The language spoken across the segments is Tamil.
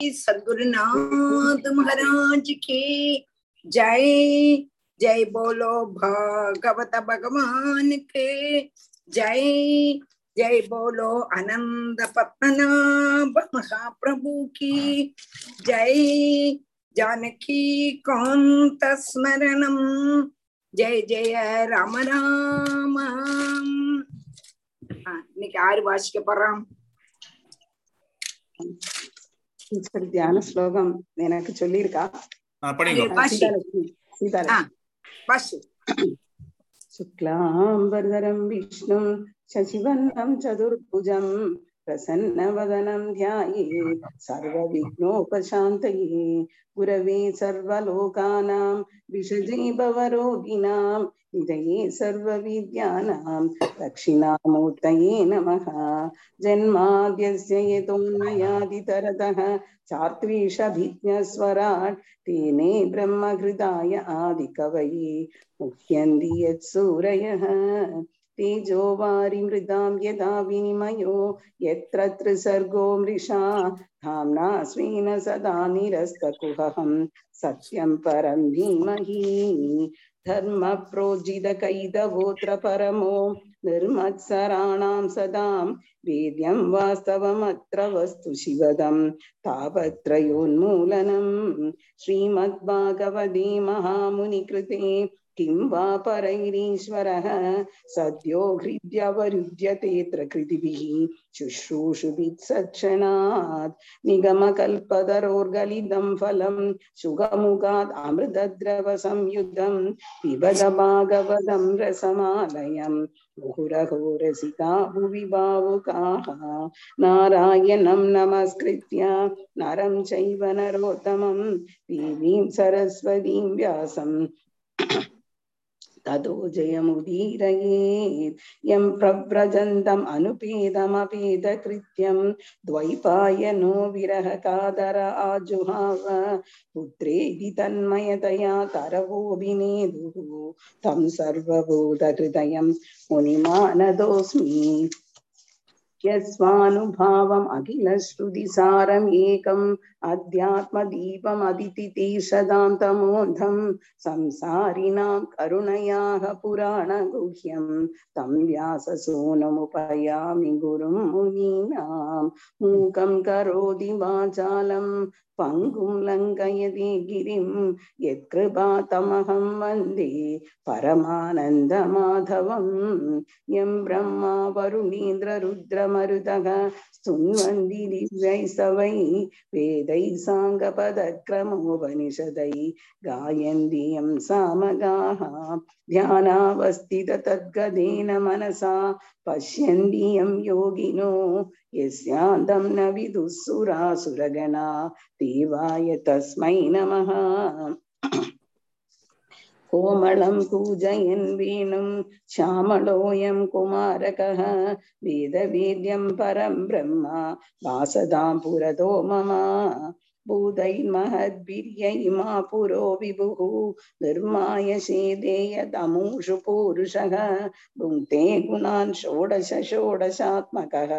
सदगुरुनाथ महाराज की जय जय बोलो भागवत भगवान के जय जय बोलो आनंद पद्मनाभ महाप्रभु की जय जानकी कांत स्मरणम जय जय राम राम இன்னைக்கு ஆறு வாசிக்க போறோம் டீச்சர் தியான ஸ்லோகம் எனக்கு சொல்லியிருக்கா படிங்க வாசி. சீதாலட்சுமி சீதாலட்சுமி வாசி शुक्लाम्बरधरं विष्णुं शशिवर्णं चतुर्भुजं प्रसन्नवदनं ध्यायेत् सर्वविघ्नोपशान्तये गुरवे सर्वलोकानां विषजे भवरोगिणां निधये सर्वविद्यानां दक्षिणामूर्तये नमः। जन्माद्यस्य यतोन्मयादितरतः चार्त्वीषभिज्ञस्वराट् तेने ब्रह्महृदाय आदिकवये मुह्यन्ति यत्सूरयः। तेजो वारिमृदां यदा विनिमयो यत्र त्रिसर्गो मृषा धाम्ना स्वेन सदा निरस्तकुहं सत्यं परं धीमहि। धर्मप्रोज्झितकैतवोऽत्र परमो निर्मत्सराणां सदां वेद्यं वास्तवमत्र वस्तु शिवदं तापत्रयोन्मूलनम् श्रीमद्भागवते महामुनिकृते किं वा परैरीश्वरः सद्यो हृद्यवरुध्यतेऽत्र कृतिभिः शुश्रूषुभिः सक्षणात् निगमकल्पतरोर्गलितं फलं शुगमुखात् अमृतद्रवसंयुतं पिबद भागवतं रसमालयम् मुहुरहो रसिका भुवि भावुकाः नारायणं नमस्कृत्य नरं चैव नरोत्तमं देवीं सरस्वतीं व्यासं ततो जयमुदीरयेत्। यं प्रव्रजन्तम् अनुपेदमपेदकृत्यं द्वैपायनो विरहकादर आजुहाव। पुत्रेति तन्मयतया तरवोऽभिनेदुः। तं सर्वबोधहृदयं मुनिमानदोऽस्मि। यस्वानुभावम् अखिलश्रुतिसारम् एकम् अध्यात्मदीपम् अदितितीर्षदान्तमोधम् संसारिणां करुणयाः पुराणगुह्यं तं व्याससूनमुपयामि गुरुं मुनीनां मूकं करोति वाचालं पङ्गुं लङ्घयति गिरिं यत्कृपातमहं वन्दे परमानन्दमाधवं यं ब्रह्मा वरुणीन्द्ररुद्रमरुतः स्तुन्वन्ति दिव्यैस्तवै वेदैः साङ्गपदक्रमोपनिषदै गायन्ति यं सामगाः ध्यानावस्थिततद्गदेन मनसा पश्यन्ति यं योगिनो यस्यान्तं न विदुःसुरासुरगणा देवाय तस्मै नमः कोमलं पूजयन् वेणुं श्यामलोऽयं कुमारकः वेदवेद्यं परं ब्रह्म वासदां पुरतो मम भूतैर्महद्भिर्य इमा पुरो विभुः निर्माय शेदेयदमूषु पूरुषः भुङ्क्ते गुणान् षोडश षोडशात्मकः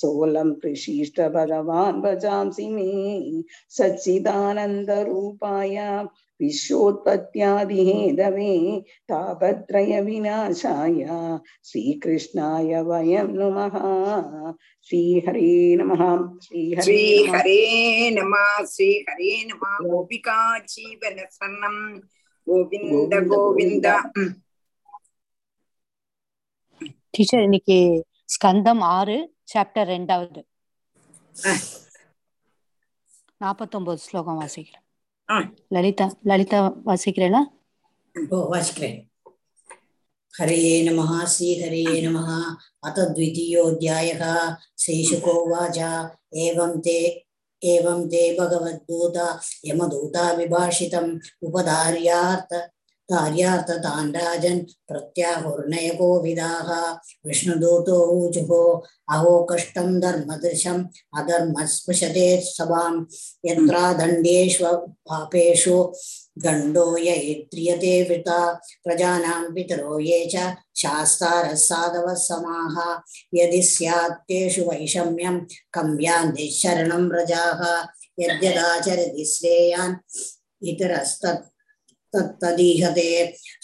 सोऽलं कृषिष्ट भगवान् भजांसि मे सच्चिदानन्दरूपाय विश्वोत्पत्त्यादिहेदवे तापत्रयविनाशाय श्रीकृष्णाय वयं नुमः श्रीहरे नमः श्रीहरे श्री नमः हरे नमः श्री हरे नमः गोपिका जीवन स्वर्णम गोविंद गोविंद ம். டீச்சர் இன்னைக்கு ஸ்கந்தம் ஆறு சாப்டர் ரெண்டாவது அஹ். நாற்பத்தொன்பது ஸ்லோகம் வாசிக்கிறேன் ஆ. லலிதா லலிதா வாசிக்கிறேனா ओ वाचिक्रे हरे नमः श्रीहरे नमः अथ द्वितीयोऽध्यायः श्रीशुकोवाच एवं ते एवं ते भगवद्दूत यमदूता विभाषितम् उपधार्यार्थ कार्यार्थतान् राजन् प्रत्याहुर्नयकोविदाः विष्णुदूतो ऊचुः, अहो कष्टं धर्मदृशम् अधर्मः स्पृशते सभां। यत्रा दण्डेष्व पापेषु दण्डो य इत्रियते वृता प्रजानां पितरो ये च शास्तारः साधवः समाः यदि स्यात् तेषु वैषम्यं कं यान्ति शरणं व्रजाः यद्यदाचरति श्रेयान् इतरस्तत् तत्तदीहते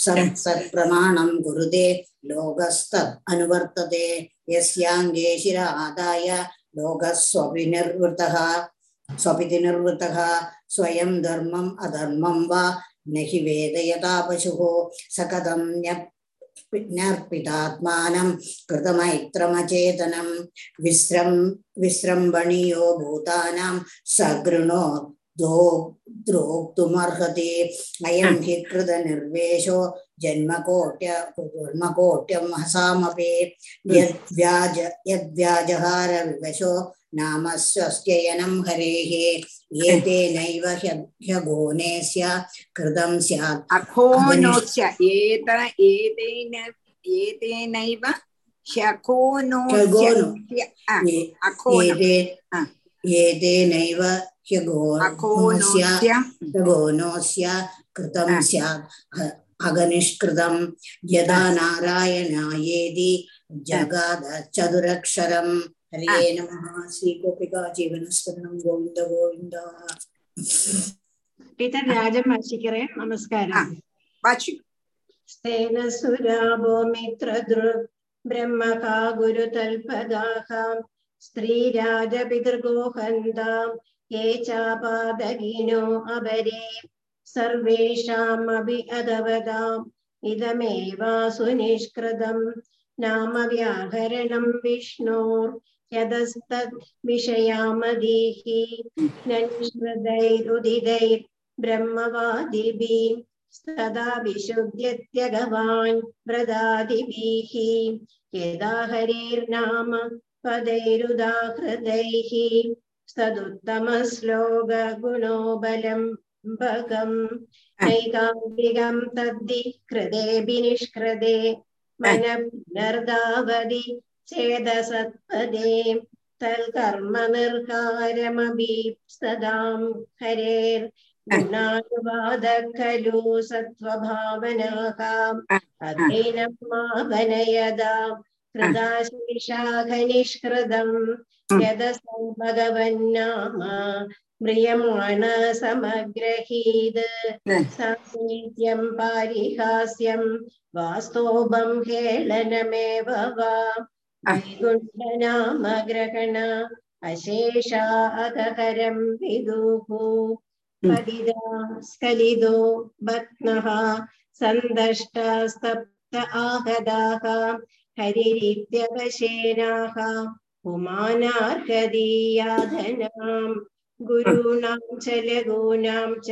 सरत्सत्प्रमाणं कुरुते लोकस्तत् अनुवर्तते यस्याङ्गे शिरा आदाय लोकः स्वपि निर्वृतः स्वपिति निर्वृतः स्वयं धर्मम् अधर्मं वा न हि वेदयता पशुः स कथं ஞார்பிதாத்மானம் கிருதமைத்திரமச்சேதனம் விஸ்ரம் விஸ்ரம்பணியோ பூதானாம் சகிருணோ द्रोक्तुमर्हति अयं हि कृतनिर्वेशो जन्मकोट्य हसामपि यद्व्याज यद्व्याजहारविवशो नाम स्वस्त्ययनं हरेः एतेनैव कृतं स्यात् एतेन एतेनैव आ, ए- अखोनो एते हा। एतेनैव ह्यगोनस्य अखोनोस्य ह्यगोनोस्य कृतं हा। स्यात् ह- अगनिष्कृतं यदा नारायणायेति जगाद चतुरक्षरं हरे नमः श्रीगोपिका जीवनस्मरणं गोविन्द गोविन्द പീറ്റർ രാജൻ വാശിക്കറെ നമസ്കാരം वाचि സ്തേന സുരാഭോ മിത്രദൃ ബ്രഹ്മകാ ഗുരുതൽപദാഹ स्त्रीराजपितृगोहन्ताम् ये चापादगिनो अपरे सर्वेषामपि अधवताम्। इदमेवासु निष्कृतम् नाम व्याकरणं विष्णोर्यतस्तद्विषयामदीः नैहृदैरुदिदैर्ब्रह्मवादिभिः तदा विशुद्ध्यत्यगवान् व्रदादिभिः यदा हरेर्नाम पदैरुदाहृदैः सदुत्तमश्लोकगुणो बलम् भगम् नैकान्तिकं तद्धि कृतेऽपि निष्कृते मनर्दावदि चेदसत्पदे तल्कर्म निर्कारमपि सदां हरेर् गुणानुवादः खलु सत्त्वभावनाः अध्ययनं मापनयदा कृदाशेषाघनिष्कृतं यदसौ भगवन्नाम म्रियमाण समग्रहीद् साहित्यं पारिहास्यं वास्तोभं हेळनमेव वा वैकुण्ठनाम ग्रहण अशेषा अगहरं विदुः पदिदा स्खलिदो भग्नः सन्दष्टस्तप्त आहदाः हरिरित्यवशेनाः पुमानार्हदीयाधनां गुरूणां च लघूनां च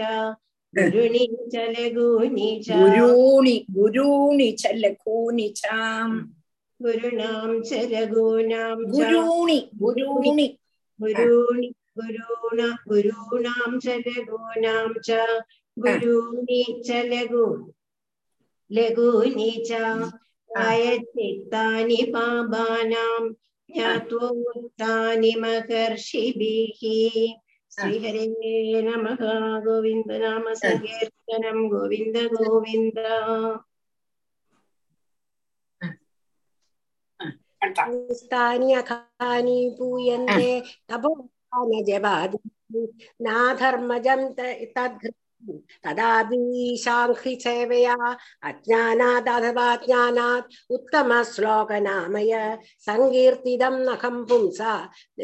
गुरुणि च लघूनि च। गुरूणि गुरूणि च लघूनि च। गुरुणां च लघूनां गुरूणि गुरूणि। गुरूणि गुरूण गुरूणां च लघूनां च। गुरूणि च लघु लघूनि च। प्रायश्चित्तानि पापानां ज्ञात्वोक्तानि महर्षिभिः। श्रीहरे नमः। गोविन्द नाम सङ्कीर्तनं। गोविन्द गोविन्द। अखानि पूयन्ते। तपोजबादि नाधर्मजं तद् तदापि सेवया अज्ञानादथवा ज्ञानात् उत्तमश्लोकनामय सङ्कीर्तितं नखं पुंसा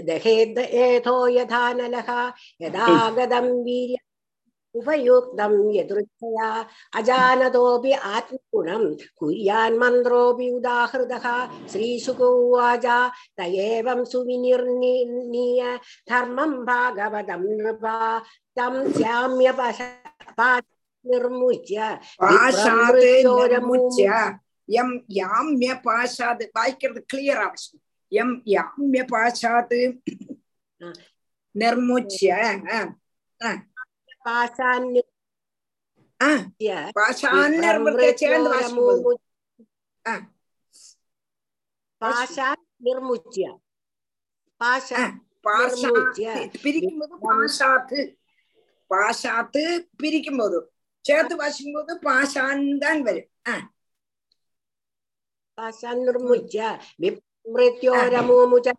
दहेद् एथो यथा नलः यदागतं वीर्य उपयुक्तं यदृच्छया अजानतोऽपि आत्मगुणं श्रीशुक उवाच त एवं धर्मं भागवतं नृपा तं स्याम्य निर्मुच्य यं याम्य वाक्यं क्लियर् आवश्यकं यं याम्य निर्मुच्य। നിർമുച്യ പിരിക്കുമ്പോൾ പാശാത്ത് പാശാത്ത് പിരിക്കുമ്പോൾ ചേർത്ത് വാശിക്കുമ്പോൾ പാശാന്താൻ വരും ആ പാശാൻ നിർമുച്യ മൃത്യോരമോമുച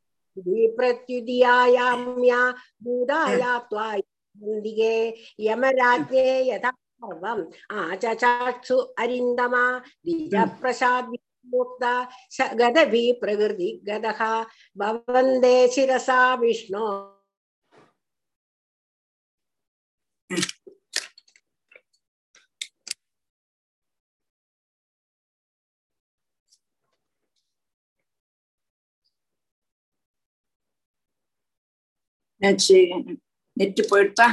പ്രത്യുതിയായാമ്യ ഭൂതായാ ത്വായ प्रत्युदीयायाम्या भूताया त्वा वन्दिगे यमराज्ञे यथा सर्वम् आचचाक्षु अरिन्दमा द्विजप्रसाद्विमुक्ता स गदभि प्रकृति गदः भवन्दे शिरसा विष्णो நெட்டு போயிடுதா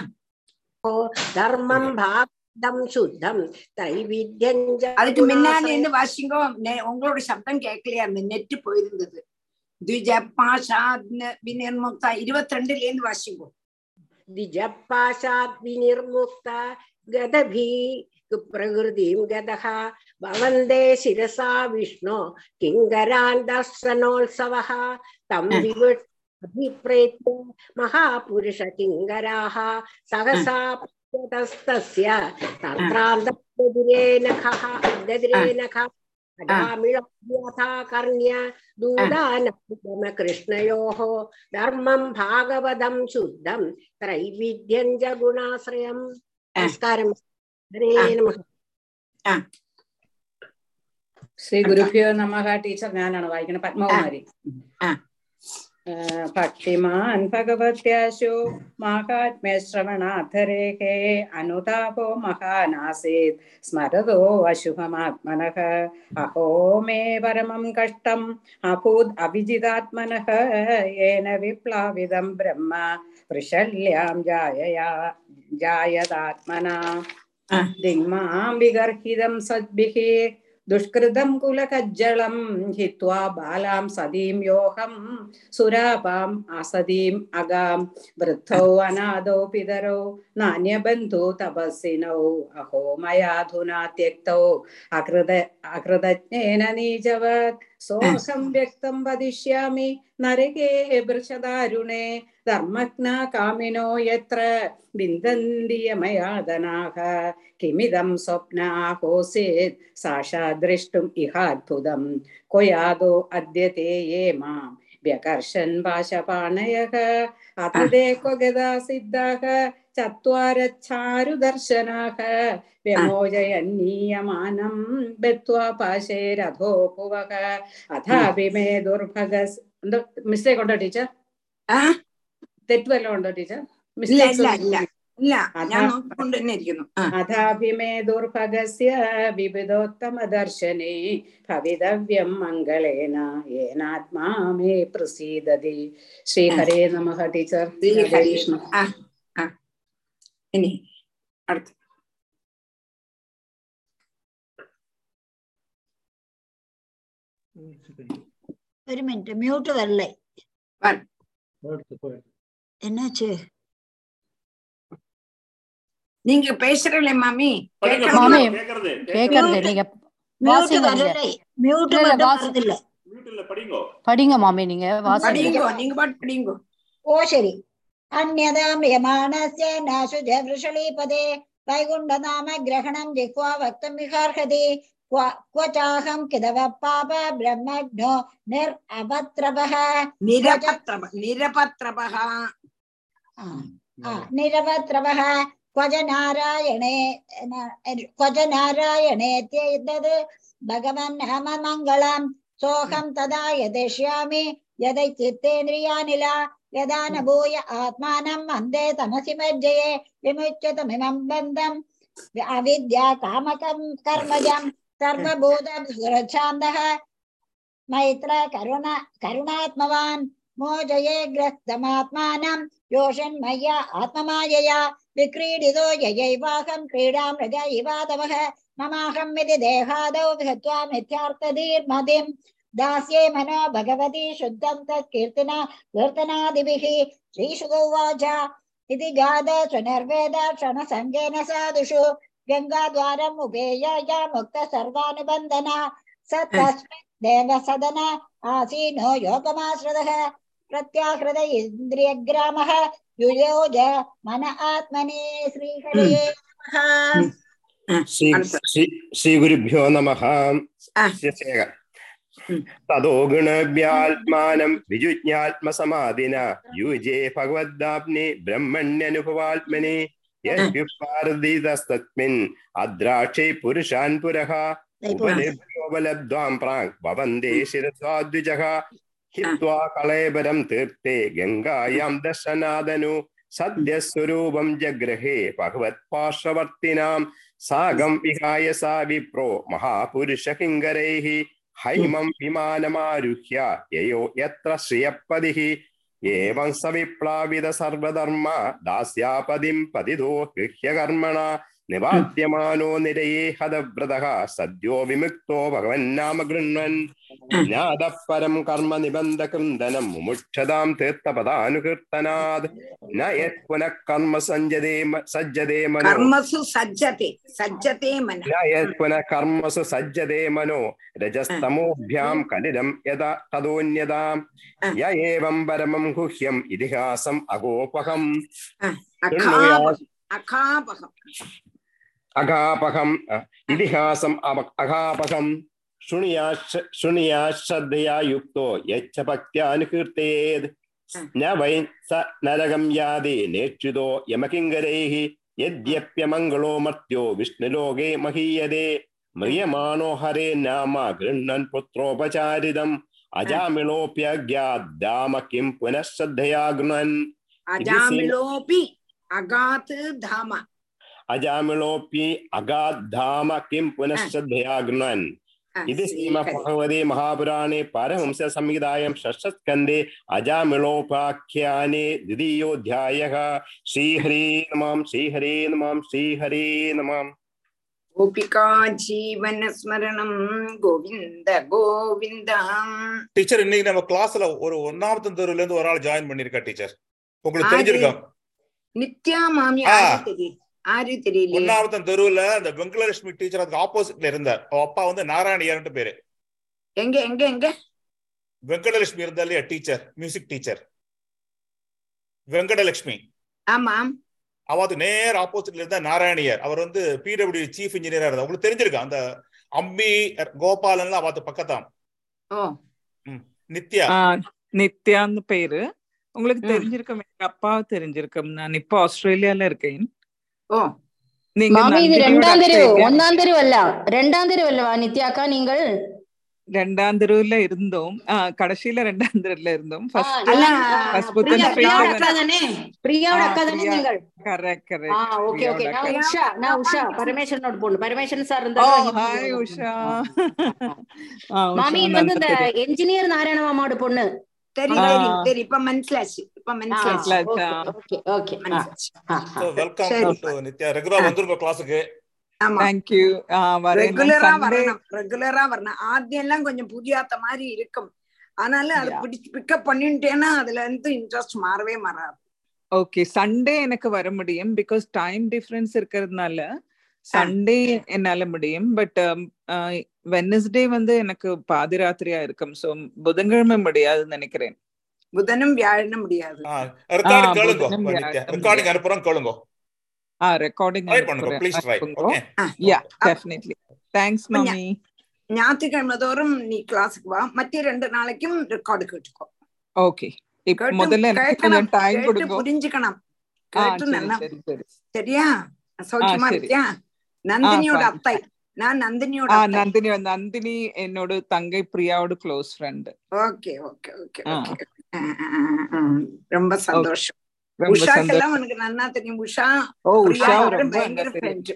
ஓ தர்மம் பாப்தம் சுத்தம் தைவித்யஞ்ச அதுக்கு முன்னாடி என்ன வாசிங்கோ உங்களோட சப்தம் கேட்கலையா நெட்டு போயிருந்தது ദ്വിജപാശാദ് വിനിർമുക്ത ഇരുപത്തിരണ്ടിലേന്ന് വാശിക്കും ദ്വിജപാശാദ് വിനിർമുക്ത ഗതഭീ പ്രകൃതിം ഗതഹ ഭവന്തേ ശിരസാ വിഷ്ണു കിങ്കരാന്തസനോത്സവ തം വിവിട്ട് दर्शनोत्सवः तं हाँ। विवृत् अभिप्रेत्य महापुरुष किङ्कराः सहसा पश्यतस्तस्य तत्रान्तर्गदिरेनखः गदिरेनखः अडामिळथा कर्ण्य दूदानगम कृष्णयोः धर्मं भागवतं शुद्धं त्रैविध्यं च गुणाश्रयम् नमस्कारं हरे ആ. नमः ശ്രീ ഗുരുഭ്യോ നമഃ ടീച്ചർ ഞാനാണ് വായിക്കുന്നത് പത്മകുമാരി ആ. भक्तिमान् भगवत्याशु माहात्म्यश्रवणाधरेः अनुतापो महानासीत्। स्मरतो अशुभमात्मनः। अहो मे परमं कष्टम् अभूद् अभिजितात्मनः। येन विप्लाविदं ब्रह्म। वृषल्यां जायया जायदात्मना। दिङ्मां विगर्हितं सद्भिः। ദിങ്മാം വിഗർഹിതം സദ്ഭിः दुष्कृतं कुलकज्जलं हित्वा बालां सदीं योऽहं सुरापाम् असदीम् अगां वृद्धौ अनादौ पितरौ नान्यबन्धु तपस्विनौ अहो मयाधुना त्यक्तौ अकृत अकृतज्ञेन नीचवत् सोऽहं व्यक्तं वदिष्यामि नरके वृषदारुणे தர்மக்னா காமினோ எத்திர விந்தந்தியமயாதனாக கிமிதம் சொப்னாஹோசேத் சாஷா திருஷ்டும் இஹாத்புதம் கொயாதோ அத்தியதே ஏ மாம் व्यकर्षन् वाशपाणयः अथ देखो गदा सिद्धाः चत्वारच्छारुदर्शनाः व्यमोजयन्नीयमानं बत्वा पाशे रथो पुवः अथापि मे दुर्भगस् मिस्टेक् उण्टो टीचर् തെറ്റ് വല്ലതും ഉണ്ടോ ടീച്ചർ? അഥാഭിമേ വിവിധോത്തമ ദർശനേ ഭവിതവ്യം മംഗളേന ഏനാത്മാ മേ പ്രസീദതി. ശ്രീഹരേ നമ ടീച്ചർ. ഒരു മിനിറ്റ് മ്യൂട്ട് വരല്ലേ என்னாச்சு? நீங்க பேசுறீங்களே மாமி. மாமி கேக்குறது நீங்க மியூட் வாசிங்க இல்ல மியூட்ல படிங்க. படிங்க மாமி நீங்க வாசிங்க. படிங்க நீங்க பாட் படிங்க. ஓ சரி. அந்நதாம் யமானஸ்ய நாசுஜ விருஷலீபதே. வைகுண்டநாம கிரகணம் ஜிஹ்வா வக்தம் விஹார்ஹதி क्वचाहं किदव पाप ब्रह्मज्ञो निरपत्रपः निरपत्रप निरपत्रपः निरपत्रपः क्वज नारायणे क्वज नारायणे तद् भगवन् सोऽहं तदा यदिष्यामि यदै चित्तेन्द्रियानिला यदा न भूय आत्मानम् अन्धे तमसि मज्जये विमुच्यतमिमम् बन्धम् अविद्या कामकं कर्मजम् सर्वभूतसुरच्छान्दः मैत्र करुण करुणात्मवान्। मोजये ग्रस्तमात्मानं। योषन्मय्या आत्ममायया। विक्रीडितो ययैवाहं क्रीडां ममाहं यदि देहादौ धत्वा मिथ्यार्थधीर्मदिम् दास्ये मनो भगवती शुद्धं तत्कीर्तना कीर्तनादिभिः। श्रीशुगोवाच इति गाद क्षणसङ्गेन साधुषु। गङ्गाद्वारम् उभेयाय मुक्त सर्वानुबन्धना स तस्मिन् देव सदन आसीनो योगमाश्रितः प्रत्याहृत इन्द्रियग्रामः युयोज मन आत्मने श्रीहरे श्रीगुरुभ्यो नमः ततो गुणव्यात्मानं विजुज्ञात्मसमाधिना युजे भगवद्दाप्ने ब्रह्मण्यनुभवात्मने यद्युपार्दितस्तस्मिन् अद्राक्षे पुरुषान् पुरः उपनिर्भयोपलब्ध्वां प्राङ् भवन्ते शिरसा द्विजः हित्वा कलेबरं तीर्थे गङ्गायां दर्शनादनु सद्यस्वरूपं जग्रहे भगवत्पार्श्ववर्तिनां सागं विहाय सा विप्रो महापुरुषकिङ्गरैः हैमं विमानमारुह्य ययो यत्र श्रियपदिः एवं सविप्लाविद सर्वधर्मा दास्यापदिं पतितो गृह्यकर्मणा நிவாத்தியமானோ நிரையே ஹதவிரதா சத்யோ விமுக்தோ பகவன்னாம கிருண்வன் ஞாத பரம் கர்ம நிபந்த கிருந்தனம் முமுட்சதாம் தீர்த்தபதானுகீர்த்தனாத் ந யத் புனः கர்ம சஞ்சதே சஜ்ஜதே மனோ கர்மசு சஜ்ஜதே சஜ்ஜதே மனோ ந யத் புனः கர்மசு சஜ்ஜதே மனோ ரஜஸ்தமோभ्याम् கலிலம் யதா ததோன்யதாம் ய ஏவம் பரமம் குஹ்யம் இதிகாசம் அகோபகம் அகாபகம் अघापकम इतिहासम अघापकम शुणिया श्रद्धया युक्तो यच्च हाँ। न वै स नरकं यादि नेक्षितो यमकिङ्गरैः यद्यप्यमङ्गलो मर्त्यो विष्णुलोके महीयते। म्रियमाणो हरे नाम गृह्णन् पुत्रोपचारितम्। हाँ। अजामिलोऽप्यज्ञाद्दाम किं पुनः श्रद्धया गृह्णन्। अजामिलोऽपि अगात् धाम अजामिलोऽपि अगाद्धाम किं पुनश्च धयाग्नन् इति श्रीमद्भगवते महापुराणे पारहंससंहितायां षष्ठस्कन्दे अजामिलोपाख्याने द्वितीयोऽध्यायः। श्रीहरे नमः श्रीहरे नमः श्रीहरे नमः गोपिका जीवन स्मरणம் கோவிந்த கோவிந்தம் டீச்சர் இன்னைக்கு நம்ம கிளாஸ்ல ஒரு ஒன்னாவது தெருவுல இருந்து ஒரு ஆள் ஜாயின் பண்ணிருக்கா டீச்சர் உங்களுக்கு தெரிஞ்சிருக்கா? நித்யா மாமி ஆ. ஆரு தெரியல ஆரு தெரியல ஒன்னாவது தெருவுல அந்த வெங்கலட்சுமி டீச்சர் அதுக்கு ஆப்போசிட்ல இருந்தார். அவ அப்பா வந்து நாராயணியார்னு பேரு. எங்க எங்க எங்க? வெங்கடலட்சுமி இருந்தா இல்லையா டீச்சர் மியூசிக் டீச்சர் வெங்கடலட்சுமி. ஆமாம். அவாது நேர் ஆப்போசிட்ல இருந்தா நாராயணியர் அவர் வந்து பிடபிள்யூ சீஃப் இன்ஜினியரா இருந்தார். உங்களுக்கு தெரிஞ்சிருக்கா? அந்த அம்பி கோபாலன்லாம் அவாத்து பக்கத்தான். ஓ. நித்யா. ஆ, நித்யான்னு பேரு. உங்களுக்கு. தெரிஞ்சிருக்கும். எங்க அப்பா தெரிஞ்சிருக்கும். நான் இப்போ ஆஸ்திரேலியால இருக்கேன். மாமி இது ரெண்டாம் அத்தை தெரு இல்லையா? ஒன்னாம் தெரு அல்ல. ரெண்டாம் தெரு அல்லவா நித்யாக்கா நீங்கள்? ரெண்டாம் தெருவுல இருந்தோம். கடைசியில ரெண்டாம் தெருவுல இருந்தோம். மாமி வந்து இந்த என்ஜினியர் நாராயண மாமாவோட பொண்ணு. ஆ. தெரியும் தெரியும் இப்ப மனசிலாச்சு. இப்ப மனசிலாச்சு. மனசிலாச்சு. ஓகே ஓகே மனசிலாச்சு. வெல்கம் சரி. டு நித்யா ரெகுலரா வந்துருங்க கிளாஸுக்கு ஆமா. தேங்க்யூ வரேன். ரெகுலரா சண்டே வரணும். ரெகுலரா வரணும். ஆദ്യം எல்லாம் கொஞ்சம் புரியாத மாதிரி இருக்கும். ஆனாலும் அது. பிடிச்சு பிக்கப் பண்ணிட்டேன்னா அதுல இருந்து இன்ட்ரெஸ்ட் மாறவே மாறாது. ஓகே சண்டே எனக்கு வர முடியும் பிகாஸ் டைம் டிஃபரன்ஸ் இருக்கிறதுனால சண்டே என்னால முடியும். பட் வெனஸ்டே வந்து எனக்கு பாதிராத்திரியா இருக்கும். சோ புதன்கிழமை முடியாதுன்னு நினைக்கிறேன். புதனும் வியாழனும் முடியாது. ரெக்கார்டிங் அனுப்புறோம் கேளுங்க. ஆ ரெக்கார்டிங் பண்ணுங்க please try okay yeah definitely thanks மாமி ஞாயிற்றுக்கிழமை தோறும் நீ கிளாஸுக்கு வா. மற்ற ரெண்டு நாளைக்கும் ரெக்கார்டு கேட்டுக்கோ. ஓகே இப்ப முதல்ல எனக்கு கொஞ்சம் டைம் கொடுங்க. புரிஞ்சுக்கணும். கேட்டு நல்லா சரி சரி சரியா? சௌக்கியமா. இருக்கியா? நந்தினியோட. அத்தை நான் நந்தினியோட நந்தினி நந்தினி என்னோட தங்கை பிரியாவோட close friend okay okay okay ரொம்ப சந்தோஷம் உஷாக்கெல்லாம் உனக்கு நன்னா தெரியும் உஷா ஓ.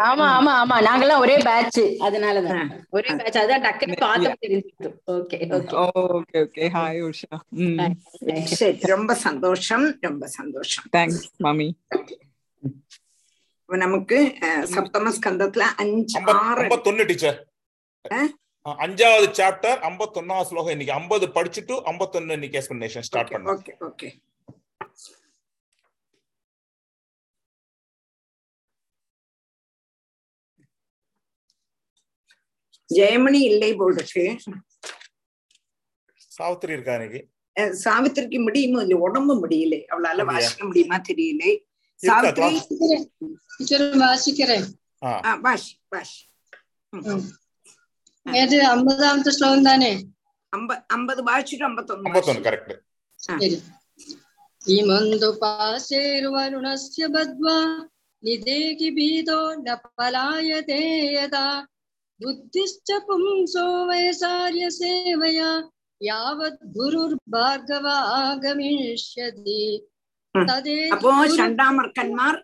ஆமா ஆமா ஆமா நாங்கெல்லாம் ஒரே பேட்ச் அதனாலதான் ஆ. ஒரே பேட்ச் அதான் டக்குன்னு பார்த்து தெரிஞ்சுக்கிட்டு okay okay okay okay hi Usha ம் சரி ரொம்ப சந்தோஷம் ரொம்ப சந்தோஷம் தேங்க்ஸ் மாமி சப்தம ஸ்கந்தத்துல அஞ்சு ஆறு ஐம்பத்தொன்னு டீச்சர். ஆ? அஞ்சாவது சாப்டர் ஐம்பத்தொன்னாவது ஸ்லோகம் இன்னைக்கு. ஐம்பது படிச்சுட்டு ஐம்பத்தொன்னு இன்னைக்கு எக்ஸ்பிளனேஷன் ஸ்டார்ட் பண்ணோம் ஓகே ஓகே. ஜெயமணி இல்லை போல் இருக்கு சாவித்திரி இருக்கா இன்னைக்கு? சாவித்திரிக்கு முடியுமோ இல்ல உடம்பு முடியல. அவளால? வாசிக்க முடியுமா தெரியல. ഏത് അമ്പതാമത്തെ ശ്ലോകം താനേ അമ്പത് വായിച്ചിട്ട് അമ്പത്തൊന്ന് കറക്റ്റ് ഇമന്തു പാശേരുവരുണസ്യ ബദ്വാ നിദേകി ഭീതോ ന പലായതേ യഥാ ബുദ്ധിശ്ച സേവയാ യാവത് ഗുരുർ ഭാർഗവ ആഗമിഷ്യതി அப்போ ഗുരു- சண்டாமர்க்கன்மார்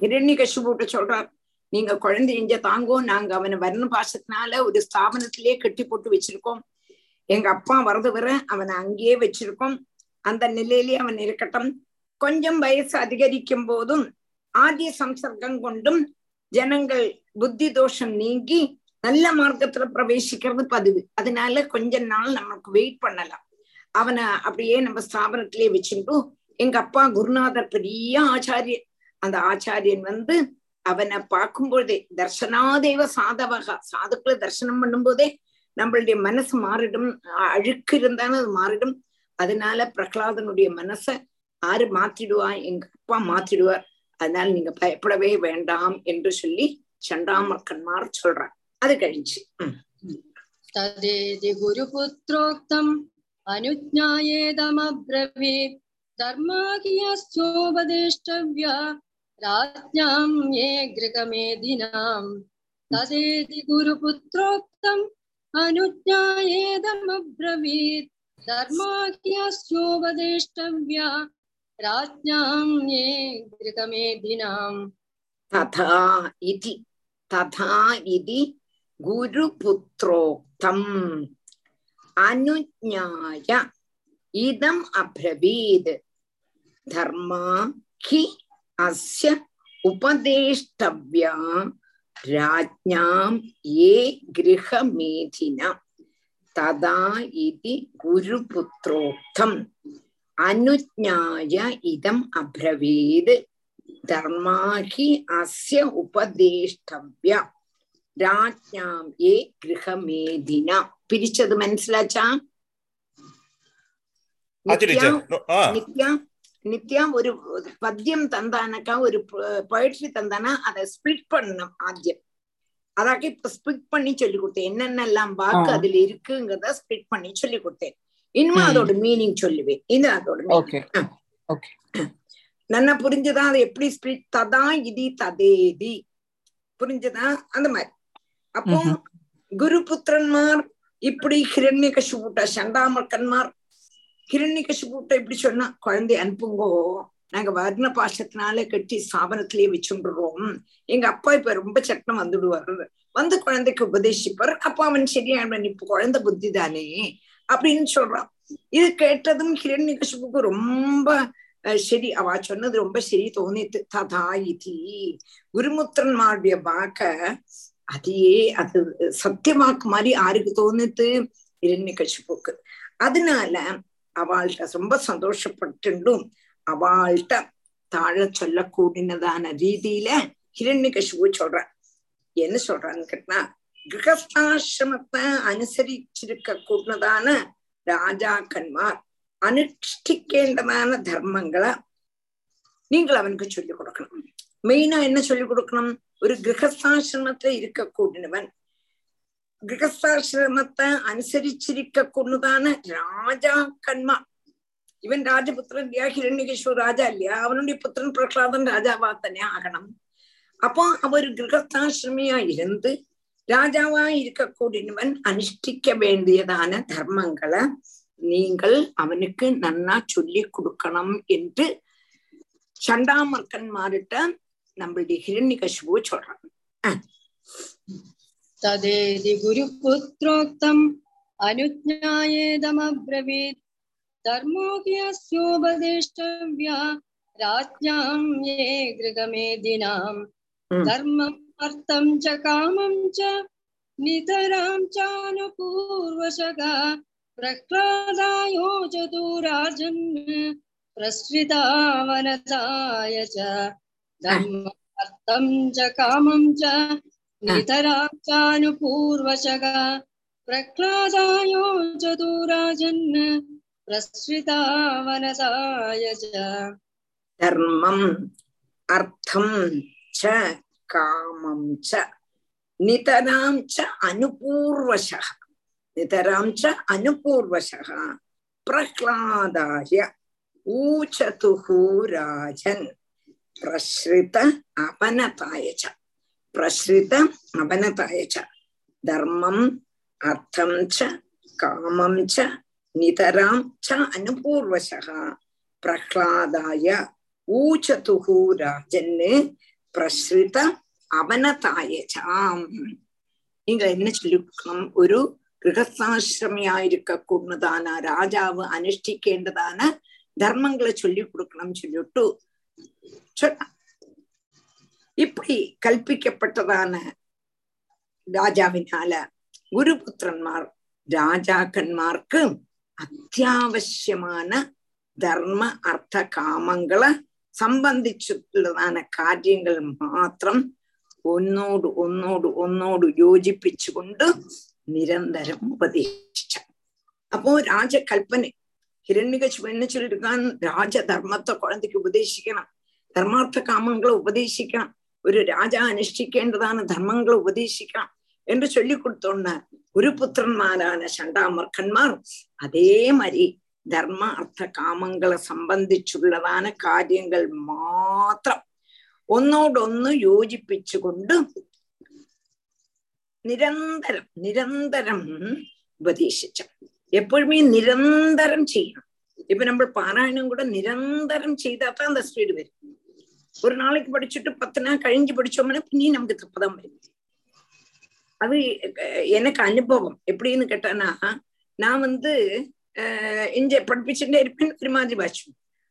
ஹிரண்ய கசுபூட்ட சொல்றார் நீங்க குழந்தை இஞ்ச தாங்கோ நாங்க அவனை வர்ண பாசத்தினால ஒரு ஸ்தாபனத்திலே கட்டி போட்டு வச்சிருக்கோம் எங்க அப்பா வரது வர அவனை அங்கேயே வச்சிருக்கோம் அந்த நிலையிலே அவன் இருக்கட்டும் கொஞ்சம் வயசு அதிகரிக்கும் போதும் ஆதிய சம்சர்க்கம் கொண்டும் ஜனங்கள் புத்தி தோஷம் நீங்கி நல்ல மார்க்கத்துல பிரவேசிக்கிறது பதிவு அதனால கொஞ்ச நாள் நமக்கு வெயிட் பண்ணலாம் அவனை அப்படியே நம்ம ஸ்தாபனத்திலேயே வச்சுட்டு எங்க அப்பா குருநாதர் பெரிய ஆச்சாரியன். அந்த ஆச்சாரியன் வந்து அவனை பார்க்கும்போதே தர்சனாதேவ சாதவகா சாதுக்களை தர்சனம் பண்ணும்போதே நம்மளுடைய மனசு மாறிடும் அழுக்கு இருந்தாலும் அது மாறிடும். அதனால பிரகலாதனுடைய மனச ஆறு மாத்திடுவா? எங்க அப்பா மாத்திடுவார். அதனால நீங்க பயப்படவே வேண்டாம் என்று சொல்லி சண்டாமர்கன்மார் சொல்றார். அது கழிஞ்சு. குரு புத்திரோக்தம் अनुज्ञायेदमब्रवीत् धर्माखियश्चोपदेष्टव्या राज्ञां ये गृहमेधिनां तदेति गुरुपुत्रोक्तम् अनुज्ञायेदमब्रवीत् धर्माख्यस्योपदेष्टव्या राज्ञां ये गृगमेधिनाम् तथा इति तथा इति गुरुपुत्रोक्तम् அனுஞாய இதம் அப்ரவீத் தர்மா ஹி அஸ்ய உபதேஷ்டவ்யா ராஜ்ஞாம் ஏ கிரகமேதினா ததா இது குருபுத்திரோக்தம் அனுஜாய இதம் அப்ரவீத் தர்மாஹி அஸ்ய உபதேஷ்டவ்யா ராஜ்யாம் ஏ ഗൃഹമേധിന പിരിച്ചത് മനസ്സിലാച്ചാ നിത്യ நித்யா ஒரு பத்தியம் தந்தானக்கா ஒரு போயிட்ரி தந்தானா அதை ஸ்பிளிட் பண்ணணும் ஆத்தியம் அதாக்க இப்ப ஸ்பிளிட் பண்ணி சொல்லி கொடுத்தேன். என்னென்னலாம் வாக்கு அதுல இருக்குங்கிறத ஸ்பிளிட் பண்ணி சொல்லி கொடுத்தேன். இனிமே அதோட மீனிங் சொல்லுவேன். இது அதோட நல்லா புரிஞ்சதா? அது எப்படி ஸ்பிரிட் ததா இது ததேதி. புரிஞ்சதா? அந்த மாதிரி. அப்போ ம்ஹும். குரு புத்திரன்மார் இப்படி ஹிரண்ய கசுபூட்ட சண்டாமர்க்கன்மார் ஹிரண்ய கசுபூட்ட இப்படி சொன்னா குழந்தை அனுப்புங்கோ. நாங்க வர்ண பாசத்தினால கட்டி ஸ்தாபனத்திலேயே வச்சுடுறோம் எங்க அப்பா இப்ப ரொம்ப சட்டம் வந்துடுவார். வந்து குழந்தைக்கு உபதேசிப்பார். அப்ப அவன் சரியான இப்ப குழந்தை புத்தி தானே? அப்படின்னு சொல்றான். இது கேட்டதும் ஹிரண்ய கசுபுக்கு ரொம்ப சரி. அவ சொன்னது ரொம்ப சரி தோணித்து ததா இதி. குருமுத்திரன்மாருடைய வாக்க அதையே அது சத்தியமாக்கு மாதிரி ஆருக்கு தோணுது இரண்ய கட்சிப்புக்கு அதனால அவள்கிட்ட ரொம்ப சந்தோஷப்பட்டுண்டும் அவள்கிட்ட தாழ சொல்லக்கூடினதான ரீதியில ஹிரண்ய கசிபு சொல்ற என்ன சொல்றான்னு கேட்டா கிரகஸ்தாசிரமத்தை அனுசரிச்சிருக்க கூடதான ராஜாக்கன்மார் அனுஷ்டிக்கேண்டதான தர்மங்களை நீங்கள் அவனுக்கு சொல்லிக் கொடுக்கணும். மெயினா என்ன சொல்லிக் கொடுக்கணும்? ஒரு கிரகஸ்தாசிரமத்துல இருக்கக்கூடியவன் கிரகஸ்தாசிரமத்தை அனுசரிச்சிருக்க கொண்டுதான ராஜாக்கன்மார் இவன் ராஜபுத்திரன் இல்லையா? ஹிரண்யகேஸ்வர ராஜா இல்லையா? அவனுடைய புத்திரன் பிரகலாதன் ராஜாவா தானே ஆகணும். அப்போ அவர் கிரகஸ்தாசிரமியா இருந்து ராஜாவா இருக்கக்கூடியவன் அனுஷ்டிக்க வேண்டியதான தர்மங்களை நீங்கள் அவனுக்கு நன்னா சொல்லி கொடுக்கணும் என்று சண்டாமர்க்கன்மார்கிட்ட நம்மளுடைய ஹிரண்யகசிபு சொல்றாங்க तदेति गुरुपुत्रोक्तम् अनुज्ञायेदमब्रवीत् धर्मो ह्यस्योपदेष्टव्या राज्ञां ये गृहमेदिनाम् Mm. धर्मम् अर्थं च कामं च नितरां चानुपूर्वशगा प्रह्लादायो चतुराजन् प्रसृता वनदाय च धर्मं च कामं च नितराचानुपूर्वशः प्रह्लादायो च दूराजन् प्रसृतावनसाय च धर्मम् अर्थं च कामं च नितरां च अनुपूर्वशः नितरां च अनुपूर्वशः प्रह्लादाय ऊचतुः राजन् பிரஸ்ருத அபனதாய ச பிரஸ்ருத அபனதாய ச தர்மம் அர்த்தம் ச காமம் ச நிதராம் ச அனுபூர்வசக பிரஹ்லாதாய ஊச்சதுஹு ராஜன்னு பிரஸ்ருத அவனதாயச்சாம் நீங்க என்ன சொல்லிருக்கணும் ഒരു ഗൃഹസ്ഥാശ്രമിയായിരിക്കൂടുന്നതാണ് രാജാവ് അനുഷ്ഠിക്കേണ്ടതാണ് ധർമ്മങ്ങളെ ചൊല്ലി കൊടുക്കണം ചൊല്ലിട്ടു சொன்ன இப்படி கல்பிக்கப்பட்டதான ராஜாவினால குருபுத்திரன்மார் രാജാക്കന്മാർക്ക് അത്യാവശ്യമാണ് ധർമ്മ അർത്ഥ കാമങ്ങൾ സംബന്ധിച്ചിട്ടുള്ളതാണ് കാര്യങ്ങൾ മാത്രം ഒന്നോട് ഒന്നോട് ഒന്നോട് യോജിപ്പിച്ചുകൊണ്ട് നിരന്തരം ഉപദേശിച്ച. അപ്പോ രാജകൽപ്പന ഹിരണ്യകശ് പെണ്ണിച്ചിരിക്കാൻ രാജധർമ്മത്തെ കുഴന്തയ്ക്ക് ഉപദേശിക്കണം. ധർമാർത്ഥ കാമങ്ങളെ ഉപദേശിക്കണം ഒരു രാജാ അനുഷ്ഠിക്കേണ്ടതാണ് ധർമ്മങ്ങളെ ഉപദേശിക്കണം என்று சொல்லி கொடுத்தோன்ன குரு புத்திரன்மாரான சண்டாமர்கன்மார் அதே மாதிரி தர்ம அர்த்த காமங்களை சம்பந்திச்சுள்ளதான காரியங்கள் மாத்திரம் ഒന്നോടൊന്ന് യോജിപ്പിച്ചുകൊണ്ട് നിരന്തരം നിരന്തരം ഉപദേശിച്ച എപ്പോഴുമേ നിരന്തരം ചെയ്യണം ഇപ്പൊ നമ്മൾ പാരായണം കൂടെ നിരന്തരം ചെയ്താൽ സ്പീഡ് വരും ஒரு நாளைக்கு படிச்சுட்டு பத்து நாள் கழிஞ்சு படிச்சோம்னா பின்னி நமக்கு தப்புதான் வருது அது எனக்கு அனுபவம். எப்படின்னு கேட்டானா நான் வந்து இங்க படிப்பிச்சுட்டே இருப்பேன் ஒரு மாதிரி வாட்சி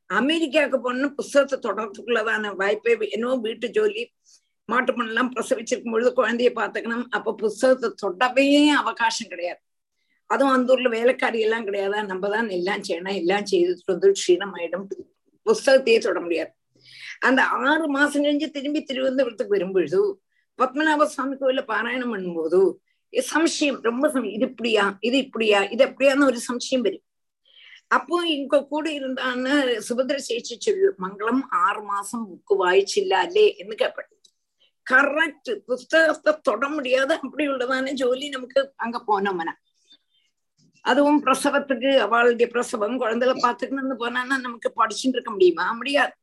அமெரிக்காவுக்கு போன புஸ்தகத்தை தொடர்றதுக்குள்ளதான வாய்ப்பே என்னோ வீட்டு ஜோலி மாட்டு பண்ணலாம் பிரசவிச்சிருக்கும் பொழுது குழந்தைய பாத்துக்கணும் அப்ப புஸ்தகத்தை தொடவே அவகாசம் கிடையாது. அதுவும் அந்த ஊர்ல வேலைக்காரி எல்லாம் கிடையாது? நம்ம தான் எல்லாம் செய்யணும். எல்லாம் செய்து வந்து க்ஷீணம் புஸ்தகத்தையே தொட முடியாது. அந்த ஆறு மாசம் கழிஞ்சு திரும்பி திருவனந்தபுரத்துக்கு வரும்பொழுது பத்மநாப சுவாமி கோயில பாராயணம் பண்ணும்போது சம்சயம் ரொம்ப சமயம் இது இப்படியா இது இப்படியா இது எப்படியான்னு ஒரு சம்சயம் வரும். அப்போ இங்க கூட இருந்தான்னு சுபத்ர சேஷி சொல்லு மங்களம் ஆறு மாசம் புக்கு வாய்ச்சில்ல அல்லே എന്ന് கேப்பேன் கரெக்ட் புஸ்தகத்தை தொட முடியாது அப்படி உள்ளதான ஜோலி நமக்கு அங்க போனோம்னா அதுவும் பிரசவத்துக்கு அவளுடைய பிரசவம் குழந்தைகளை பார்த்துக்கணும்னு போனான்னா நமக்கு படிச்சுட்டு இருக்க முடியுமா? முடியாது.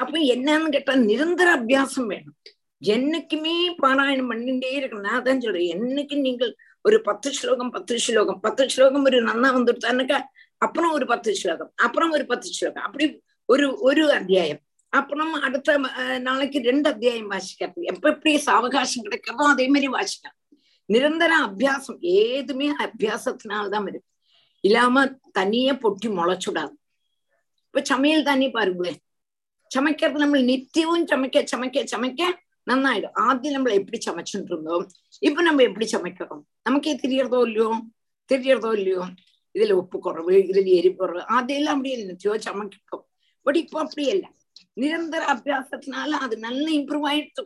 அப்ப என்னன்னு கேட்டா நிரந்தர அபியாசம் வேணும். என்னைக்குமே பாராயணம் பண்ணிட்டே இருக்கணும். நான் தான் சொல்றேன். என்னைக்கு நீங்கள் ஒரு பத்து ஸ்லோகம் பத்து ஸ்லோகம் பத்து ஸ்லோகம் ஒரு நன்னா வந்துடுத்தானுக்கா அப்புறம் ஒரு பத்து ஸ்லோகம் அப்புறம் ஒரு பத்து ஸ்லோகம். அப்படி ஒரு ஒரு அத்தியாயம். அப்புறம் அடுத்த நாளைக்கு ரெண்டு அத்தியாயம் வாசிக்கிறது எப்ப எப்படி சாவகாசம் கிடைக்கிறதோ அதே மாதிரி வாசிக்கலாம். நிரந்தர அபியாசம். ஏதுமே அபியாசத்தினால்தான் வரும். இல்லாம தனியே பொட்டி முளைச்சுடாது. இப்ப சமையல் தண்ணி பாருங்களேன். ചമയ്ക്കത് നമ്മൾ നിത്യവും ചമയ്ക്ക ചമയ്ക്ക ചമയ്ക്ക നന്നായിടും ആദ്യം നമ്മൾ എപ്പി ചമച്ചിട്ടുണ്ടോ? ഇപ്പൊ നമ്മൾ എപ്പി ചമയ്ക്കണം? നമുക്കേ തിരിയറതോ ഇല്ലയോ? തിരിയറതോ ഇല്ലയോ? இதுல உப்பு குறவு இதுல எரிவு குறவு அதெல்லாம் அப்படி இருந்துச்சோ சமைக்கும் பட் இப்போ அப்படி இல்ல நிரந்தர அபியாசத்தினால அது நல்ல இம்ப்ரூவ் ஆயிடுச்சு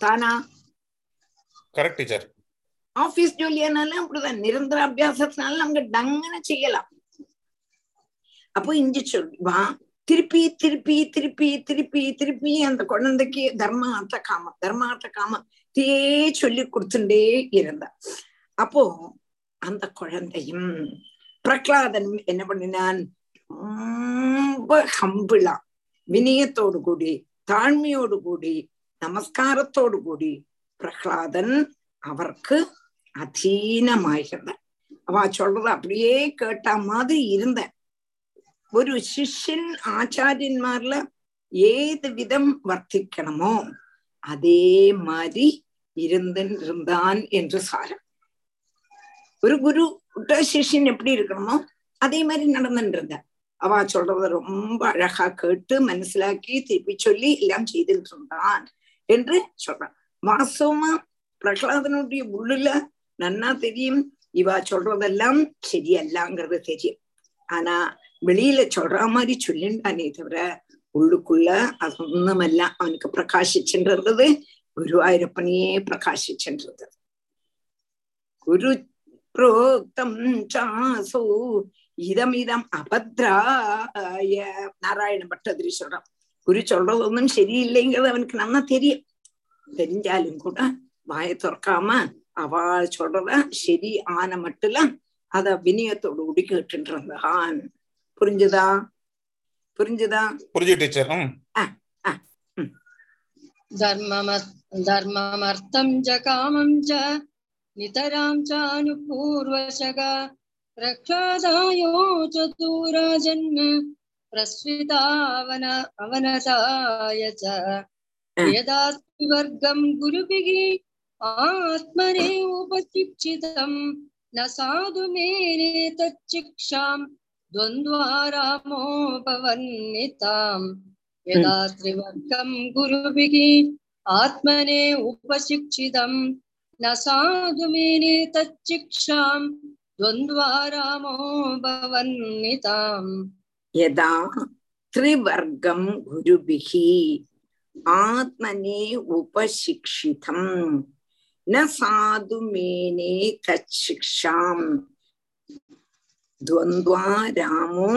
தானா கரெக்ட் டீச்சர் ஆபீஸ் ஜோலியானாலும் அப்படிதான் நிரந்தர அபியாசத்தினால நமக்கு டங்குன்னு செய்யலாம் அப்போ இஞ்சி சொல்லுவான் திருப்பி திருப்பி திருப்பி திருப்பி திருப்பி அந்த குழந்தைக்கு தர்மார்த்த காமம் தர்மார்த்த காமம் தே சொல்லி கொடுத்துட்டே இருந்தா அப்போ அந்த குழந்தையும் பிரகலாதன் என்ன பண்ணினான்? ரொம்ப ஹம்பிளா வினயத்தோடு கூடி தாழ்மையோடு கூடி நமஸ்காரத்தோடு கூடி பிரகலாதன் அவருக்கு அதீனமாயிருந்த அவ சொல்றது அப்படியே கேட்ட மாதிரி இருந்தேன். ഒരു ശിഷ്യൻ ആചാര്യന്മാരില് ഏത് വിധം വർദ്ധിക്കണമോ அதே மாதிரி இருந்தான் என்று சாரம். ஒரு குரு சிஷ்யன் எப்படி இருக்கணுமோ அதே மாதிரி நடந்துட்டு இருந்த அவ சொல்றத ரொம்ப அழகா கேட்டு மனசிலாக்கி திருப்பி சொல்லி எல்லாம் செய்துட்டு இருந்தான் என்று சொல்றான். வாஸ்தவமா பிரகலாதனுடைய உள்ளுல நன்னா தெரியும். இவா சொல்றதெல்லாம் சரியல்லாங்கிறது தெரியும். ஆனா வெளியில சொல்ற மாதிரி சொல்லிண்டானே தவிர உள்ளுக்குள்ள அது ஒண்ணுமல்ல. அவனுக்கு பிரகாசிச்சுன்றது குருவாயூரப்பனையே பிரகாசிச்சுன்றது குரு புரோக்தம் சாசோ இதமிதம் அபத்ராய. நாராயண பட்டதிரி சொல்றான். குரு சொல்றது ஒன்றும் சரியில்லைங்கிறது அவனுக்கு நல்லா தெரியும். தெரிஞ்சாலும் கூட வாயை துறக்காம அவள் சொல்றத சரி ஆன மட்டும் அத வினயத்தோடு கூடி கேட்டு இருந்தான் புரிஞ்சுதா புரிஞ்சுதா புரிஞ்சு டீச்சர் ம் धर्ममर् धर्ममर्थं च कामं च नितरां चानुपूर्वशग प्रह्लादायो चतुराजन्म प्रस्वितावन अवनताय च यदा वर्गं गुरुभिः आत्मने उपशिक्षितं न साधु मेने तच्शिक्षां द्वन्द्वारामोपवर्णिताम्। हम्म। यदा त्रिवर्गम् गुरुभिः आत्मने उपशिक्षितम् न साधु मेने तच्चिक्षाम् द्वन्द्वारामोपवर्णिताम्। यदा त्रिवर्गम् गुरुभिः आत्मने उपशिक्षितम् न साधु मेने तच्छिक्षाम् द्वन्द्वा रामो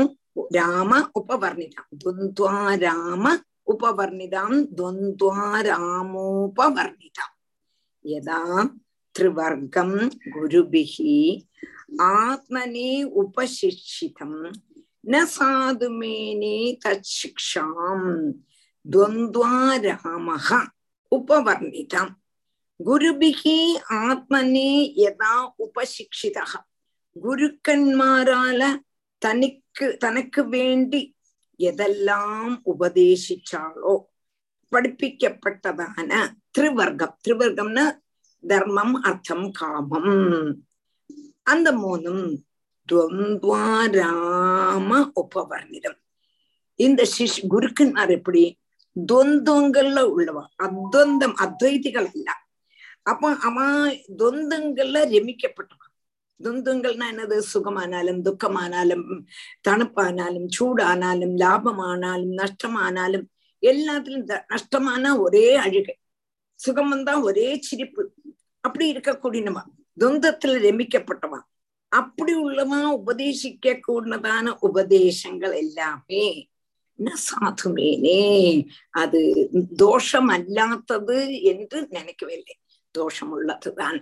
राम उपवर्णितां द्वन्द्वा यदा त्रिवर्गं गुरुभिः आत्मने उपशिक्षितं न साधुमेने तच्छिक्षां द्वन्द्वा रामः उपवर्णितां गुरुभिः आत्मने यदा குருக்கன்மாரால தனக்கு தனக்கு வேண்டி எதெல்லாம் உபதேசிச்சாளோ படிப்பிக்கப்பட்டதான திருவர்க்கம். திருவர்க்கம்னா தர்மம் அர்த்தம் காமம். அந்த மூணும் துவந்த்வாராம உபவர்ணிதம் இந்த சிஷ் குருக்கன்மார் எப்படி துவந்தங்கள்ல உள்ளவா? அத்வந்தம் அத்வைதிகள் அல்ல அப்ப அவன் துவந்தங்கள்ல ரமிக்கப்பட்டவன். துந்துங்கள்னா என்னது? சுகமானாலும் துக்கமானாலும் தணுப்பானாலும் சூடானாலும் லாபமானாலும் நஷ்டமானாலும் எல்லாத்திலும் நஷ்டமான ஒரே அழுகை. சுகம் வந்தா ஒரே சிரிப்பு. அப்படி இருக்கக்கூடியவா துந்தத்துல ரமிக்கப்பட்டவா அப்படி உள்ளவா உபதேசிக்க கூடதான உபதேசங்கள் எல்லாமே சாதுமேனே அது தோஷம் அல்லாத்தது என்று நினைக்கவில்லை. தோஷம் உள்ளதுதான்.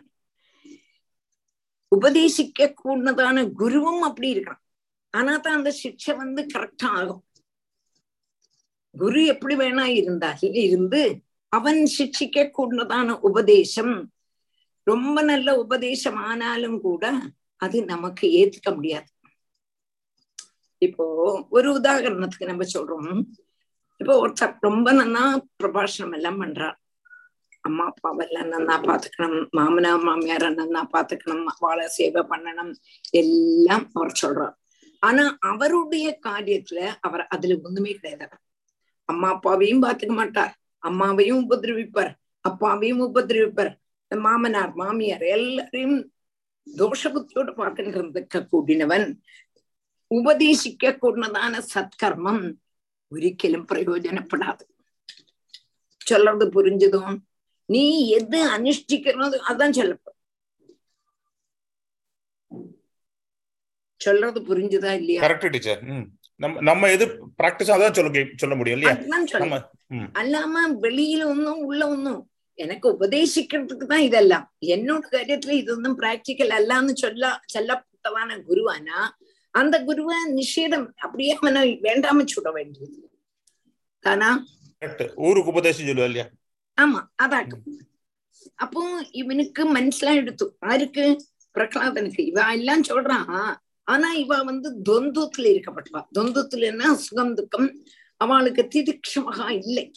உபதேசிக்க கூடதான குருவும் அப்படி இருக்கிறான். ஆனா தான் அந்த சிக்ஷை வந்து கரெக்டா ஆகும். குரு எப்படி வேணா இருந்தால் இருந்து அவன் சிக்ஷிக்க கூடதான உபதேசம். ரொம்ப நல்ல உபதேசம் ஆனாலும் கூட அது நமக்கு ஏத்துக்க முடியாது. இப்போ ஒரு உதாரணத்துக்கு நம்ம சொல்றோம். இப்போ ஒருத்தர் ரொம்ப நன்னா பிரபாஷணம் எல்லாம் பண்றார். அம்மா அப்பாவெல்லாம் நன்னா பாத்துக்கணும் மாமனா மாமியார நன்னா பாத்துக்கணும் அவளை சேவை பண்ணணும் எல்லாம் அவர் சொல்றார் ஆனா அவருடைய காரியத்துல அவர் அதுல ஒண்ணுமே கிடையாது அம்மா அப்பாவையும் பாத்துக்க மாட்டார் அம்மாவையும் உபதிரவிப்பார் அப்பாவையும் உபதிரவிப்பார் மாமனார் மாமியார் எல்லாரையும் தோஷபுத்தியோடு பார்க்கின்ற கூடினவன் ഉപദേശിക്ക കൂടുന്നതാണ് സത്കർമ്മം ഒരിക്കലും പ്രയോജനപ്പെടാതെ ചൊല്ലത് പുരിഞ്ചതോ நீ எது அனுஷ்டிக்கிறனோ அதான் சொல்லப்போ சொல்றது புரிஞ்சுதா இல்லையா? கரெக்ட் டீச்சர் நம்ம எது பிராக்டிஸ் அதான் சொல்ல சொல்ல முடியும் இல்லையா? அல்லாம வெளியில ஒன்னும் உள்ள ஒன்னும் எனக்கு உபதேசிக்கிறதுக்கு தான் இதெல்லாம். என்னோட காரியத்துல இது ஒன்றும் பிராக்டிக்கல் அல்லான்னு சொல்ல சொல்லப்பட்டவான குருவானா அந்த குருவை நிஷேதம் அப்படியே மன வேண்டாம சுட வேண்டியது. தானா? ஊருக்கு உபதேசம் சொல்லுவா இல்லையா? ஆமா அதாக்கும் அப்போ இவனுக்கு மனசிலாயிடுத்து யாருக்கு? பிரகலாதனுக்கு. இவ எல்லாம் சொல்றான். ஆனா இவ வந்து தொந்துத்துல இருக்கப்பட்டவா. தொந்துத்துல சுகம் துக்கம். அவளுக்கு திதிக்ஷமகா இல்லை.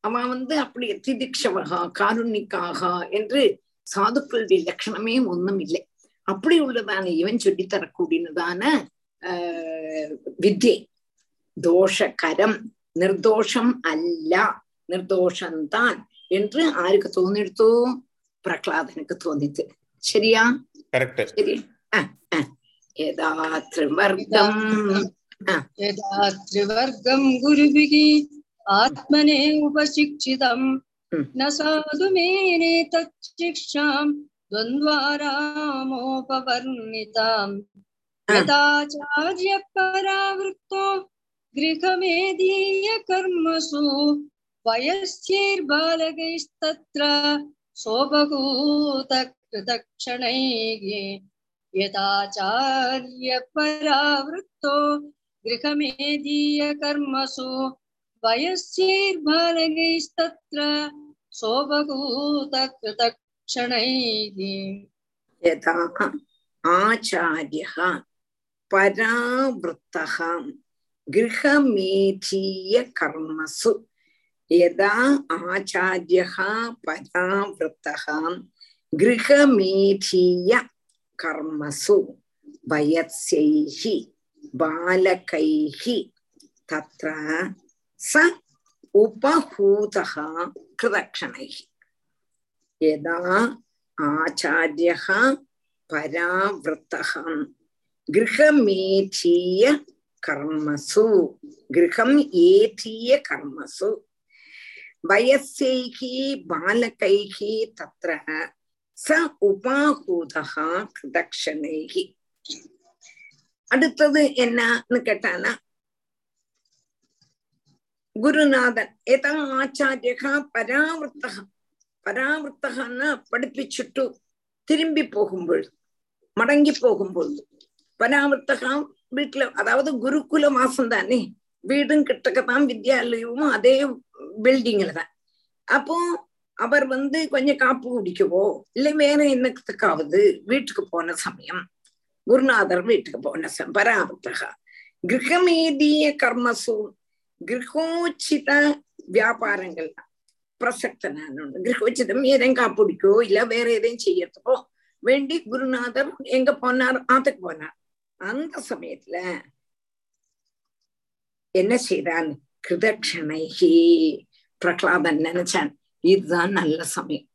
அவன் வந்து அப்படி திதிக்ஷவகா காருண்ணிக்காக என்று சாதுக்களுடைய லட்சணமே ஒண்ணும் இல்லை. அப்படி உள்ளதான இவன் சொல்லித்தரக்கூடியதான ஆஹ் வித்யை. தோஷகரம் நிர்தோஷம் அல்ல. நிர்தோஷம்தான் என்று ஆருக்கு தோணிடுத்தோ பிரகலாதனுக்கு தோணித்து சரியா கரெக்ட் சரி அஹ், அஹ். யதா திரிவர்க்கம் यदा त्रिवर्गं गुरुभिः आत्मने उपशिक्षितं Hmm. न साधु मेने तच्शिक्षां द्वन्द्वारामोपवर्णिताम् यदाचार्यपरावृत्तो गृहमेदीयकर्मसु वयस्यैर्बालकैस्तत्र सोपभूतकृतक्षणैः यथाचार्यपरावृत्तो गृहमेदीयकर्मसु वयस्यैर्बालकैस्तत्र सोपभूतकृतक्षणैः यथा आचार्यः परावृत्तः गृहमेधीयकर्मसु யதா ஆச்சாரியஹா பராவிருத்தகா கிரகமேதீய கர்மசு வயத்ஸைஹி பாலகைஹி தத்ர ச உபஹூதகா கிருதக்ஷணைஹி யதா ஆச்சாரியஹா பராவிருத்தகம் கிரகமேதீய கர்மசு கிரகம் ஏதீய கர்மசு வயசைகி பாலகைகி தத்ர ச உபாகூதா கிருதக்ஷணைகி அடுத்தது என்னன்னு கேட்டானா குருநாதன் எதா ஆச்சாரியகா பராவர்த்தகா பராவர்த்தகான்னா படிப்பிச்சுட்டு திரும்பி போகும்பொழுது மடங்கி போகும்பொழுது பராவர்த்தகம் வீட்டுல அதாவது குருகுல மாசம் தானே வீடும் கிட்டக்கத்தான் வித்யாலயமும் அதே பில்டிங்ல தான். அப்போ அவர் வந்து கொஞ்சம் காப்பு குடிக்கவோ இல்லை வேற என்னத்துக்காவது வீட்டுக்கு போன சமயம் குருநாதர் வீட்டுக்கு போன சமயம் பராபத்தகா கிரகமேதிய கர்மசு கிரகோச்சித வியாபாரங்கள் பிரசக்தனான கிரகோச்சிதம் எதையும் காப்பு குடிக்கவோ இல்ல வேற எதையும் செய்யறதுக்கோ வேண்டி குருநாதர் எங்க போனார்? ஆத்துக்கு போனார். அந்த சமயத்துல என்ன செய்தான்? கிருதக்ஷணைகி பிரகலாதன் நினைச்சான் இதுதான் நல்ல சமயம்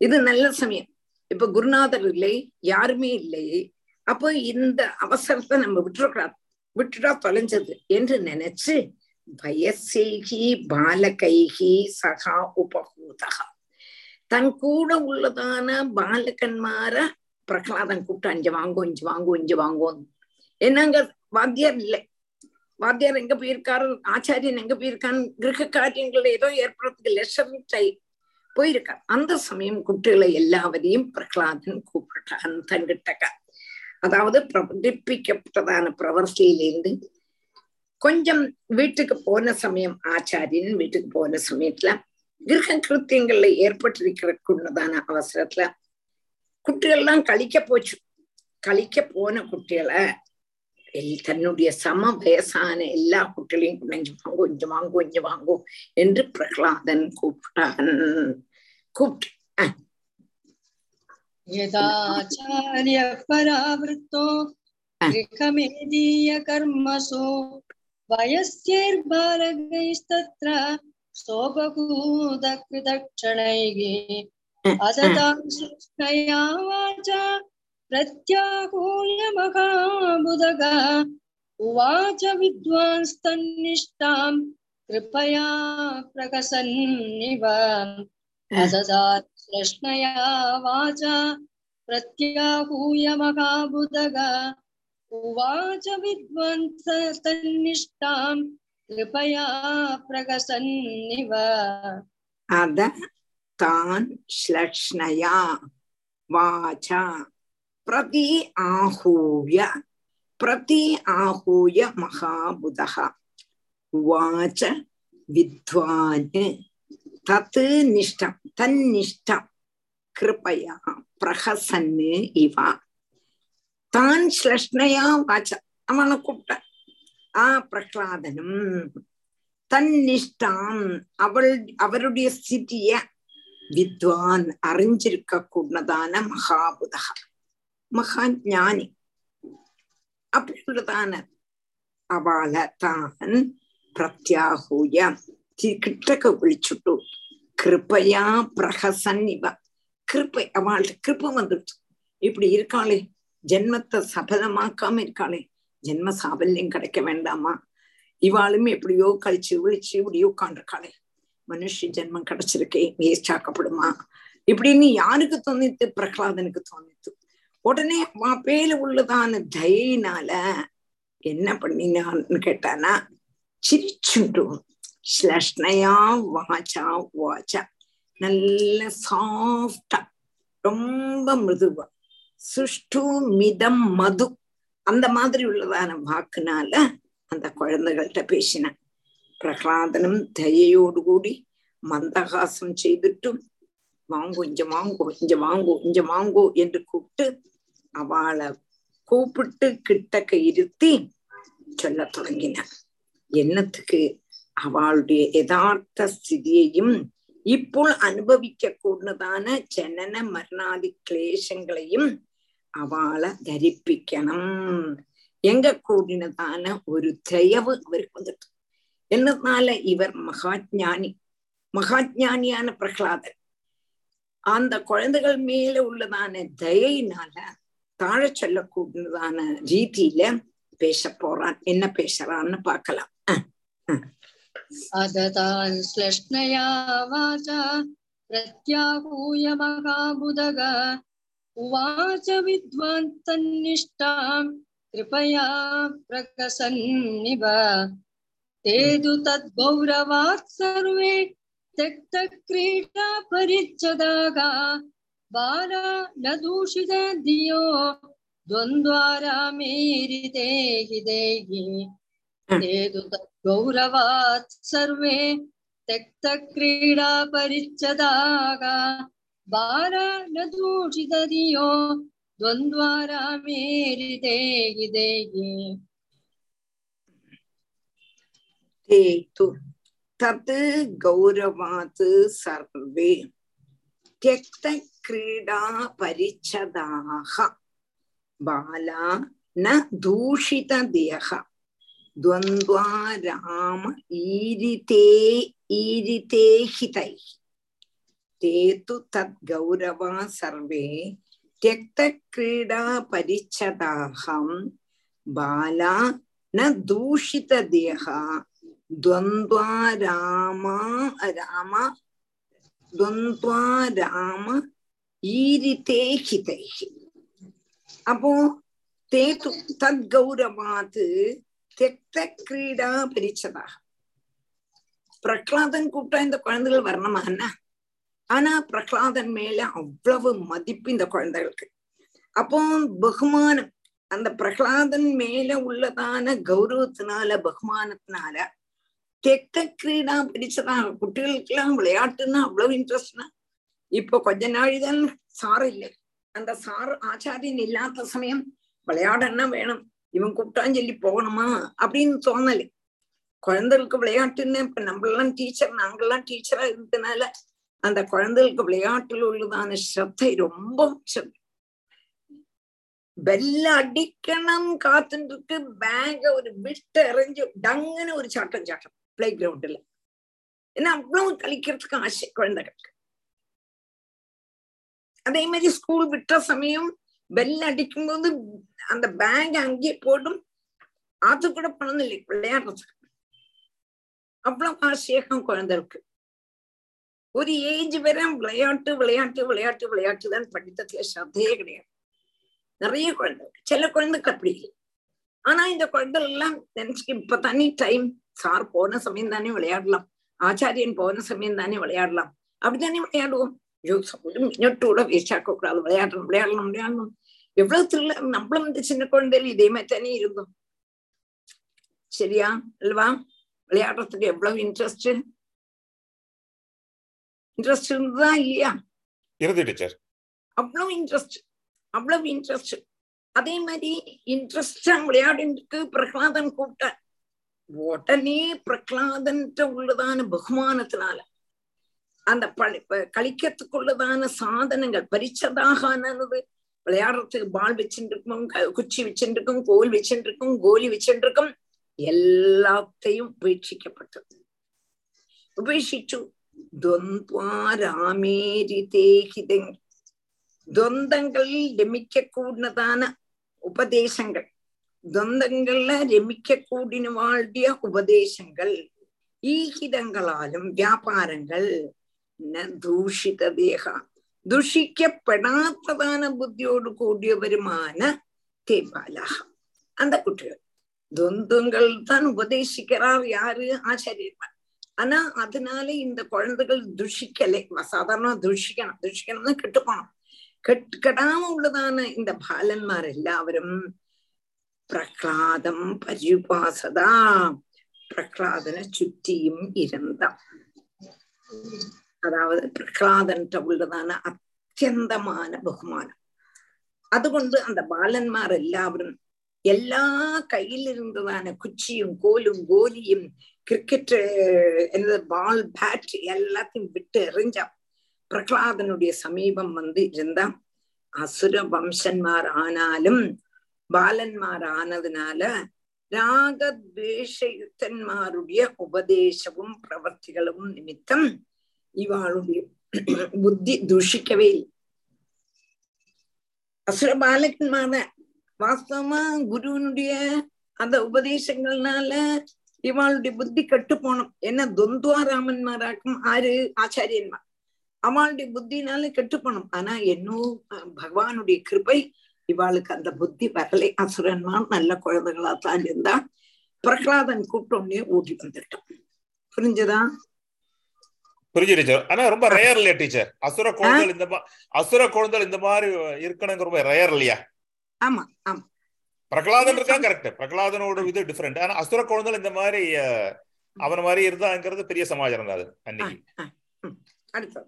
இது நல்ல சமயம் இப்ப குருநாதர் இல்லை யாருமே இல்லையே அப்போ இந்த அவசரத்தை நம்ம விட்டுறக்கூடாது விட்டுட்டா தொலைஞ்சது என்று நினைச்சு வயசேகி பாலகைகி சகா உபகூதகா தன் கூட உள்ளதான பாலகன்மார பிரகலாதன் கூப்பிட்டு அஞ்சு வாங்கும் இஞ்சு வாங்கும் இஞ்சு வாங்கும் என்னங்க வாத்தியார் இல்லை வாத்தியார் எங்க போயிருக்காரு ஆச்சாரியன் எங்க போயிருக்கான்னு கிரக காரியங்கள் ஏதோ ஏற்படுறதுக்கு லெஷர் போயிருக்கார். அந்த சமயம் குட்டிகளை எல்லாவரையும் பிரகலாதன் கூப்பிட்டான் தன்கிட்டக்க அதாவது பிரதிப்பிக்கப்பட்டதான பிரவர்த்தியிலிருந்து கொஞ்சம் வீட்டுக்கு போன சமயம் ஆச்சாரியன் வீட்டுக்கு போன சமயத்துல கிரக கிருத்தியங்கள்ல ஏற்பட்டிருக்கிறதுக்குள்ளதான அவசரத்துல குட்டிகள்லாம் கழிக்க போச்சு. கழிக்க போன குட்டிகளை தன்னுடைய சம வயசான எல்லா குட்டிகளையும் குறைஞ்சு வாங்கும் இஞ்சு வாங்கும் இஞ்சு வாங்கும் என்று பிரகலாதன் கூப்பிட்டான் கூப்பிட்டு यदाचार्य परावृत्तो गृहमेदीयकर्मसु वयस्यैर्बालकैस्तत्र सोपकूतकृतक्षणैः असतां सृष्टया वाचा प्रत्याहूय महाबुधग उवाच विद्वांस्तन्निष्ठां कृपया प्रकसन्निव। असदात् प्रश्नया वाचा प्रत्याहूय महाबुधग उवाच विद्वंस्तन्निष्ठां कृपया प्रकसन्निव। अद तान् श्लक्ष्णया वाचा। பிரதி ஆஹூய பிரதி ஆஹூய மகாபுதா வாச்ச வித்வான் தத் நிஷ்டம் தன்னிஷ்டம் கிருபையா பிரகசன்னு இவா. தான் ஸ்லஷ்ணையா வாச்ச அவனை கூப்பிட்ட. ஆ பிரகலாதனும். தன்னிஷ்டான் அவள் அவருடைய ஸ்திதிய வித்வான் அறிஞ்சிருக்க கூடதான மகாபுதகா மகா ஞானி அப்படின்றதான அவளை தான் பிரத்யாகூய கிட்டக்க விழிச்சுட்டு கிருப்பையா பிரகசன் இவ கிருப்பை அவள்கிட்ட கிருப்பை வந்துடுச்சு. இப்படி இருக்காளே. ஜென்மத்தை சபலமாக்காம இருக்காளே. ஜென்ம சாபல்யம் கிடைக்க வேண்டாமா? இவாளும் எப்படியோ கழிச்சு விழிச்சு இப்படியோ உட்காண்டிருக்காளே மனுஷ ஜென்மம் கிடைச்சிருக்கே வேஸ்ட் ஆக்கப்படுமா இப்படின்னு யாருக்கு தோணித்து? பிரகலாதனுக்கு தோணித்து. உடனே பேல உள்ளதான தயினால என்ன பண்ணினான்னு கேட்டானா சிரிச்சுண்டு ஸ்லஷ்ணையா வாச்சா வாச்சா. நல்ல சாஃப்டா ரொம்ப மிருதுவா. சுஷ்டு மிதம் மது. அந்த மாதிரி உள்ளதான வாக்குனால அந்த குழந்தைகள்கிட்ட பேசினான் பிரகலாதனும் தயையோடு கூடி மந்தகாசம் செய்துட்டும் வாங்கோ இஞ்ச வாங்கோ இஞ்ச வாங்கோ இஞ்ச வாங்கோ என்று கூப்பிட்டு அவளை கூப்பிட்டு கிட்டக்க இருத்தி சொல்ல தொடங்கினான் என்னத்துக்கு அவளுடைய யதார்த்த ஸ்திதியையும் ഇപ്പോൾ അനുഭവിക്ക കൂടുന്നതാണ് ജനന മരണാദി ക്ലേശങ്ങളെയും അവളെ ധരിപ്പിക്കണം எங்க கூடினதான ஒரு தயவு அவருக்கு வந்துட்டு என்னதுனால இவர் மகாஜானி மகாஜானியான பிரகலாதன் அந்த குழந்தைகள் மேல உள்ளதான தயையினால தாழ சொல்லக்கூடியதான ரீதியில பேச போறான் என்ன பேசுறான்னு பார்க்கலாம். அததான் ஸ்லஷ்ணயா வாச்சா பிரத்யாகூய மகாபுதக. உவாச்ச வித்வான் தன்னிஷ்டாம் கிருபயா பிரகசன்னிவ தேது தத் கௌரவாத் சர்வே தெக்த கிரீடா பரிச்சதாக. बाला न दूषित धियो द्वन्द्वारामेरिते हि देहि ते तु तद्गौरवात् सर्वे त्यक्तक्रीडा परिच्छदागा बाला न दूषित धियो द्वन्द्वारामेरिते हि देहि ते तु तत् गौरवात् सर्वे त्यक्तक्रीडा परिच्छदाः बाला न दूषितदेह द्वन्द्वा राम ईरिते ईरिते हितैः ते तु तद्गौरवा सर्वे त्यक्तक्रीडा परिच्छदाहं बाला न दूषितदेह द्वन्द्वा राम राम द्वन्द्वा राम ஈரித்தே ஹிதைஹி அப்போ தேது தத் கௌரவாத்து தெத்த கிரீடா பிரிச்சதாக பிரகலாதன் கூப்பிட்டா இந்த குழந்தைகள் வரணுமா என்ன ஆனா பிரகலாதன் மேல அவ்வளவு மதிப்பு இந்த குழந்தைகளுக்கு அப்போ பகுமானம் அந்த பிரகலாதன் மேல உள்ளதான கௌரவத்தினால பகுமானத்தினால தெக்க கிரீடா பிடிச்சதாக குட்டிகளுக்கெல்லாம் விளையாட்டுன்னா அவ்வளவு இன்ட்ரெஸ்ட்னா இப்போ கொஞ்ச நாழிதான் சார் இல்லை அந்த சார் ஆச்சாரியன் இல்லாத சமயம் விளையாடன்னா வேணும் இவன் கூப்பிட்டான்னு சொல்லி போகணுமா அப்படின்னு தோணலை குழந்தைகளுக்கு விளையாட்டுன்னு இப்ப நம்மளெல்லாம் டீச்சர் நாங்கெல்லாம் டீச்சரா இருந்ததுனால அந்த குழந்தைகளுக்கு விளையாட்டில் உள்ளதான ஸ்ரத்தை ரொம்ப முக்கியம் பெல்ல அடிக்கணும் காத்துட்டு இருக்கு பேங்க ஒரு விட்டு எறிஞ்சு டங்குன்னு ஒரு சாட்டம் சாட்டம் பிளே கிரவுண்ட்ல ஏன்னா அவ்வளவு கழிக்கிறதுக்கு ஆசை குழந்தைகளுக்கு அதே மாதிரி ஸ்கூல் விட்ட சமயம் பெல் அடிக்கும் போது அந்த பேக் அங்கேயே போட்டும். அது கூட பணம் இல்லை விளையாடுறதுக்கு அவ்வளவு ஆசையகம் குழந்தைகளுக்கு ஒரு ஏஜ் வரை விளையாட்டு விளையாட்டு விளையாட்டு விளையாட்டு தான் படித்ததுல ஸ்ரத்தையே கிடையாது. நிறைய குழந்தை சில குழந்தைக்கு அப்படி இல்லை. ஆனா இந்த குழந்தை எல்லாம் நினைச்சுக்கு இப்ப தானே டைம் சார் போன சமயம் தானே விளையாடலாம். ஆச்சாரியன் போன சமயம் தானே விளையாடலாம். அப்படித்தானே விளையாடுவோம். மினிட்டு கூட வேஸ்ட் ஆக்க கூடாது விளையாடணும் விளையாடணும் விளையாடணும் எவ்வளவு திருள்ள நம்மளும் இந்த சின்ன குழந்தைகள் இதே மாதிரி தானே இருந்தோம் சரியா இல்லவா விளையாடுறதுக்கு எவ்வளவு இன்ட்ரெஸ்ட் இன்ட்ரெஸ்ட் இருந்ததா இல்லையா அவ்வளவு இன்ட்ரெஸ்ட் அவ்வளவு இன்ட்ரெஸ்ட் அதே மாதிரி இன்ட்ரெஸ்டா விளையாடிட்டு பிரகலாதன் கூப்பிட்டான் உடனே பிரகலாதன்ட்ட உள்ளதான பகுமானத்தினால அந்த பழி கழிக்கிறதுக்குள்ளதான சாதனங்கள் பரிச்சதாகானது விளையாடுறதுக்கு பால் வச்சுருக்கும் குச்சி வச்சுருக்கும் கோல் வச்சுருக்கும் கோலி வச்சுருக்கும் எல்லாத்தையும் உபேட்சிக்கப்பட்டது. உபேட்சிச்சு துவந்த்வா ராமேரிதேகிதங் துவந்தங்களில் ரமிக்க கூடினதான உபதேசங்கள். துவந்தங்கள்ல ரமிக்க கூடின வாழ்டிய ந தூஷித தேகா ദുഷിക്കപ്പെടാത്തതാണ് ബുദ്ധിയോട് കൂടിയവരുമാണ് തേപാലാഹ അന്ത കുട്ടികൾ. ദ്വന്ദ്ങ്ങൾ താൻ ഉപദേശിക്കാർ യാര്? ആചാര്യന്മാർ. ஆனா அதனால இந்த குழந்தைகள் துஷிக்கலை சாதாரண துஷிக்கணும் துஷிக்கணும்னா கெட்டு போனோம் கெட் கெடாம உள்ளதான இந்த பாலன்மார் எல்லாவரும் பிரகலாதம் பரிபாசதா பிரகலாதனை சுற்றியும் இருந்தான் அதாவது பிரகலாதன்ற உள்ளதான அத்தியந்தமான பகுமானம். അതുകൊണ്ട് അന്ത ബാലന്മാർ എല്ലാവരും എല്ലാ കയ്യിലിരുന്നതാണ് കുച്ചിയും കോലും ഗോലിയും ക്രിക്കറ്റ് എന്നത് ബാൾ ബാറ്റ് എല്ലാத்தையும் விட்டு எறிஞ்சா பிரகலாதனுடைய சமீபம் வந்து இருந்தா அசுர வம்சன்மார் ஆனாலும் பாலன்மார் ஆனதுனால ராகத்வேஷயுத்தன்மாருடைய உபதேசமும் பிரவர்த்திகளும் நிமித்தம் இவாளுடைய புத்தி தூஷிக்கவே இல்லை அசுர பாலகன்மான வாஸ்தவமா குருவனுடைய அந்த உபதேசங்கள்னால இவாளுடைய புத்தி கட்டு போனோம் என்ன தொந்துவா ராமன்மாராக்கும் ஆறு ஆச்சாரியன்மார் அவளுடைய புத்தினால கெட்டு போனோம் ஆனா என்னோ பகவானுடைய கிருபை இவாளுக்கு அந்த புத்தி வரலை அசுரன்மார் நல்ல குழந்தைகளா தான் இருந்தா பிரகலாதன் கூப்பிட்டோன்னே ஓடி வந்துட்டோம் புரிஞ்சதா புரிஞ்சு டீச்சர் ஆனா ரொம்ப ரேர் இல்லையா டீச்சர் அசுர குழந்தைகள் இந்த மா- அசுர குழந்தைகள் இந்த மாதிரி இருக்கணுங்க ரொம்ப ரேர் இல்லையா ஆமா ஆமா பிரகலாதன் இருக்கா கரெக்ட் பிரகலாதனோட இது டிஃபரெண்ட் ஆனா அசுர குழந்தைகள் இந்த மாதிரி அஹ், அவன மாதிரி இருந்தாங்கிறது பெரிய சமாச்சாரம் தான் அது அன்னைக்கு அடுத்தது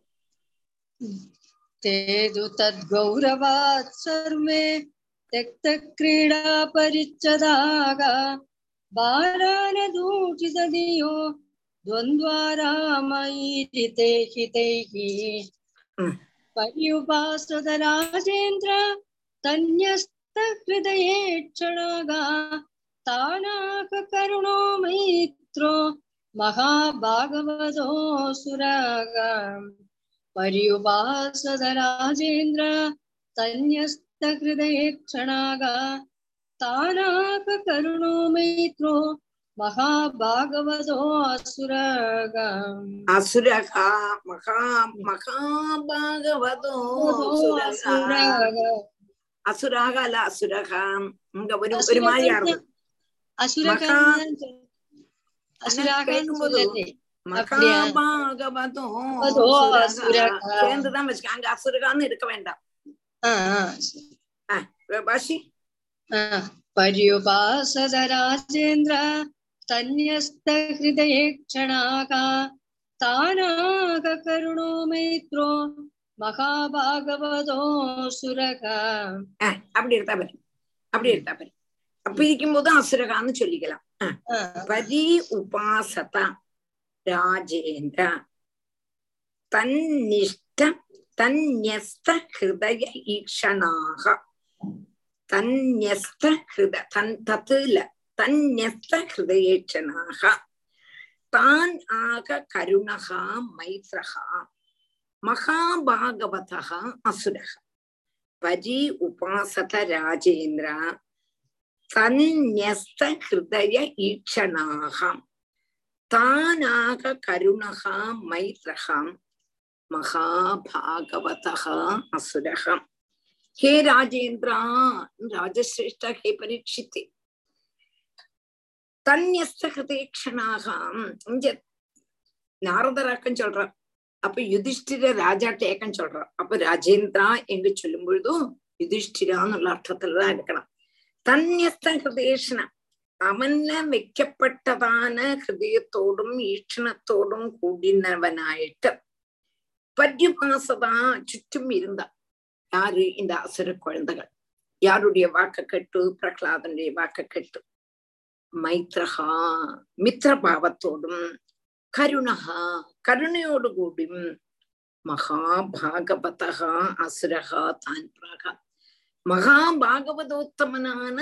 ते तु तद्गौरवात् सर्वे त्यक्तक्रीडा परिच्छदागा बालानदूषितधियो द्वन्द्वारामैरितैः hmm. पर्युपासत राजेन्द्र तन्यस्तहृदये क्षणागा तानाकरुणो मैत्रो महाभागवतो सुराग। पर्युपासत राजेन्द्र तन्यस्तहृदये क्षणागा तानाकरुणो मैत्रो महाभागवतो असुरागा அசுரகா மகா மகாபாகவதோ அசுரகா. அசுராக அல்ல அசுரகா இங்க ஒரு ஒரு மாதிரி இருக்கும் மகா கேட்கும்போது மகாபாகவதோ அதோ அசுரகா. அசுரகா. சேர்ந்துதான் வச்சுக்க அங்க அசுரகான்னு இருக்க வேண்டாம் பாஷி पर्युपासद राजेन्द्र तन्यस्तहृदये क्षणाका तानाककरुणो मैत्रो महाभागवतो सुरगा அஹ், அப்படி எடுத்தா பாரு அப்படி எடுத்தா பாரு அப்ப இருக்கும்போது அசுரகான்னு சொல்லிக்கலாம் அஹ். பரி உபாசத ராஜேந்திர தன்னிஷ்ட தன்யஸ்த ஹிருதய ஈக்ஷணாக தன்யஸ்த ஹிருத தன் தத்துல தன்யஸ்த தான் ஆக கருணகா மைத்ரகா மகாபாகவதா அசுரக. பரி உபாசத ராஜேந்திர தன்யஸ்த ஹிருதய தானாக கருணகா மைத்ரகா மகாபாகவதா அசுரகம் ஹே ராஜேந்திரா ராஜசிரேஷ்ட ஹே பரீட்சித்தே. தன்யஸ்திருதேக்ஷனாகாம் இங்க நாரதராக்கம் சொல்றார். அப்ப யுதிஷ்டிர ராஜாட்டேக்கன் சொல்றார். அப்ப ராஜேந்திரா என்று சொல்லும் பொழுதும் யுதிஷ்டிரான்னுள்ள அர்த்தத்துலதான் இருக்கணும். தன்யஸ்த ஹிருதேஷன அவன்ல வைக்கப்பட்டதான ஹிருதயத்தோடும் ஈக்ஷணத்தோடும் கூடினவனாயிட்டு பர்யுபாசதா சுற்றும் இருந்தா யாரு? இந்த அசுர குழந்தைகள். யாருடைய வாக்க கெட்டு? பிரகலாதனுடைய வாக்க கெட்டு. மைத்ரஹா மித்திரபாவத்தோடும் கருணஹா கருணையோடு கூடியும் மகாபாகவதா அசுரகா தான் பிராகா மகாபாகவதோத்தமனான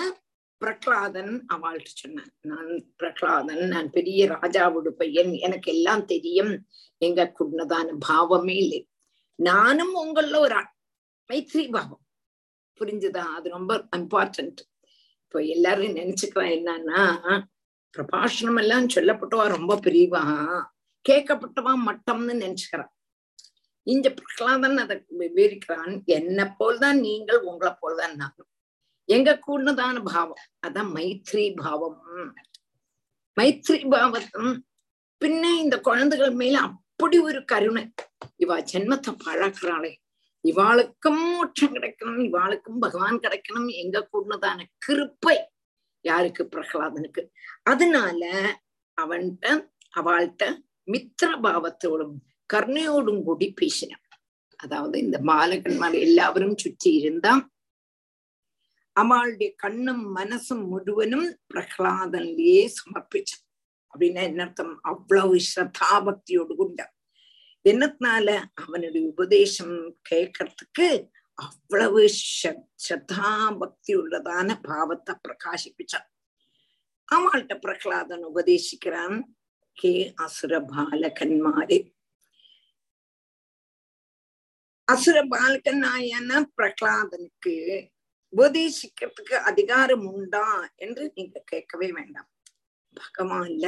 பிரகலாதன் அவள்கிட்ட சொன்னான். நான் பிரகலாதன் நான் பெரிய ராஜாவோட பையன். எனக்கு எல்லாம் தெரியும். எங்க குன்னதான பாவமே இல்லை. நானும் உங்கள ஒரு மைத்ரி பாவம். புரிஞ்சுதா? அது ரொம்ப இம்பார்ட்டன்ட் இப்போ எல்லாரும் நினைச்சுக்கிறா என்னன்னா பிரபாஷணம் எல்லாம் சொல்லப்பட்டவா ரொம்ப பெரியவா? கேட்கப்பட்டவா மட்டம்னு நினைச்சுக்கிறான் இங்க பிரகலாதன் அதை விவரிக்கிறான். என்னை போல்தான் நீங்கள் உங்களை போல்தான் நானும். எங்க கூடதான பாவம்? அதான் மைத்ரி பாவம். மைத்ரி பாவத்தும். பின்ன இந்த குழந்தைகள் மேல அப்படி ஒரு கருணை. இவா ஜென்மத்தை பழக்கிறாளே. இவாளுக்கும் மோட்சம் கிடைக்கணும் இவாளுக்கும் பகவான் கிடைக்கணும் எங்க கூடதான கிருப்பை யாருக்கு? பிரகலாதனுக்கு. அதனால அவன்கிட்ட அவள்கிட்ட மித்திர பாவத்தோடும் கருணையோடும் கூடி பேசினான். அதாவது இந்த பாலகன்மார் எல்லாவரும் சுற்றி இருந்தா அவளுடைய கண்ணும் மனசும் முழுவதும் பிரகலாதன்லயே சமர்ப்பிச்சான். அப்படின்னா என்ன அர்த்தம்? அவ்வளவு ஸ்ரத்தாபக்தியோடு கொண்டான் என்னத்தினால அவனுடைய உபதேசம் கேட்கறதுக்கு அவ்வளவு ஸ்ரத்தா பக்தி உள்ளதான பாவத்தை பிரகாசிப்பிச்சான். அவள்கிட்ட பிரகலாதன் உபதேசிக்கிறான் கே அசுர பாலகன்மாரே அசுர பாலகனாயான பிரகலாதனுக்கு உபதேசிக்கிறதுக்கு அதிகாரம் உண்டா என்று நீங்க கேட்கவே வேண்டாம். பகவான்ல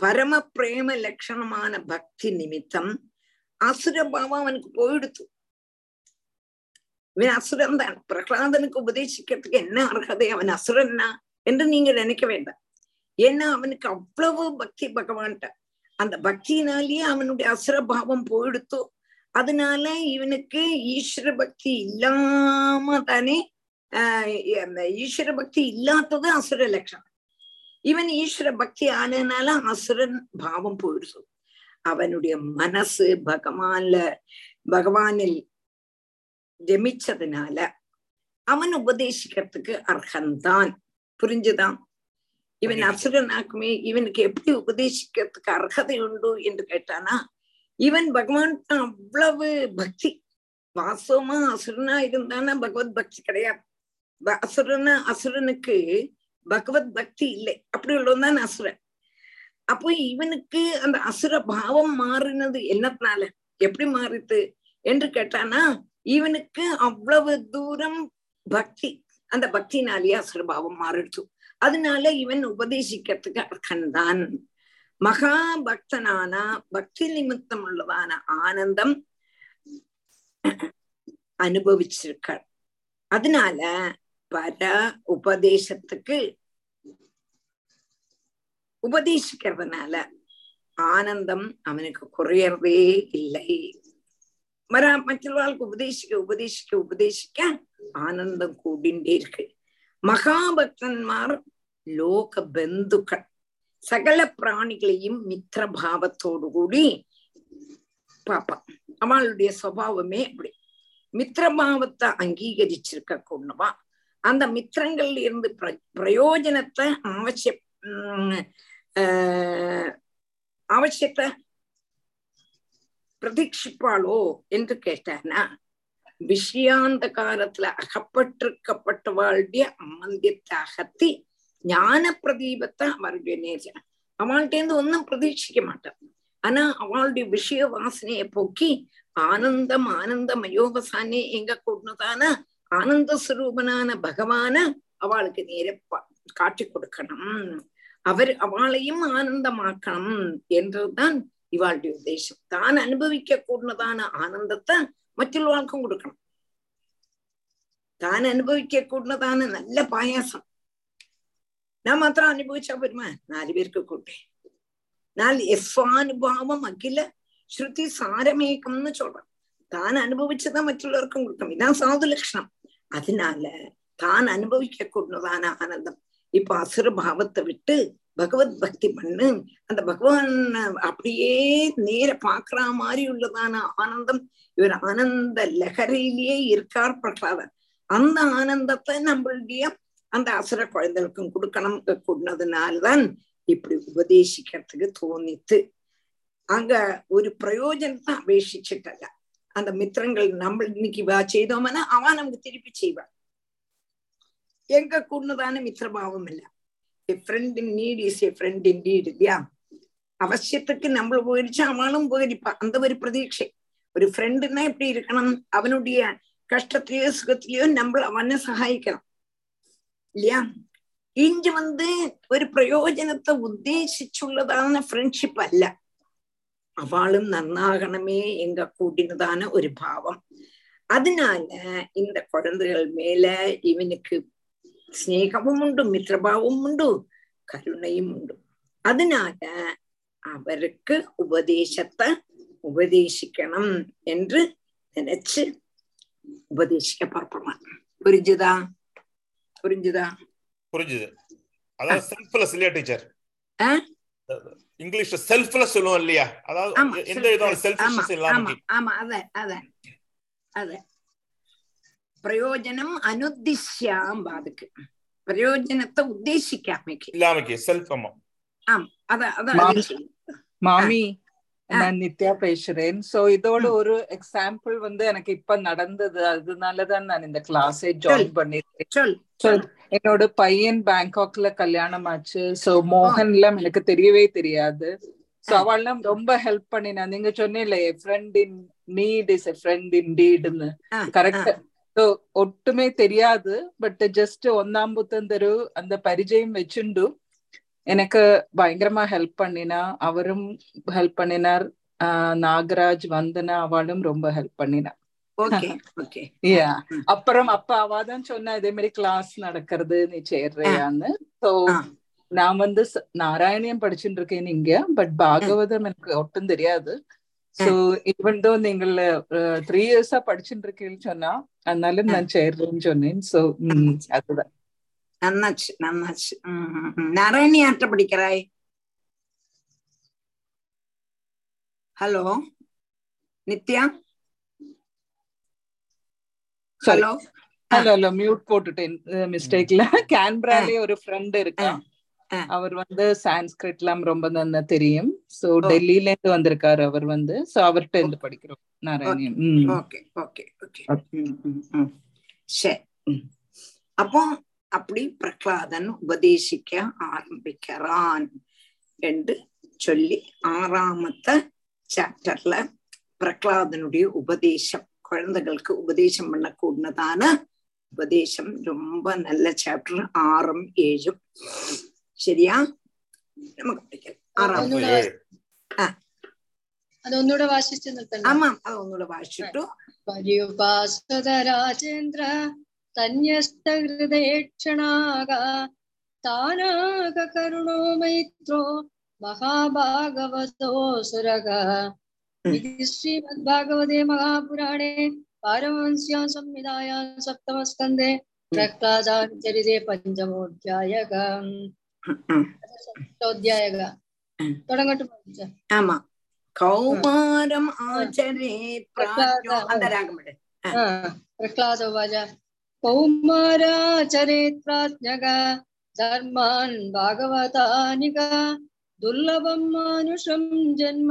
பரம பிரேம லட்சணமான பக்தி நிமித்தம் அசுர பாவம் அவனுக்கு போயிடுத்து இவன் அசுரன் தான் பிரகலாதனுக்கு உபதேசிக்கிறதுக்கு என்ன அர்ஹதை அவன் அசுரன்னா என்று நீங்க நினைக்க வேண்டாம் ஏன்னா அவனுக்கு அவ்வளவு பக்தி பகவான்ட்ட அந்த பக்தியினாலேயே அவனுடைய அசுரபாவம் போயிடுத்து அதனால இவனுக்கு ஈஸ்வர பக்தி இல்லாம தானே ஆஹ் ஈஸ்வர பக்தி இல்லாதது அசுர லட்சணம் இவன் ஈஸ்வர பக்தி ஆனதுனால அசுரன் பாவம் போயிடுச்சு அவனுடைய மனசு பகவான்ல பகவானில் ஜமிச்சதுனால அவன் உபதேசிக்கிறதுக்கு அர்ஹந்தான். புரிஞ்சுதான் இவன் அசுரனாக்குமே இவனுக்கு எப்படி உபதேசிக்கிறதுக்கு அர்ஹதை உண்டு என்று கேட்டானா இவன் பகவான் அவ்வளவு பக்தி. வாசமா அசுரனா இருந்தானா பகவத் பக்தி கிடையாது. அசுரன அசுரனுக்கு பகவத் பக்தி இல்லை. அப்படி உள்ளவன் அசுரன். அப்போ இவனுக்கு அந்த அசுர பாவம் மாறினது என்னத்தினால? எப்படி மாறித்து? என்று கேட்டானா இவனுக்கு அவ்வளவு தூரம் பக்தி அந்த பக்தினாலேயே அசுர பாவம் மாறிடுச்சு. அதனால இவன் உபதேசிக்கிறதுக்கு அர்த்தந்தான். மகா பக்தனான பக்தி நிமித்தம் உள்ளதான ஆனந்தம் அனுபவிச்சிருக்கார் அதனால பர உபதேசத்துக்கு உபதேசிக்கிறதுனால ஆனந்தம் அவனுக்கு குறையறதே இல்லை. மற மற்றவர்களுக்கு உபதேசிக்க உபதேசிக்க உபதேசிக்க ஆனந்தம் கூடிண்டே இருக்கு. மகாபக்தன்மார் லோக பந்துக்கள் சகல பிராணிகளையும் மித்திர பாவத்தோடு கூடி பாப்பான் அவளுடைய சுவாவமே அப்படி. மித்திரபாவத்தை அங்கீகரிச்சிருக்க கொண்டுவா. அந்த மித்திரங்கள்ல இருந்து பிர பிரயோஜனத்தை அவசியம் அவசியத்தை பிரதீட்சிப்பாளோ என்று கேட்டானா விஷயாந்த காலத்துல அகப்பட்டிருக்கப்பட்டவாளுடைய அம்மந்தியத்தை அகத்தி ஞான பிரதீபத்தை அவருடைய நேர அவள்கிட்ட இருந்து ஒன்னும் பிரதீட்சிக்க மாட்டான் ஆனா அவளுடைய விஷய வாசனையை போக்கி ஆனந்தம் ஆனந்தம் அயோகசானே எங்க கூடதான ஆனந்த சுரூபனான பகவான அவளுக்கு நேர காட்டி கொடுக்கணும். அவர் அவளையும் ஆனந்தமாக்கணும் என்றதுதான் இவாளுடைய உத்தேசம். தான் அனுபவிக்க கூடதான ஆனந்தத்தை மற்றுள்ளவாழ்க்கும் கொடுக்கணும். தான் அனுபவிக்க கூடதான நல்ல பாயாசம். நான் மாத்திரம் அனுபவிச்சா பெருமா நாலு பேருக்கு கூட்டே நாலு எஸ்வானுபாவம் அகில ஸ்ருதி சாரமேகம்னு சொல்றேன். தான் அனுபவிச்சதான் மற்றுள்ளவருக்கும் கொடுக்கணும். இதான் சாது லட்சணம் அதனால தான் அனுபவிக்க கூடதான ஆனந்தம். இப்ப அசுர பாவத்தை விட்டு பகவத் பக்தி பண்ணு. அந்த பகவான் அப்படியே நேர பாக்குற மாதிரி உள்ளதான ஆனந்தம். இவர் ஆனந்த லகரிலேயே இருக்கார் பிரகலாதன் அந்த ஆனந்தத்தை நம்மளுடைய அந்த அசுர குழந்தைகளுக்கும் கொடுக்கணும். கூடதுனால்தான் இப்படி உபதேசிக்கிறதுக்கு தோணித்து. அங்க ஒரு பிரயோஜனத்தை அபேட்சிச்சிட்டல அந்த மித்திரங்கள் நம்ம இன்னைக்கு வா செய்தோம்னா அவன் நமக்கு திருப்பி செய்வான். எங்க கூடதான மித்திரபாவம் இல்ல friend in need is a friend in need இல்லையா? அவசியத்துக்கு நம்மள போயிடுச்சு அவனும் போயிருப்பா. அந்த ஒரு பிரதீட்சை. ஒரு ஃப்ரெண்டுன்னா எப்படி இருக்கணும்? அவனுடைய கஷ்டத்திலயோ சுகத்திலயோ நம்ம அவனை சகாயிக்கணும். இல்லையா? இங்க வந்து ஒரு பிரயோஜனத்தை உத்தேசிச்சுள்ளதான ஃப்ரெண்ட்ஷிப் அல்ல. அவளும் நன்னாகணுமே எங்க கூட்டினதான ஒரு பாவம். அதனால இந்த குழந்தைகள் மேல இவனுக்கு സ്നേഹവും ഉണ്ട് മിത്രഭാവവും ഉണ്ട് കരുണയും ഉണ്ട് അതിനാല് அவருக்கு உபதேசத்தை உபதேசிக்கணும் என்று நினைச்சு உபதேசிக்க புறப்படுறான் புரிஞ்சுதா புரிஞ்சுதா புரிஞ்சுது அதாவது செல்ஃப்லெஸ் இல்லையா டீச்சர் ஆ? இங்கிலீஷ்ல செல்ஃப்லெஸ் சொல்லுவோம் இல்லையா அதாவது ஆமா எந்த விதமான ஆமா செல்ஃபிஷ்னஸ் இல்லாம ஆமா ஆமா அத அத அத பிரயோஜனம் அனுத்திஷ்யாம் அதுக்கு பிரயோஜனத்தை உத்தேசிக்காமைக்கு ஆமா அத அத மாமி. நான் நித்யா பேசுறேன் சோ இதோட ஒரு எக்ஸாம்பிள் வந்து எனக்கு இப்ப நடந்தது அதனாலதான் நான் இந்த கிளாஸே ஜாயின் பண்ணிருக்கேன் என்னோட பையன் பேங்காக்ல கல்யாணம் ஆச்சு சோ மோகன்லாம் எனக்கு தெரியவே தெரியாது சோ. அவள்லாம் ரொம்ப ஹெல்ப் பண்ணினா நீங்க சொன்னீங்களே friend in need is a friend in டீட்னு correct ഒട്ടുമേ തെരിയാത് ബട്ട് ജസ്റ്റ് ഒന്നാം പുത്തന്തരു അന്ത പരിചയം വെച്ചിണ്ടു எனக்கு பயங்கரமா ஹெல்ப் பண்ணினா அவரும் ஹெல்ப் பண்ணினார் நாகராஜ் வந்தனா அவளும் ரொம்ப ஹெல்ப் பண்ணினா. அப்புறம் அப்ப அவாதான் சொன்ன இதே மாதிரி கிளாஸ் நடக்கிறது நீ சேர்றியான்னு. சோ நான் வந்து நாராயணியம் படிச்சுட்டு இருக்கேன் இங்க பட் பாகவதம் எனக்கு ஒட்டும் தெரியாது. சோ ஈவன் தோ நீங்கள் த்ரீ இயர்ஸா படிச்சுட்டு இருக்கேன்னு சொன்னா அதனால நான் சேர்றேன்னு சொன்னேன் சோ அதுதான் நன்னாச்சு நன்னாச்சு ம், ம், ம். நாராயணி ஆட்ட படிக்கிறாய் ஹலோ. ஹலோ ஹலோ மியூட் போட்டுட்டேன் மிஸ்டேக்ல கேன்பராலே ஒரு ஃப்ரெண்ட் இருக்கா ஆ. அவர் வந்து சான்ஸ்கிரிட்லாம் ரொம்ப நல்லா தெரியும். சோ. டெல்லியில இருந்து வந்திருக்காரு அவர் வந்து. சோ அவர்கிட்ட இருந்து படிக்கிறோம். நாராயணியம். Okay okay okay. சரி. அப்போ அப்படி பிரகலாதன் உபதேசிக்க ஆரம்பிக்கிறான் என்று சொல்லி ஆறாமத்த சாப்டர்ல பிரகலாதனுடைய உபதேசம் குழந்தைகளுக்கு உபதேசம் பண்ணக்கூடியதான உபதேசம். ரொம்ப நல்ல சாப்டர் ஆறும் ஏழும். ശരിയാ നമുക്ക് പഠിക്കാം ആറാം ആ അതൊന്നുകൂടെ വാശിച്ചു നിൽക്കണം ആമാം അതൊന്നുകൂടെ വാശിട്ടു പര്യുപാസ്വത രാജേന്ദ്ര തന്യസ്ത ഹൃദയക്ഷണാക താനാക കരുണോ മൈത്രോ മഹാഭാഗവതോ സുരക ശ്രീമദ്ഭാഗവതേ മഹാപുരാണേ പാരമഹംസ്യാം സംഹിതായാം സപ്തമസ്കന്ധേ പ്രഹ്ലാദാചരിതേ പഞ്ചമോധ്യായകം ஆமா. கௌமாரம் ஆச்சரே அந்த ராகம் பிரகலாத உவாஜ கௌமாராச்சரேத் பிராஜ்ஞகா தர்மான் பாகவதானிகா. துர்லபம் மானுஷம் ஜென்ம.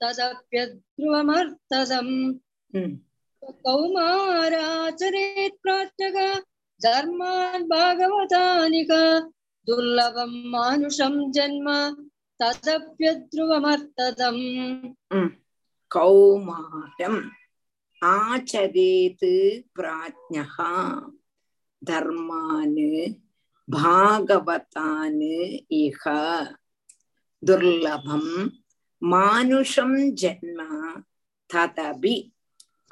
ததப்பியத்ருவமர்த்ததம் கௌமாராச்சரேத் தர்மான் பாகவதானிகா. दुर्लभं मानुषं जन्म तदप्यध्रुवमर्थदम् कौमारम् आचरेत् प्राज्ञः धर्मान् भागवतान् इह दुर्लभं मानुषं जन्म तदपि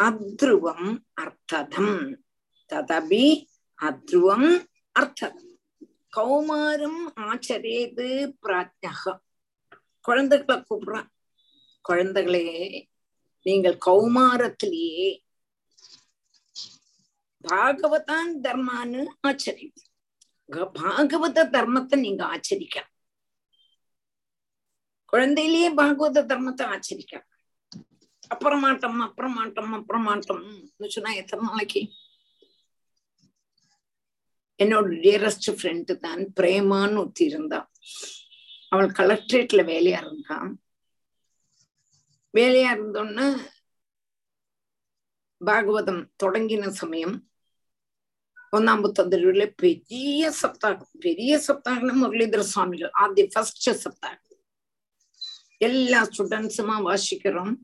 अध्रुवम् अर्थदम् तदपि अध्रुवम् अर्थदम् கௌமாரம் ஆச்சரேது பிராஜ்ஞா குழந்தைகளை கூப்பிடுறான். குழந்தைகளே நீங்கள் கௌமாரத்திலேயே பாகவதான் தர்மான்னு ஆச்சரியம். பாகவத தர்மத்தை நீங்க ஆச்சரிக்கலாம் குழந்தையிலேயே பாகவத தர்மத்தை ஆச்சரிக்கலாம் அப்புறமாட்டம் அப்புறமாட்டம் அப்புறமாட்டம். சொன்னா எத்தனை நாளைக்கு? என்னோட டியரஸ்ட் ஃப்ரெண்டு தான் பிரேமான்னு ஒத்தி இருந்தா. அவள் கலெக்டரேட்ல வேலையா இருந்தான் வேலையா இருந்தோன்னு பாகவதம் தொடங்கின சமயம் ஒன்னாம் புத்தந்தருல பெரிய சப்தாகம் பெரிய சப்தாகம் முரளிதர சுவாமிகள். ஆதி ஃபர்ஸ்ட் சப்தாகம். எல்லா ஸ்டூடெண்ட்ஸுமா வாசிக்கிறோம்.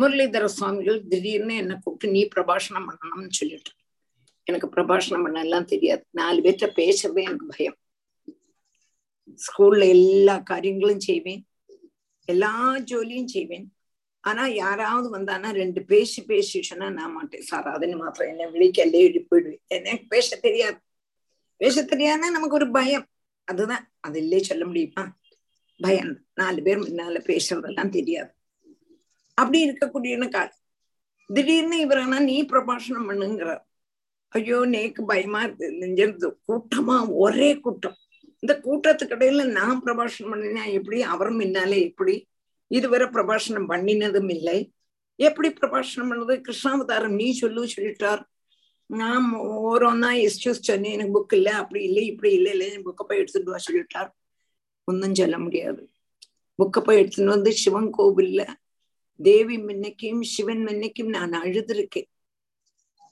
முரளிதர சுவாமிகள் திடீர்னு என்ன கூப்பிட்டு நீ பிரபாஷணம் பண்ணணும்னு சொல்லிட்டு எனக்கு பிரபாஷணம் பண்ண எல்லாம் தெரியாது. நாலு பேர்கிட்ட பேசுறதே எனக்கு பயம். ஸ்கூல்ல எல்லா காரியங்களும் செய்வேன். எல்லா ஜோலியும் செய்வேன். ஆனா யாராவது வந்தானா ரெண்டு பேசி பேசி சொன்னா நான் மாட்டேன். சார் அதுன்னு மாத்திரம் என்ன விழிக்கல்லே எழுதி போயிடுவேன். எனக்கு பேச தெரியாது. பேச தெரியாதுன்னா நமக்கு ஒரு பயம். அதுதான். அது இல்லையே சொல்ல முடியுமா? பயம். நாலு பேர் முன்னால பேசுறதெல்லாம் தெரியாது. அப்படி இருக்கக்கூடிய காலம் திடீர்னு இவரானா நீ பிரபாஷணம் பண்ணுங்கிறார். ஐயோ நேக்கு பயமா இருக்கு. நெஞ்சிருது கூட்டமா ஒரே கூட்டம். இந்த கூட்டத்துக்கு இடையில நான் பிரபாஷணம் பண்ணினா எப்படி? அவர் முன்னாலே எப்படி? இதுவரை பிரபாஷணம் பண்ணினதும் இல்லை. எப்படி பிரபாஷணம் பண்ணது? கிருஷ்ணாவதாரம் நீ சொல்லு சொல்லிட்டார். நான் ஓரோன்னா எஸ்டியூஸ் சொன்னேன். எனக்கு புக் இல்லை. அப்படி இல்லை இப்படி இல்லை இல்லை. புக்கை போய் எடுத்துட்டு வா சொல்லிட்டார். ஒன்றும் சொல்ல முடியாது. புக்கை போய் எடுத்துட்டு வந்து சிவன் கோவில்ல தேவி முன்னைக்கும் சிவன் முன்னைக்கும் நான் அழுதுருக்கேன்.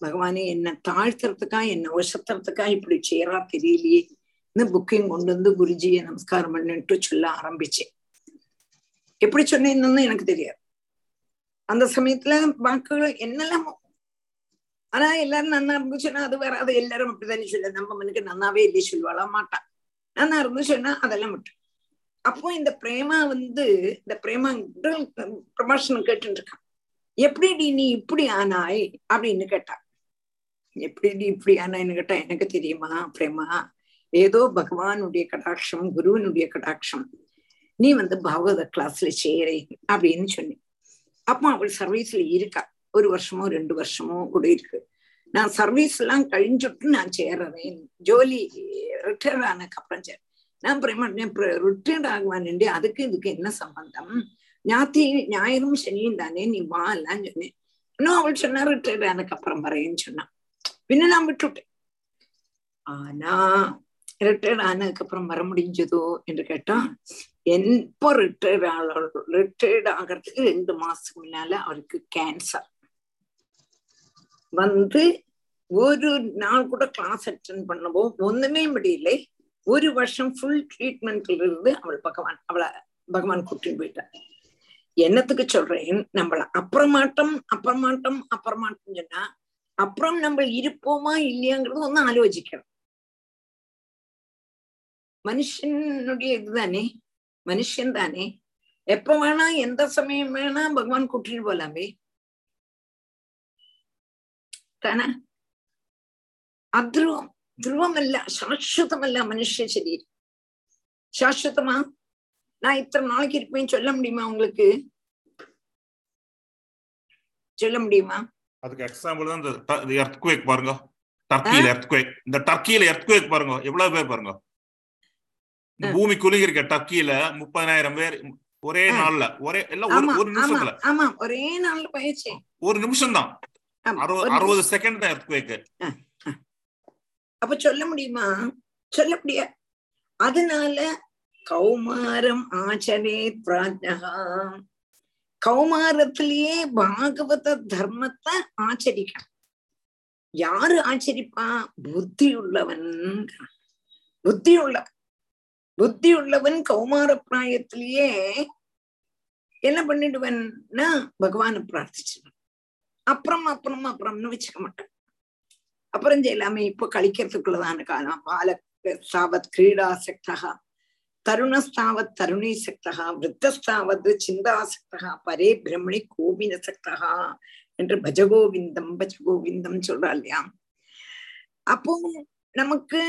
பகவானே என்ன தாழ்த்துறதுக்கா என்ன உசத்துறதுக்கா இப்படி செய்யறா தெரியலையே. புக்கையும் கொண்டு வந்து குருஜியை நமஸ்காரம் பண்ணிட்டு சொல்ல ஆரம்பிச்சேன் எப்படி சொன்னேன்னு எனக்கு தெரியாது. அந்த சமயத்துல வாக்குகள் என்னெல்லாமோ ஆனா எல்லாரும் நன்னா இருந்துச்சுன்னா அது வேற அது எல்லாரும் அப்படித்தானே சொல்ல நம்ம மனுக்கு நன்னாவே இல்லை சொல்லுவாளா? மாட்டான். நன்னா இருந்துச்சுன்னா அதெல்லாம் மட்டும் அப்போ இந்த பிரேமா வந்து இந்த பிரேமா பிரபாஷணம் கேட்டு இருக்கான். எப்படி நீ இப்படி ஆனாய்? அப்படின்னு கேட்டா எப்படி இப்படி ஆனா கேட்டா எனக்கு தெரியுமா? பிரேமா ஏதோ பகவானுடைய கடாட்சம் குருவனுடைய கடாட்சம். நீ வந்து பாகவத கிளாஸ்ல சேரே அப்படின்னு சொன்னி. அப்போ அவள் சர்வீஸ்ல இருக்கா. ஒரு வருஷமோ ரெண்டு வருஷமோ கூட இருக்கு. நான் சர்வீஸ் எல்லாம் கழிஞ்சுட்டு நான் சேர்றேன். ஜோலி ரிட்டையர் ஆனதுக்கு அப்புறம் சேர் நான் பிரேமன் ரிட்டையர்ட் ஆகுவானுண்டு அதுக்கு இதுக்கு என்ன சம்பந்தம்? ஞாத்தி ஞாயிறும் சனியும் தானே நீ வா எல்லாம் சொன்னேன். இன்னும் அவள் சொன்னா ரிட்டையர்ட் ஆனதுக்கு அப்புறம் வரேன்னு சொன்னான் பின்ன நான் விட்டுட்டேன். ஆனா ரிட்டையர்ட் ஆனதுக்கு அப்புறம் வர முடிஞ்சதோ என்று கேட்டா எப்போ ரிட்டையர்ட் ஆக ரிட்டையர்ட் ஆகிறதுக்கு ரெண்டு மாசத்துக்கு முன்னால அவருக்கு கேன்சர் வந்து ஒரு நாள் கூட கிளாஸ் அட்டன் பண்ணவோ ஒண்ணுமே முடியல. ஒரு வருஷம் ஃபுல் ட்ரீட்மெண்ட்ல இருந்து அவள் பகவான் அவளை பகவான் கூட்டின்னு போயிட்டார். என்னத்துக்கு சொல்றேன்? நம்மள அப்புறமாட்டம் அப்புறமாட்டம் அப்புறமாட்டம் சொன்னா அப்புறம் நம்ம இருப்போமா இல்லையாங்கிறது ஒன்னும் ஆலோசிக்கணும். மனுஷனுடைய இதுதானே? மனுஷன் தானே? எப்ப வேணா எந்த சமயம் வேணா பகவான் கூட்டிட்டு போலாமே. தானே? அத்ருவம். துருவமல்ல சாஸ்வதமல்ல மனுஷன் சரீரம். சாஸ்வதமா? நான் இத்தனை நாளைக்கு இருப்பேன் சொல்ல முடியுமா உங்களுக்கு? சொல்ல முடியுமா? அதுக்கு எக்ஸாம்பிள் தான் இந்த எர்த்குவேக் பாருங்க. டர்க்கியில எர்த்குவேக் இந்த டர்க்கியில எர்த்குவேக் பாருங்க. எவ்வளவு பேர் பாருங்க. இந்த பூமி குலுங்கி இருக்க டர்க்கியில முப்பதாயிரம் பேர் ஒரே நாள்ல ஒரே எல்லாம் ஒரு நிமிஷத்துல. ஒரே நாள்ல பயிற்சி ஒரு நிமிஷம் தான் அறுபது அறுபது செகண்ட் தான் எர்த்குவேக் அப்ப சொல்ல முடியுமா? சொல்ல முடியாது அதனால கௌமாரம் ஆச்சரே பிராஜ்னகா கௌமாரத்திலேயே பாகவத தர்மத்தை ஆச்சரிக்கணும் யாரு ஆச்சரிப்பா? புத்தி உள்ளவன் புத்தி உள்ளவன் புத்தி உள்ளவன் கௌமார பிராயத்திலேயே என்ன பண்ணிடுவன்னா பகவான பிரார்த்திச்சிடுவன். அப்புறம் அப்புறம் அப்புறம்னு வச்சுக்க மாட்டான். அப்புறம் செய்யலாமே இப்ப கழிக்கிறதுக்குள்ளதான காலம். பால சாவத் கிரீடாசக்தா தருணஸ்தாவத் தருணீசக்தா விருத்தஸ்தாவத் சிந்தாசக்தகா பரே பிரம்மணி கோபினசக்தா என்று பஜகோவிந்தம் பஜகோவிந்தம் சொல்றா இல்லையா? அப்போ நமக்கு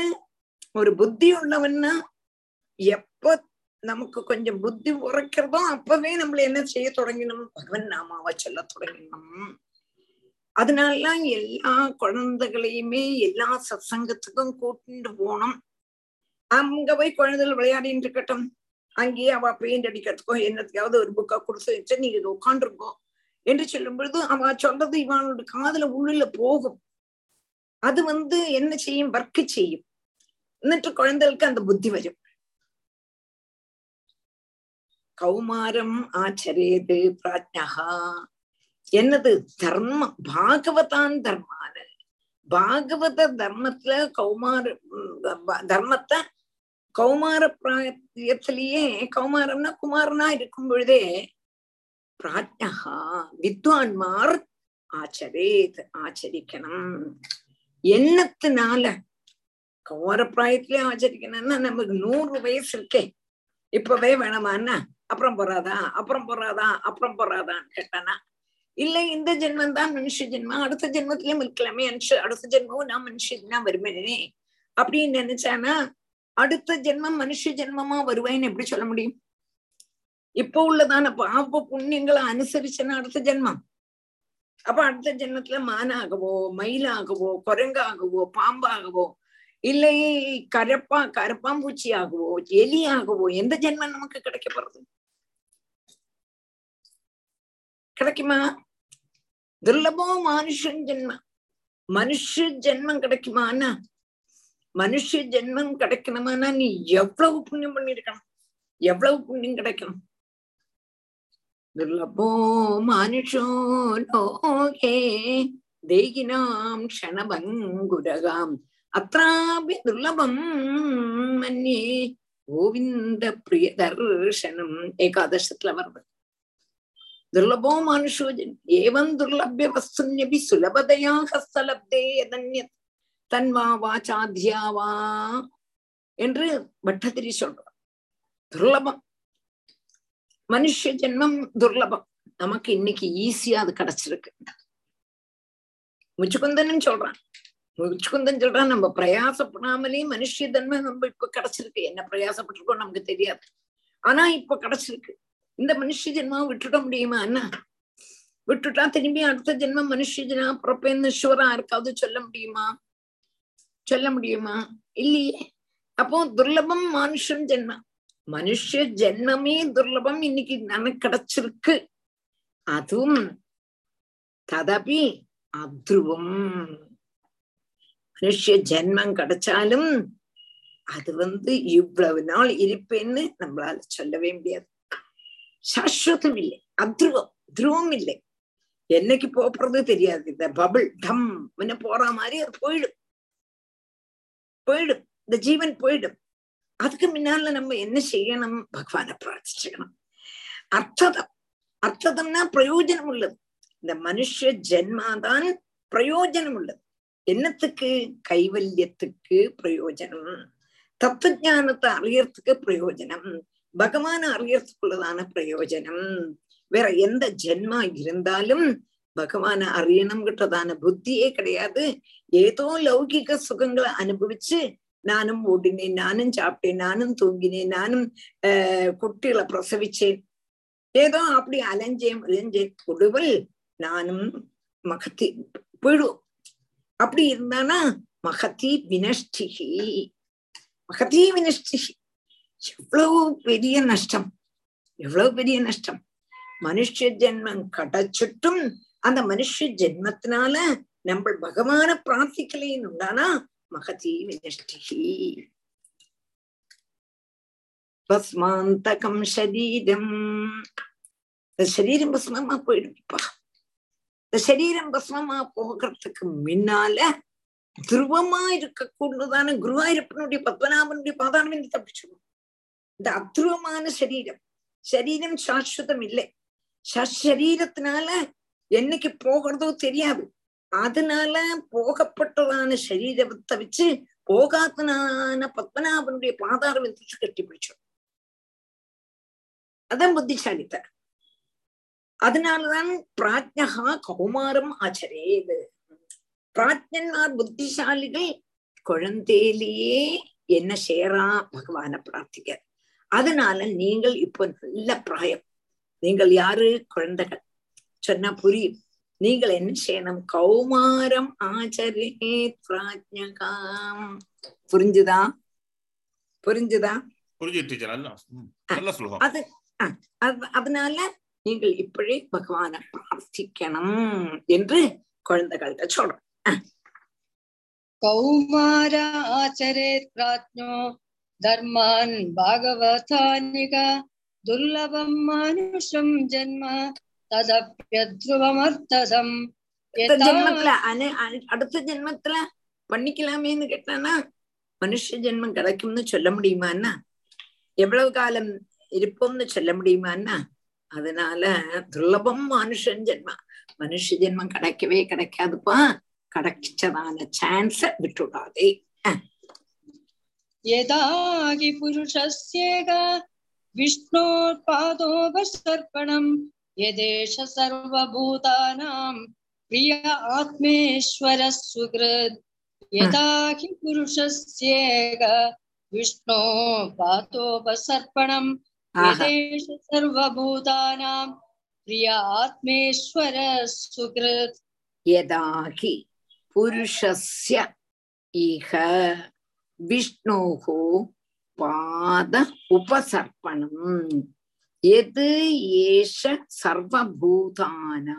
ஒரு புத்தி உள்ளவன்னா எப்ப நமக்கு கொஞ்சம் புத்தி உரைக்கிறதோ அப்பவே நம்மள என்ன செய்ய தொடங்கினோம் பகவன் நாமாவை சொல்ல தொடங்கினோம் அதனால எல்லா குழந்தைகளையுமே எல்லா சத்சங்கத்துக்கும் கூட்டிட்டு போனோம் அங்க போய் குழந்தைகள் விளையாடிட்டு இருக்கட்டும் அங்கேயே அவ பெயிண்ட் அடிக்கிறதுக்கோ என்னத்துக்காவது ஒரு புக்கா கொடுத்து வச்சு நீங்க இது உட்காந்துருக்கோ என்று சொல்லும் பொழுது அவ சொல்றது இவனோட காதுல உள்ள போகும் அது வந்து என்ன செய்யும் ஒர்க்கு செய்யும் എന്നിട്ട് குழந்தைகளுக்கு அந்த புத்தி வரும் கௌமாரம் ஆச்சரேது பிராஜ்னகா என்னது தர்மம் பாகவதான் தர்மான பாகவத தர்மத்துல கௌமார தர்மத்தை கௌமார பிராயத்திலேயே கௌமாரம்னா குமாரனா இருக்கும் பொழுதே பிராஜ்னகா வித்வான்மார் ஆச்சரேத் ஆச்சரிக்கணும். எண்ணத்தினால கௌமார பிராயத்திலே ஆச்சரிக்கணும்னா நமக்கு நூறு வயசு இருக்கே. இப்பவே வேணாமா அப்புறம் போறாதா? அப்புறம் போறாதா? அப்புறம் போறாதான்னு கேட்டானா. இல்ல இந்த ஜென்மம் தான் மனுஷ ஜென்மம். அடுத்த ஜென்மத்திலயும் இருக்கலாமே. அடுத்த ஜென்மமும் நான் மனுஷன் தான் வருமேனே அப்படின்னு நினைச்சானா அடுத்த ஜென்மம் மனுஷ ஜென்மமா வருவேன்னு எப்படி சொல்ல முடியும்? இப்போ உள்ளதான பாப புண்ணியங்களை அனுசரிச்சுன்னா அடுத்த ஜென்மம். அப்ப அடுத்த ஜென்மத்துல மானாகவோ மயிலாகவோ குரங்காகவோ பாம்பாகவோ இல்லை கரப்பா கரப்பாம்பூச்சி ஆகவோ எலியாகவோ எந்த ஜென்மம் நமக்கு கிடைக்க போறது? கிடைக்குமா? துர்லபோ மனுஷன் ஜென்மம். மனுஷ ஜென்மம் கிடைக்குமான்னா மனுஷ ஜென்மம் கிடைக்கணுமானா நீ எவ்வளவு புண்ணியம் பண்ணிருக்கணும் எவ்வளவு புண்ணியம் கிடைக்கணும்? துர்லபோ மனுஷோ லோகே தேகினாம் க்ஷணபங்குரகாம் அத்ராபி துர்லபம் மன்னே கோவிந்த பிரிய தர்ஷனம் ஏகாதசத்துல வருது துர்லபோ மனுஷோ ஏவம் துர்லபிய வஸ்துன்யபி சுலபதையாக ஹஸ்தலப்தே எதன்யத் தன்வா வாச்சாத்தியாவா என்று பட்டதிரி சொல்றார் துர்லபம். மனுஷ ஜென்மம் துர்லபம். நமக்கு இன்னைக்கு ஈஸியா அது கிடைச்சிருக்கு. முச்சுக்குந்தனும் சொல்றான் முச்சுக்குந்தன் சொல்றான் நம்ம பிரயாசப்படாமலே மனுஷ தன்மை நம்ம இப்ப கிடைச்சிருக்கு. என்ன பிரயாசப்பட்டிருக்கோம் நமக்கு தெரியாது. ஆனா இப்ப கிடைச்சிருக்கு. இந்த மனுஷ ஜென்மாவை விட்டுட முடியுமா என்ன? விட்டுட்டா திரும்பி அடுத்த ஜென்மம் மனுஷ ஜனா பிறப்பேன்னு ஷூரா இருக்காது சொல்ல முடியுமா? சொல்ல முடியுமா? இல்லையே. அப்போ துர்லபம் மனுஷன் ஜென்மம். மனுஷ ஜென்மமே துர்லபம் இன்னைக்கு எனக்கு கிடைச்சிருக்கு. அதுவும் ததபி அத்ருவம். மனுஷ ஜென்மம் கிடைச்சாலும் அது வந்து இவ்வளவு நாள் இருப்பேன்னு நம்மளால சொல்லவே முடியாது. சாஸ்வதம் இல்லை. அத்ருவம். துருவம் இல்லை. என்னைக்கு போறது தெரியாது. இந்த பபிள் டம் முன்ன போற மாதிரி அது போயிடும். போயிடும். இந்த ஜீவன் போயிடும். அதுக்கு முன்னால நம்ம என்ன செய்யணும்? பகவான பிரார்த்திச்சுக்கணும். அர்த்ததம். அர்த்ததம்னா பிரயோஜனம் உள்ளது. இந்த மனுஷ ஜென்மாதான் பிரயோஜனம் உள்ளது. என்னத்துக்கு? கைவல்யத்துக்கு பிரயோஜனம். தத்துவ ஞானத்தை அறியறதுக்கு பிரயோஜனம். பகவான அறியறதுக்குள்ளதான பிரயோஜனம். வேற எந்த ஜென்மா இருந்தாலும் பகவான அறியணும்கிட்டதான புத்தியே கிடையாது. ஏதோ லௌகிக சுகங்களை அனுபவிச்சு நானும் ஓடினேன் நானும் சாப்பிட்டேன் நானும் தூங்கினேன் நானும் ஆஹ் குட்டிகளை பிரசவிச்சேன். ஏதோ அப்படி அலைஞ்சேன் அலைஞ்சேன் ஒடுவல் நானும் மகத்தி போயிடுவோம். அப்படி இருந்தானா மகதி வினஷ்டிகி. மகதி வினஷ்டிகி. எவ்வளவு பெரிய நஷ்டம். எவ்வளவு பெரிய நஷ்டம். மனுஷ ஜென்மம் கிடைச்சிட்டும் அந்த மனுஷ ஜென்மத்தினால நம்ம பகவான பிரார்த்திக்கலைன்னு உண்டானா? மகதி வினஷ்டிகி பஸ்மாந்தகம் சரீரம் இந்த சரீரம் பஸ்மமா போயிடுப்பா இந்த சரீரம் பஸ்மமா போகிறதுக்கு முன்னால துருவமா இருக்கக்கூடியதான குருவாயிருப்பனுடைய பத்மநாபனுடைய பாதானம் என்று தப்பிச்சிடும் இந்த அத்ருவமான சரீரம் சரீரம் சாஸ்வதம் இல்லை. சரீரத்தினால என்னைக்கு போகிறதோ தெரியாது. அதனால போகப்பட்டதான சரீரத்தை வச்சு போகாதனான பத்மநாபனுடைய பாதாரம் என்று கட்டி பிடிச்சோம். அதான் புத்திசாலித்த. அதனாலதான் பிராஜ்யகா கௌமாரம் ஆச்சரேது பிராஜ்யன்மார் புத்திசாலிகள் குழந்தையிலேயே என்ன சேரா பகவான பிரார்த்திக்க. அதனால நீங்கள் இப்ப நல்ல பிராயம். நீங்கள் யாரு? குழந்தைகள். சொன்னா புரியும் நீங்கள் என்ன செய்யணும்? கௌமாரம் ஆச்சரியே பிராஜ்யகாம். புரிஞ்சுதா? புரிஞ்சுதா? அது அதனால நீங்கள் இப்படி பகவான பிரார்த்திக்கணும் என்று குழந்தைகள்கிட்ட சொல்றோம். கௌமார ஆச்சரே பிராஜ்யோ தர்மான் பாகவதானிகா. துர்லபம் மனுஷம் ஜென்ம ததப்பியத்ருவமர்த்தசம் ஜென்மத்துல அனு அடுத்த ஜென்மத்துல பண்ணிக்கலாமேன்னு கேட்டானா மனுஷ ஜென்மம் கிடைக்கும்னு சொல்ல முடியுமான்னா எவ்வளவு காலம் இருப்போம்னு சொல்ல முடியுமான்னா அதனால துர்லபம் மனுஷன் ஜென்மம் மனுஷ ஜென்மம் கிடைக்கவே கிடைக்காதுப்பா கிடைச்சதான சான்ஸ விட்டுடாதே யதாகி புருஷஸ்யேக விஷ்ணோர் यदेष सर्वभूतानां प्रिय आत्मेश्वर सुकृत् यदा हि पुरुषस्येक विष्णो पातोपसर्पणम् सर्वभूतानां प्रिय यदा हि पुरुषस्य इह विष्णोः पाद उपसर्पणम्। எது ஏஷ சர்வபூதானா?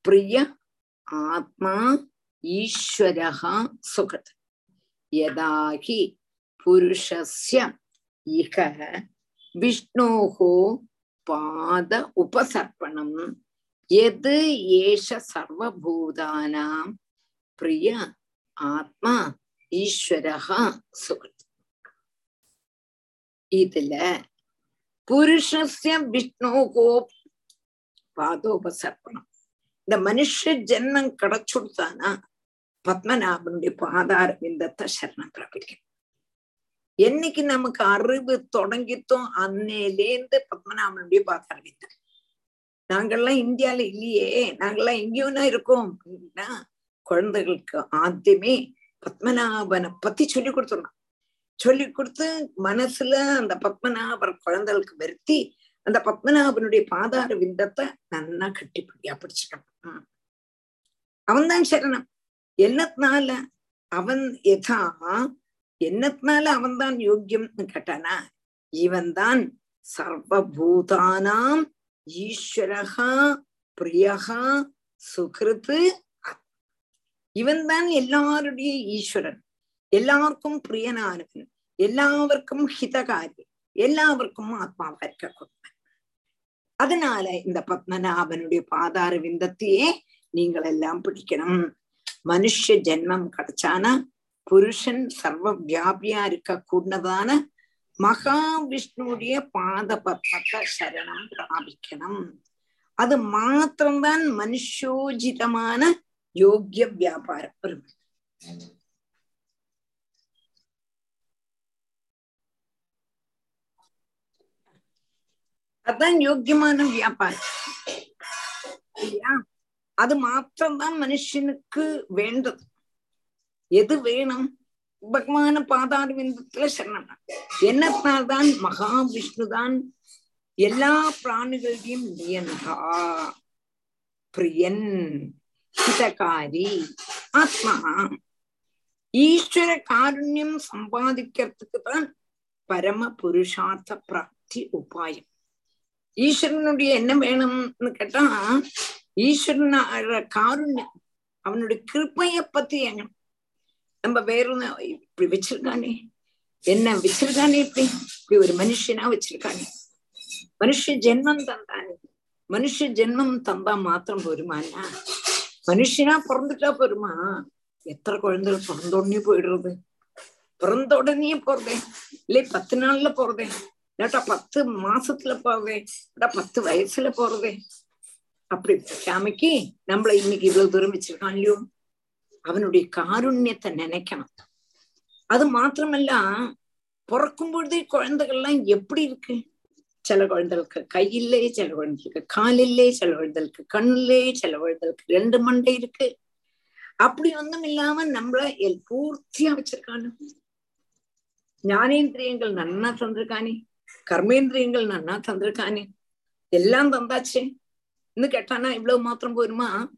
பிரிய ஆத்மா ஈஸ்வரः சுகத். யதாகி புருஷஸ்ய இக விஷ்ணோகோ பாத உபசர்ப்பணம். எது ஏஷ சர்வபூதானாம் பிரிய ஆத்மா ஈஸ்வரஹா சுகத். இதுல புருஷஸ்ய விஷ்ணுகோ பாதோபசர்ப்பணம். இந்த மனுஷ ஜென்மம் கிடைச்சுடுத்தானா? பத்மநாபனுடைய பாதார விந்தத்தை சரணம் பிராபிக்கும் என்னைக்கு நமக்கு அறிவு தொடங்கிட்டோ அன்னையிலேந்து பத்மநாபனுடைய பாதார விந்தம் நாங்கள்லாம் இந்தியால இல்லையே நாங்கெல்லாம் எங்கேயோனா இருக்கோம் அப்படின்னா குழந்தைகளுக்கு ஆத்தியமே பத்மநாபனை பத்தி சொல்லி கொடுத்துடணும். சொல்லி கொடுத்து மனசுல அந்த பத்மநாபர் குழந்தைகளுக்கு வருத்தி அந்த பத்மநாபனுடைய பாதார விந்தத்தை நன்னா கட்டிப்பிடியா பிடிச்சுக்கணும் அவன்தான் சரணம். என்னத்தினால அவன் எதா என்னத்தினால அவன்தான் யோக்கியம்னு கேட்டானா? இவன்தான் சர்வபூதானாம் ஈஸ்வரகா பிரியகா சுகிருத்து இவன் தான் எல்லாருடைய ஈஸ்வரன். எல்லாருக்கும் പ്രിയനാനവൻ எல்லாവർக்கும் ஹிதகாரி எல்லாருக்கும் ஆத்மாவா இருக்கக்கூடியவன் அதனால இந்த பத்மநாபனுடைய பாதார விந்தத்தையே நீங்கள் எல்லாம் பிடிக்கணும். மனுஷ ஜென்மம் கிடைச்சானா புருஷன் சர்வ வியாபியா இருக்க கூடதான மகாவிஷ்ணுடைய பாத பத்த சரணம் பிராபிக்கணும். அது மாத்திரம்தான் மனுஷோஜிதமான யோக்கிய வியாபாரம் பெருமை அதான் யோக்கியமான வியாபாரம் இல்லையா? அது மாத்திரம்தான் மனுஷனுக்கு வேண்டது எது வேணும்? பகவான பாதார விந்தத்துல சரணம். என்னத்தால்தான் மகாவிஷ்ணு தான் எல்லா பிராணிகளையும் நியந்தா பிரியன் ஹிதகாரி ஆத்மா. ஈஸ்வர காருண்யம் சம்பாதிக்கிறதுக்கு தான் பரம புருஷார்த்த பிராப்தி உபாயம். ஈஸ்வரனுடைய என்ன வேணும்னு கேட்டா ஈஸ்வரனோட காருண்யம் அவனுடைய கிருப்பைய பத்தி எங்க நம்ம வேற இப்படி வச்சிருக்கானே. என்ன வச்சிருக்கானே இப்படி? இப்படி ஒரு மனுஷனா வச்சிருக்கானே. மனுஷ ஜென்மம் தந்தானே. மனுஷ ஜென்மம் தந்தா மாத்திரம் போருமானா மனுஷனா பிறந்துட்டா போருமா? எத்தனை குழந்தைகள் பிறந்த உடனே போயிடுறது? பிறந்த உடனே போறதே. இல்லை பத்து நாள்ல போறதே. இல்லாட்டா பத்து மாசத்துல போறதே இல்லாட்டா பத்து வயசுல போறதே? அப்படி சாமிக்கு நம்மள இன்னைக்கு இவ்வளவு தூரம் வச்சிருக்கான் இல்லையோ? அவனுடைய காருண்யத்தை நினைக்கணும். அது மாத்திரமல்ல பிறக்கும் பொழுதே குழந்தைகள்லாம் எப்படி இருக்கு? சில குழந்தைகளுக்கு கை இல்லை சில குழந்தைகளுக்கு கால் இல்லை சில குழந்தைகளுக்கு கண் இல்லை சில குழந்தைகளுக்கு ரெண்டு மண்டை இருக்கு. அப்படி ஒன்றும் இல்லாம நம்மள எல் பூர்த்தியா வச்சிருக்கானு. ஞானேந்திரியங்கள் நன்னா தந்திருக்கானே கர்மேந்திரியங்கள் நன்னா தந்திருக்கானே? எல்லாம் தந்தாச்சு இன்னும் கேட்டானா இவ்வளவு மாத்திரம் போருமா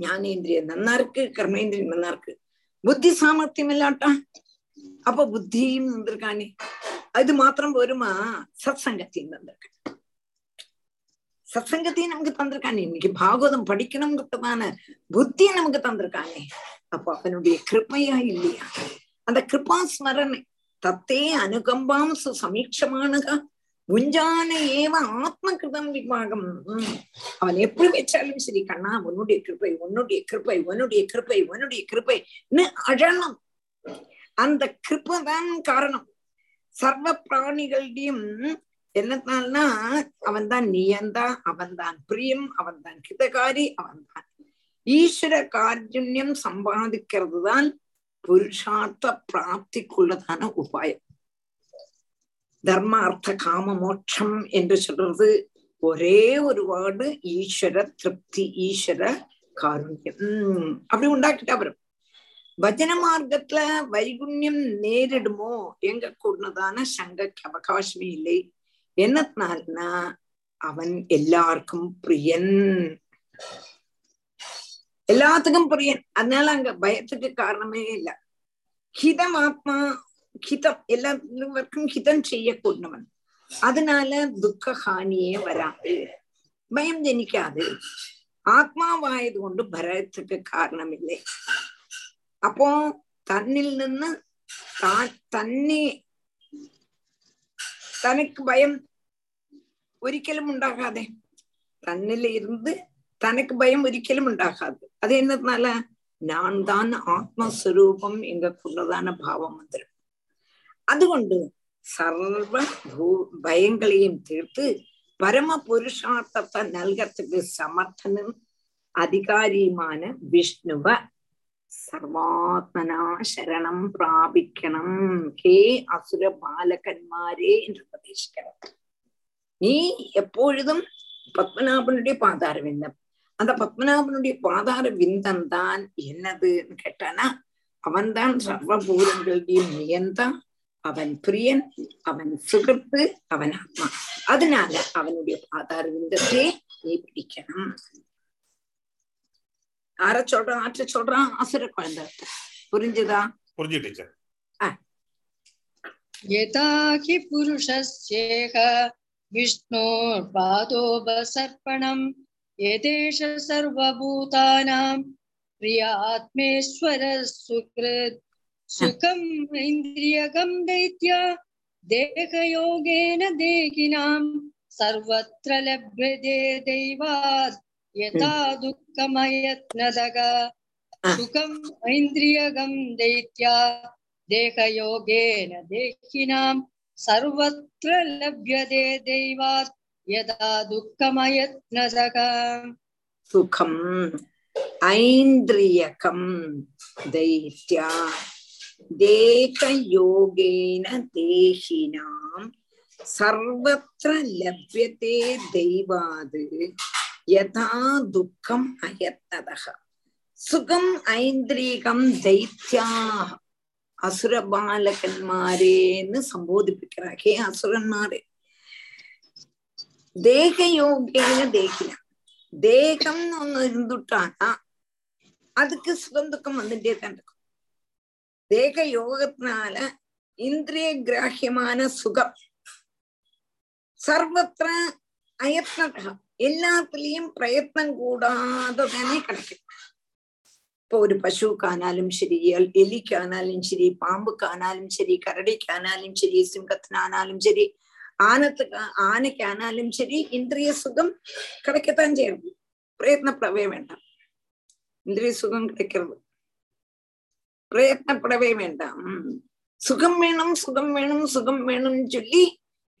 ஞானேந்திரியம் நன்னா இருக்கு கர்மேந்திரியம் நன்னா இருக்கு. புத்தி சாமர்த்தியம் இல்லாட்டா? அப்ப புத்தியும் தந்திருக்கானே அது மாத்திரம் போருமா சத் சங்கத்தையும் தந்திருக்கான். சத்சங்கத்தையும் நமக்கு தந்திருக்கானே. இன்னைக்கு பாகவதம் படிக்கணுங்கிறதான புத்தியை நமக்கு தந்திருக்கானே. அப்ப அவனுடைய கிருப்பையா இல்லையா? அந்த கிருபா ஸ்மரணை. தத்தே அனுகம்பாம் சமீட்சமானகா. புஞ்சான ஏவ ஆத்ம கிருதம் விபாகம் அவன் எப்படி வச்சாலும் சரி கண்ணா உன்னுடைய கிருப்பை உன்னுடைய கிருப்பை உன்னுடைய கிருப்பை உன்னுடைய கிருப்பைன்னு அழணும். அந்த கிருப்பை தான் காரணம். சர்வ பிராணிகளுடையும் என்னத்தால்னா அவன் தான் நியந்தா அவன் தான் பிரியம் அவன் தான் கிருதகாரி அவன் தான் ஈஸ்வர கார்ஜுன்யம் சம்பாதிக்கிறது தான் புருஷார்த்த பிராப்திக்குள்ளதான உபாயம் தர்மார்த்த காம மோட்சம் என்று சொல்றது ஒரே ஒரு வேர்டு ஈஸ்வர திருப்தி ஈஸ்வர காருண்யம் அப்படி உண்டாக்கிட்டா வரும் பஜன மார்க்கத்துல வைகுண்யம் நேரிடுமோ எங்க கூடதான சங்கக்கு அவகாசமே இல்லை என்னத்தினால்னா அவன் எல்லாருக்கும் பிரியன் எல்லாத்துக்கும் புரியன். அதனால அங்க பயத்துக்கு காரணமே இல்லை. ஹிதம் ஆத்மா ஹிதம் எல்லாருக்கும் ஹிதம் செய்யக்கூடியவன் அதனால துக்க ஹானியே வராது. பயம் ஜனிக்காது. ആത്മാവായത് കൊണ്ട് ഭരതത്തിക്ക് കാരണമില്ലേ അപ്പോ തന്നിൽ നിന്ന് താൻ തന്നെ തനിക്ക് ഭയം ഒരിക്കലും ഉണ്ടാകാതെ തന്നിലിരുന്ന് தனக்கு பயம் ஒரிக்கலும் உண்டாகாது. அது என்னதுனால நான் தான் ஆத்மஸ்வரூபம் எங்கக்குள்ளதான பாவம் வந்துடும் அதுகொண்டு சர்வ பூ பயங்களையும் தீர்த்து பரம புருஷார்த்தத்தை நல்கிறதுக்கு சமர்த்தனும் அதிகாரியுமான விஷ்ணுவ சர்வாத்மனா சரணம் பிராபிக்கணும். ஹே அசுர பாலகன்மாரே என்று உபதேசிக்கிறார். நீ எப்பொழுதும் பத்மநாபனுடைய பாதாரவிந்தம் அந்த பத்மநாபனுடைய பாதார விந்தம் தான் என்னதுன்னு கேட்டானா அவன் தான் சர்வபூதங்களுடையும் நியந்தான் அவன் பிரியன் அவன் சுகத்து அவன் ஆத்மா அதனால அவனுடைய பாதார விந்தத்தை நீ பிடிக்கணும் ஆர சொல்றான் ஆற்ற சொல்றான் அசுர குழந்தை புரிஞ்சுதா புரிஞ்சு டீச்சர் यथा हि पुरुषस्येह विष्णोर्पादोपसर्पणम् यदेष सर्वभूतानां प्रिय आत्मेश्वरः सुकृत् सुखम् इन्द्रियगं दैत्य देहयोगेन देहिनां सर्वत्र लभ्यते दैवात्। यथा दुःखमयत्नदग। सुखम् ऐन्द्रियगं दैत्या देहयोगेन देहिनां सर्वत्र लभ्यते दैवात्। யதா துக்கமயத்னதக சுகம் ஐந்திரியகம் தைத்யா தேகயோகேன தேகினாம் சர்வத்திர லப்யத்தே தெய்வாது யதா துக்கம் அயத்ததக சுகம் ஐந்திரீகம் தைத்யா அசுர பாலகன்மாரேன்னு சம்போதிப்பிக்கிறார் அசுரன்மாரே ദേഹയോഗേന ദേഹിന தேகம் ஒண்ணு இருந்துட்டானா அதுக்கு சுகம் துக்கம் வந்துட்டே தான் இருக்கும் தேக யோகத்தினால இந்திரிய கிராஹ்யமான சுகம் சர்வத்திர அயத்னகம் எல்லாத்துலயும் பிரயத்னம் கூடாததானே கிடைக்கும் ഇപ്പൊ ഒരു പശുക്കാനാലും ശരി എൽ- എലിക്കാനാലും ശരി പാമ്പുക്കാനാലും ശരി കരടിക്കാനാലും ശരി സിംഹത്തിനാനാലും ശരി ആനത്ത് ആനയ്ക്കാനാലും ശരി ഇന്ദ്രിയ സുഖം கிடைக்கத்தான் செய்யும் பிரயத்னப்படவே வேண்டாம் இந்திரிய சுகம் கிடைக்கிறது பிரயத்னப்படவே வேண்டாம் உம். சுகம் வேணும் சுகம் வேணும் சுகம் வேணும்னு சொல்லி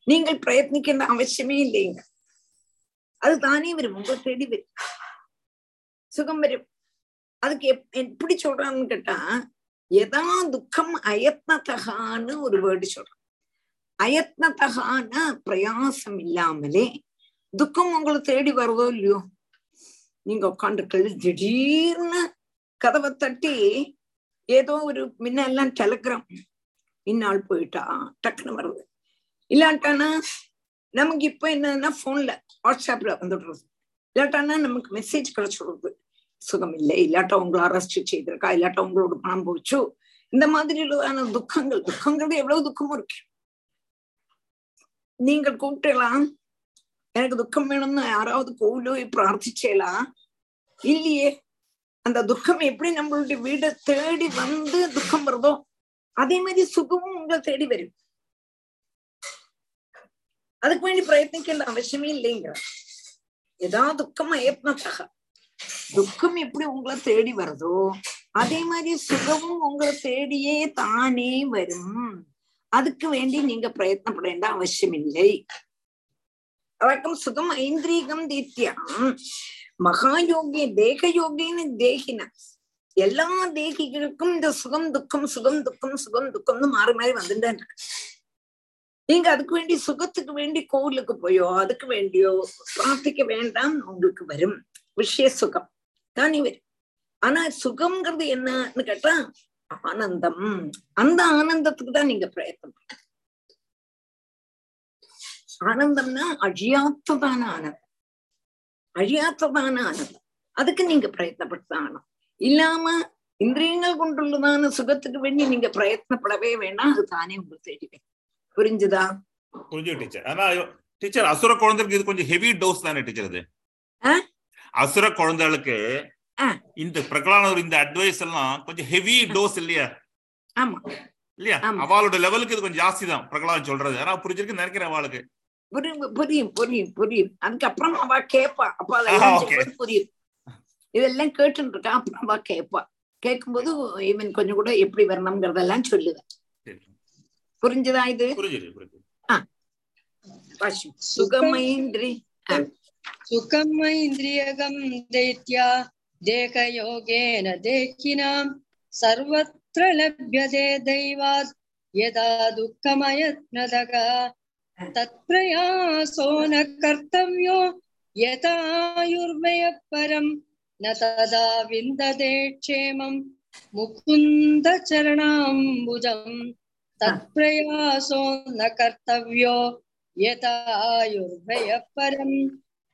நீங்கள் பிரயத்னிக்கின்ற அவசியமே இல்லைங்க அது தானே வரும் உங்களை தேடி வரும் சுகம் வரும் அதுக்கு எப்- எப்படி சொல்றான்னு கேட்டா எதா துக்கம் அயத்னத்தகான்னு ஒரு வேர்டு சொல்றான் அயத்னத்தகான பிரயாசம் இல்லாமலே துக்கம் உங்களை தேடி வருதோ இல்லையோ? நீங்க உட்காந்துருக்கிறது திடீர்னு கதவை தட்டி ஏதோ ஒரு முன்னெல்லாம் டெலகிராம் இந்நாள் போயிட்டா டக்குன்னு வருது. இல்லாட்டானா நமக்கு இப்ப என்னன்னா போன்ல வாட்ஸ்அப்ல வந்துடுறது. இல்லாட்டானா நமக்கு மெசேஜ் கிடைச்சிடுறது. சுகம் இல்லை இல்லாட்டா உங்களை அரெஸ்ட் செய்திருக்கா? இல்லாட்டா உங்களோட பணம் போச்சு? இந்த மாதிரி உள்ளதான துக்கங்கள் துக்கங்கள் எவ்வளவு துக்கமும் இருக்கு. நீங்கள் கூப்பிட்டலாம். எனக்கு துக்கம் வேணும்னு யாராவது கோவிலோ பிரார்த்திச்சேலாம் இல்லையே. அந்த துக்கம் எப்படி நம்மளுடைய வீடை தேடி வந்து துக்கம் வருதோ அதே மாதிரி சுகமும் உங்களை தேடி வரும். அதுக்கு வேண்டி பிரயத்னிக்கல அவசியமே இல்லைங்க. ஏதா துக்கம் அயத்னத்தாக துக்கம் எப்படி உங்களை தேடி வருதோ அதே மாதிரி சுகமும் உங்களை தேடியே தானே வரும். அதுக்கு வேண்டி நீங்க பிரயத்னப்படேண்ட அவசியமில்லை. அவர்க்கும் சுகம் ஐந்திரீகம் தீத்தியம். மகாயோகி தேக யோகின்னு தேகின எல்லா தேகிகளுக்கும் இந்த சுகம் துக்கம் சுகம் துக்கம் சுகம் துக்கம்னு மாறி மாறி வந்துட்டேன் நீங்க அதுக்கு வேண்டி சுகத்துக்கு வேண்டி கோவிலுக்கு போயோ அதுக்கு வேண்டியோ பிரார்த்திக்க வேண்டாம் உங்களுக்கு வரும். விஷய சுகம். தானே வரும் ஆனா சுகம்ங்கிறது என்னன்னு கேட்டா ஆனந்தம். அந்த ஆனந்தத்துக்கு தான் நீங்க பிரயத்தனம். ஆனந்தம்னா அழியாத்ததான ஆனந்தம். அழியாத்ததான ஆனந்தம். அதுக்கு நீங்க பிரயத்தனப்படுத்தாணும் இல்லாம இந்திரியங்கள் கொண்டுள்ளதான சுகத்துக்கு வேண்டி நீங்க பிரயத்னப்படவே வேண்டாம். அது தானே உங்களுக்கு தெரியும் புரிஞ்சுதா? புரிஞ்சு டீச்சர் ஆனா டீச்சர் அசுர குழந்தைக்கு இது கொஞ்சம் ஹெவி டோஸ் தானே டீச்சர் இது? ஆ? அசுர குழந்தைகளுக்கு. இந்த பிரகலானவர் இந்த அட்வைஸ் எல்லாம் கொஞ்சம் ஹெவி டோஸ் இல்லையா? ஆமா. இல்லையா? அவளோட லெவலுக்கு இது கொஞ்சம் ஜாஸ்தி தான் பிரகலாதம் சொல்றது. ஆனா புரிஞ்சிருக்கு நினைக்கிறேன் அவளுக்கு. புரியும் புரியும் புரியும் புரியும். அதுக்கப்புறம் அவ கேட்பா. அப்ப புரியும். இதெல்லாம் கேட்டு இருக்கா அப்புறம் அவ கேட்பா. கேட்கும்போது இவன் கொஞ்சம் கூட எப்படி வரணுங்கிறதெல்லாம் சொல்லுவேன் புரிஞ்சுதா இது? சுகமைந்திரி சுகமைந்திரியகம் தைத்யா देहयोगेन देहिनां सर्वत्र लभ्यते दैवात् यदा दुःखमयत्नदग तत्प्रयासो न कर्तव्यो यथायुर्मयः परम् न तदा विन्दते क्षेमम् मुकुन्दचरणाम्बुजम् तत्प्रयासो न कर्तव्यो यथायुर्मयः परम्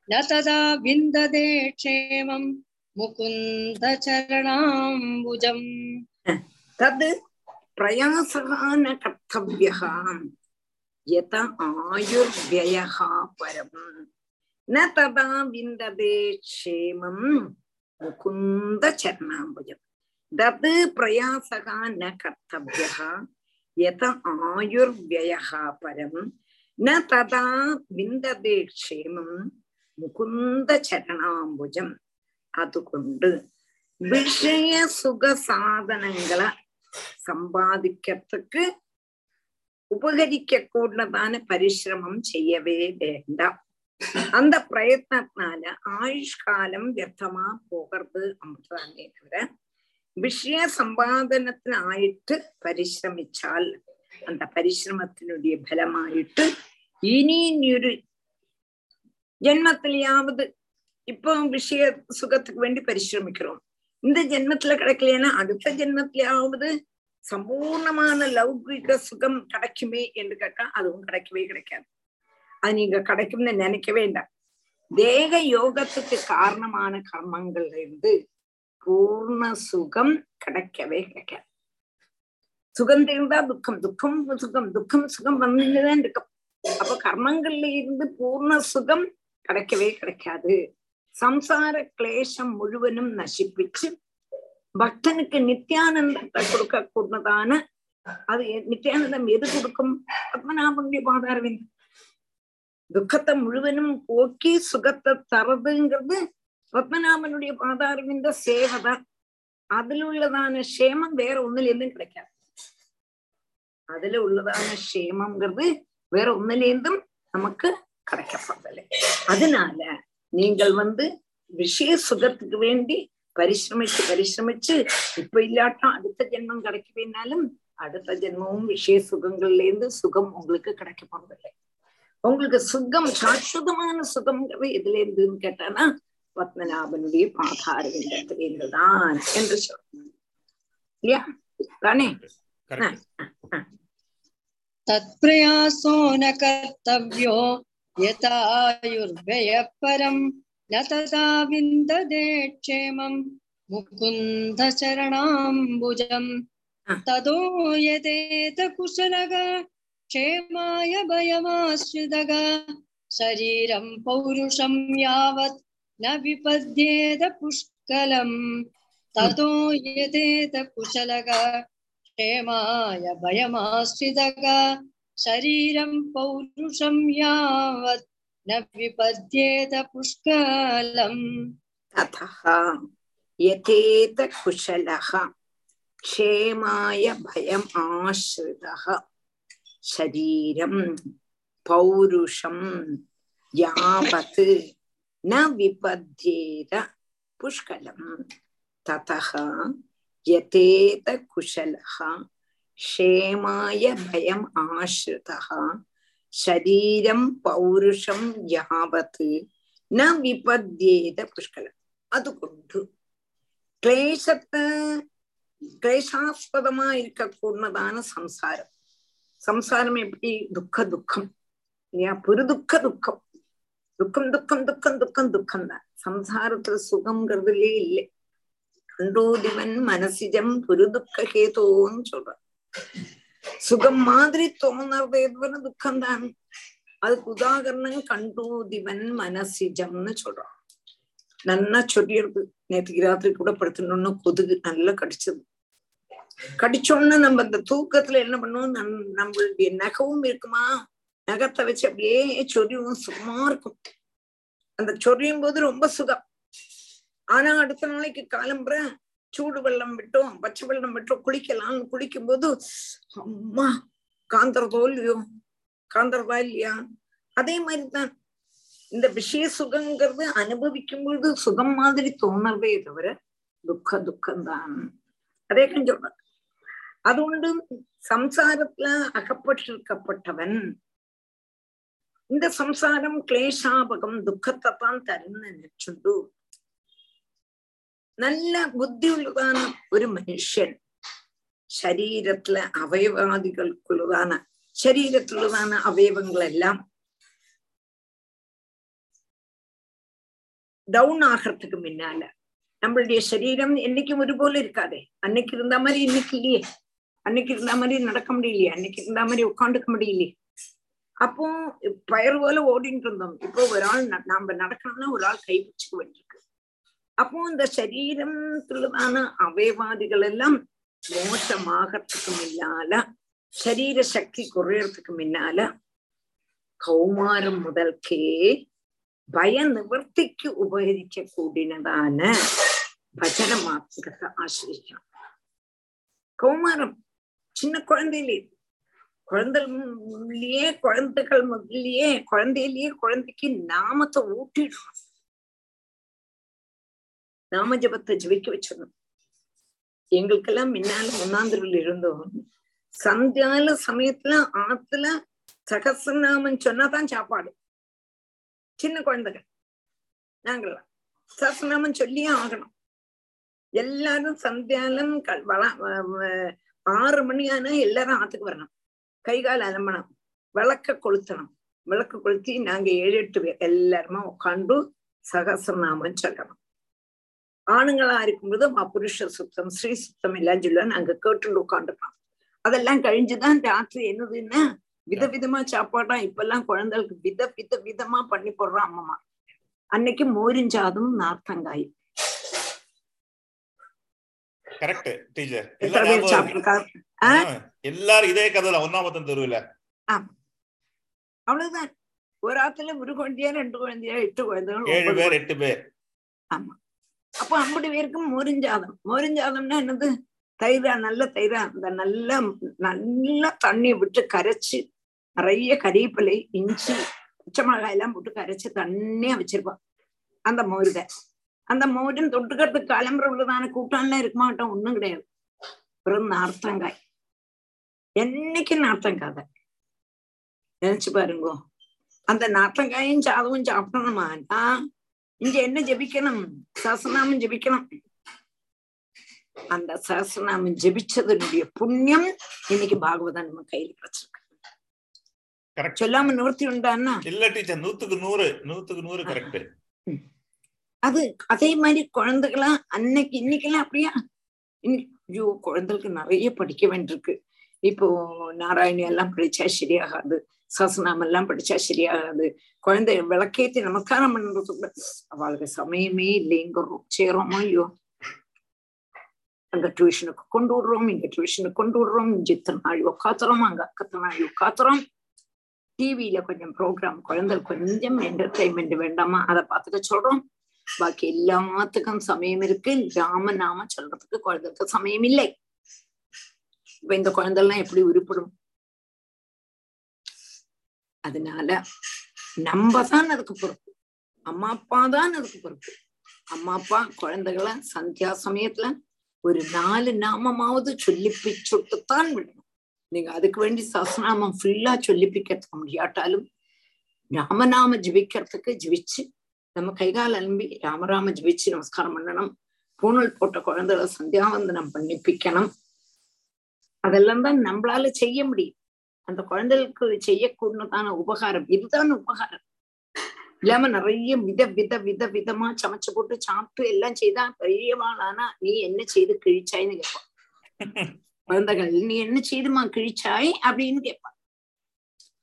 न तदा विन्दते क्षेमम् मुकुन्दचरणाम्बुजम् तद् प्रयासः न कर्तव्यः यत आयुर्व्ययः परम् न तदा विन्दते क्षेमं मुकुन्दचरणाम्बुजम् तद् प्रयासः न कर्तव्यः यत आयुर्व्ययः परम् न तदा विन्दते क्षेमं मुकुन्दचरणाम्बुजम् അതുകൊണ്ട് விஷய சுக சாதனங்களை சம்பாதிக்கிறதுக்கு உபகரிக்க கூடதான பரிசிரமம் செய்யவே வேண்டாம் அந்த பிரயத்னத்தினால ஆயுஷ்காலம் வியர்த்தமா போகிறது அப்படின்றதானே தவிர விஷய சம்பாதனத்தினாயிட்டு பரிசிரமிச்சால் அந்த பரிசிரமத்தினுடைய பலமாயிட்டு இனி ஒரு ஜென்மத்திலேயாவது இப்பவும் விஷய சுகத்துக்கு வேண்டி பரிசிரமிக்கிறோம். இந்த ஜென்மத்துல கிடைக்கலைன்னா அடுத்த ஜென்மத்திலேயாவது சம்பூர்ணமான லௌகிக சுகம் கிடைக்குமே என்று கேட்டா அதுவும் கிடைக்கவே கிடைக்காது. அது நீங்க கிடைக்கும்னு நினைக்க வேண்டாம். தேக யோகத்துக்கு காரணமான கர்மங்கள்ல இருந்து பூர்ண சுகம் கிடைக்கவே கிடைக்காது. சுகம் தெரிந்தா துக்கம் துக்கம் சுகம் துக்கம் சுகம் வந்துதான் இருக்கும். அப்ப கர்மங்கள்ல இருந்து பூர்ண சுகம் கிடைக்கவே கிடைக்காது. சம்சார கிளேசம் முழுவதும் நசிப்பிச்சு பக்தனுக்கு நித்யானந்தத்தை கொடுக்க கூடதான அது எ- நித்யானந்தம் எது கொடுக்கும்? பத்மநாபனுடைய பாதாரவிந்தம் துக்கத்தை முழுவதும் போக்கி சுகத்தை தரதுங்கிறது பத்மநாபனுடைய பாதாரவிந்த சேவைதான். அதுல உள்ளதான சேமம் வேற ஒண்ணுல இருந்தும் கிடைக்காது. அதுல உள்ளதான சேமம்ங்கிறது வேற ஒண்ணுல இருந்தும் நமக்கு கிடைக்கப்படுதில்லை அதனால நீங்கள் வந்து விஷய சுகத்துக்கு வேண்டி பரிசிரமிச்சு பரிசிரமிச்சு இப்ப இல்லாட்டம் அடுத்த ஜென்மம் கிடைக்கவேனாலும் அடுத்த ஜென்மமும் விஷய சுகங்கள்ல இருந்து சுகம் உங்களுக்கு கிடைக்க போறதில்லை உங்களுக்கு சுகம் சாஸ்வதமான சுகம்ங்கிறது எதுல இருந்துன்னு கேட்டானா பத்மநாபனுடைய பாதாரவிந்தத்துல இருந்துதான் என்று சொல்லணும் இல்லையா? தானே தத்பிரயாசோ ந கர்த்தவியோ कर्तव्यो यथायुर्व्ययः परम् न तथा विन्दते क्षेमम् मुकुन्दचरणाम्बुजम् ततो यतेत कुशलः क्षेमाय भयमाश्रितः शरीरं पौरुषं यावत् न विपद्येत पुष्कलम् ततो यतेत कुशलः क्षेमाय भयमाश्रितः शरीरं पौरुषं यावत् न विपद्येत पुष्कलम् ततः यथेत कुशलः क्षेमाय भयम् आश्रितः शरीरं पौरुषं यावत् न विपद्येत पुष्कलम् ततः यतेत कुशलः क्षेमाय भयम् आश्रितः शरीरं पौरुषं यावत् न விபத்யேத புஷ்கலம் அதுகொண்டு கிளேசத்தை கிளேசாஸ்பதமா இருக்கக்கூடதான சம்சாரம் சம்சாரம் எப்படி துக்க துக்கம் இல்லையா பெருதுக்க துக்கம் துக்கம் துக்கம் துக்கம் துக்கம் துக்கம் தான் சம்சாரத்துல சுகம்ங்கிறதுலே இல்லை கண்டோதிவன் மனசிஜம் பெருதுக்க கேதோன்னு சொல்றான் சுகம் மாதிரி தோணுறது எதுவரை துக்கம் தான் அதுக்கு உதாகரணம் கண்டூதிவன் மனசிஜம்னு சொல்றான் நல்லா சொல்லிடுது நேற்றுக்கு ராத்திரி கூட படுத்தணும்னு கொதுகு நல்லா கடிச்சது கடிச்சோன்னு நம்ம அந்த தூக்கத்துல என்ன பண்ணுவோம் நம் நம்மளுடைய நகவும் இருக்குமா நகத்தை வச்சு அப்படியே சொரியும் சுகமா இருக்கும் அந்த சொரியும் போது ரொம்ப சுகம் ஆனா அடுத்த நாளைக்கு காலம்புற சூடு வெள்ளம் விட்டோம் பச்சை வெள்ளம் விட்டோம் குளிக்கலாம்னு குளிக்கும் போது அம்மா காந்தரதோ இல்லையோ காந்தரதா இல்லையா அதே மாதிரிதான் இந்த விஷய சுகங்கிறது அனுபவிக்கும் பொழுது சுகம் மாதிரி தோணறதே தவிர துக்க துக்கம்தான் அதே சொல்ற അതുകൊണ്ട് സംസാരത്തില് അകപ്പെട്ടിരിക്കപ്പെട്ടവൻ இந்த സംസാരം ക്ലേശാപകം ദുഃഖത്തെ താൻ തരുന്ന നിച്ചുണ്ടു നല്ല ബുദ്ധിയുള്ളതാണ് ഒരു മനുഷ്യൻ ശരീരത്തിലെ അവയവാദികൾക്കുള്ളതാണ് ശരീരത്തിലുള്ളതാണ് അവയവങ്ങളെല്ലാം டவுன் ஆகிறதுக்கு முன்னால நம்மளுடைய சரீரம் என்னைக்கும் ஒரு போல இருக்காதே அன்னைக்கு இருந்த மாதிரி இன்னைக்கு இல்லையே அன்னைக்கு இருந்த மாதிரி நடக்க முடியலையே அன்னைக்கு இருந்த மாதிரி உட்காந்துக்க முடியலையே அப்போ பயிர் போல ஓடிட்டு இருந்தோம் இப்போ ஒரு ஆள் நாம நடக்கணும்னா ஒரு ஆள் கை பிடிச்சுக்க வேண்டியிருக்கு அப்போ இந்த சரீரத்துள்ளதான அவயவாதிகள் எல்லாம் மோசமாகறதுக்கு முன்னால சரீர சக்தி குறையறதுக்கு முன்னால கௌமாரம் முதல்கே பய நிவர்த்திக்கு உபகரிக்க கூடினதான பஜன மாத்திரத்தை ஆசிரியம். கௌமாரம் சின்ன குழந்தையிலே குழந்தையே குழந்தைகள் முதலியே குழந்தையிலேயே குழந்தைக்கு நாமத்தை ஊட்டிடுறோம் நாம ஜபத்தை ஜபிக்க வச்சிடணும். எங்களுக்கெல்லாம் முன்னால ஒன்னாந்திரில் இருந்தோம். சந்தியால சமயத்துல ஆத்துல சகசிரநாமம் சொன்னாதான் சாப்பாடு. சின்ன குழந்தைகள் நாங்களாம் சகசிரநாமம் சொல்லியே ஆகணும். எல்லாரும் சந்தியாலம் ஆறு மணி ஆனா எல்லாரும் ஆத்துக்கு வரணும். கை கால் அலம்பணும். விளக்க கொளுத்தணும். விளக்கு கொளுத்தி நாங்க ஏழு எட்டு பேர் எல்லாருமா உட்காந்து சகசிரநாமம் சொல்லணும். ஆணுங்களா இருக்கும்போது புருஷ சுத்தம் ஸ்ரீ சுத்தம் எல்லாம் சொல்லுவோம் நாங்க கேட்டுண்டு உட்காந்துக்கலாம் அதெல்லாம் கழிஞ்சுதான் ராத்திரி என்னதுன்னா விதவிதமா சாப்பாடா இப்பெல்லாம் குழந்தைகளுக்கு வித வித விதமா பண்ணி போடுறோம் அம்மம்மா. அன்னைக்கு மோரிஞ்சாதும் நார்த்தங்காய். கரெக்ட் டீச்சர் எல்லாரும் இதே கதை ஒன்னாமத்தம் தெருவுல. அவ்வளவுதான். ஒரு ஆத்துல ஒரு குழந்தையா ரெண்டு குழந்தையா எட்டு குழந்தைகள் ஏழு பேர் எட்டு பேர். ஆமா. அப்போ ஐம்பது பேருக்கும் மோரிஞ்சாதம் மோரிஞ்சாதம்னா என்னது? தயிரா நல்ல தயிரா? அந்த நல்ல நல்ல தண்ணி விட்டு கரைச்சு நிறைய கறிப்பிலை இஞ்சி பச்சை மிளகாய் எல்லாம் போட்டு கரைச்சு தண்ணியா வச்சிருப்பான். அந்த மோருத. அந்த மோரின் தொட்டுக்கிறதுக்கு கிளம்புற உள்ளதான கூட்டம்லாம் இருக்க மாட்டோம். ஒண்ணும் கிடையாது. வெறும் நார்த்தங்காய். என்னைக்கு நார்த்தங்காய் தான் நினைச்சு பாருங்கோ. அந்த நார்த்தங்காயும் சாதவும் சாப்பிடணுமா? ஆஹ் இங்க என்ன ஜபிக்கணும்? சசநாமம் ஜபிக்கணும். அந்த சஹசிரநாமம் ஜபிச்சதனுடைய புண்ணியம் இன்னைக்கு பாகவதம் நம்ம கையில கிடைச்சிருக்கு. சொல்லாம நிவர்த்தி உண்டான்னா இல்ல டீச்சர் நூத்துக்கு நூறு நூத்துக்கு நூறு கரெக்ட் அது அதே மாதிரி குழந்தைகளா அன்னைக்கு இன்னைக்கெல்லாம் அப்படியா? ஐயோ குழந்தைகளுக்கு நிறைய படிக்க வேண்டியிருக்கு. இப்போ நாராயணி எல்லாம் படிச்சா சரியாகாது. சசநாமம் எல்லாம் படிச்சா சரியாகாது குழந்தை விளக்கேத்தி நமஸ்காரம் பண்றதுக்கு அவளுக்கு சமயமே இல்லைங்கிறோம் சேரோமோ இல்லையோ? அங்க டியூஷனுக்கு கொண்டு விடுறோம் இங்க டியூஷனுக்கு கொண்டு விடுறோம். இங்க இத்தனை நாள் உட்காத்துறோம் அங்க அக்கத்தனை நாள் உட்காத்துறோம் டிவியில கொஞ்சம் ப்ரோக்ராம் குழந்தை கொஞ்சம் என்டர்டைன்மெண்ட் வேண்டாமா? அதை பார்த்துக்க சொல்றோம். பாக்கி எல்லாத்துக்கும் சமயம் இருக்கு. ராம நாம சொல்றதுக்கு குழந்தைக்கு சமயம் இல்லை. இப்ப இந்த குழந்தைலாம் எப்படி உருப்படும்? அதனால நம்ம தான் அதுக்கு பொறுப்பு. அம்மா அப்பா தான் அதுக்கு பொறுப்பு. அம்மா அப்பா குழந்தைகளை சந்தியா சமயத்துல ஒரு நாலு நாமமாவது சொல்லிப்பிச்சுட்டுத்தான் விடணும். நீங்க அதுக்கு வேண்டி சசநாமம் ஃபுல்லா சொல்லிப்பிக்கிறதுக்கு முடியாட்டாலும் ராமநாம ஜபிக்கிறதுக்கு ஜபிச்சு நம்ம கைகால் அலம்பி ராமராம ஜபிச்சு நமஸ்காரம் பண்ணணும். பூணல் போட்ட குழந்தைகளை சந்தியாவந்தனம் பண்ணிப்பிக்கணும் அதெல்லாம் தான் நம்மளால செய்ய முடியும். அந்த குழந்தைகளுக்கு செய்யக்கூடதான உபகாரம். இதுதான் உபகாரம். இல்லாம நிறைய வித வித வித விதமா சமைச்சு போட்டு சாப்பிட்டு எல்லாம் செய்தா பெரியவாளானா நீ என்ன செய்து கிழிச்சாய்ன்னு கேட்பான் குழந்தைகள் நீ என்ன செய்துமா கிழிச்சாய்? அப்படின்னு கேட்பான்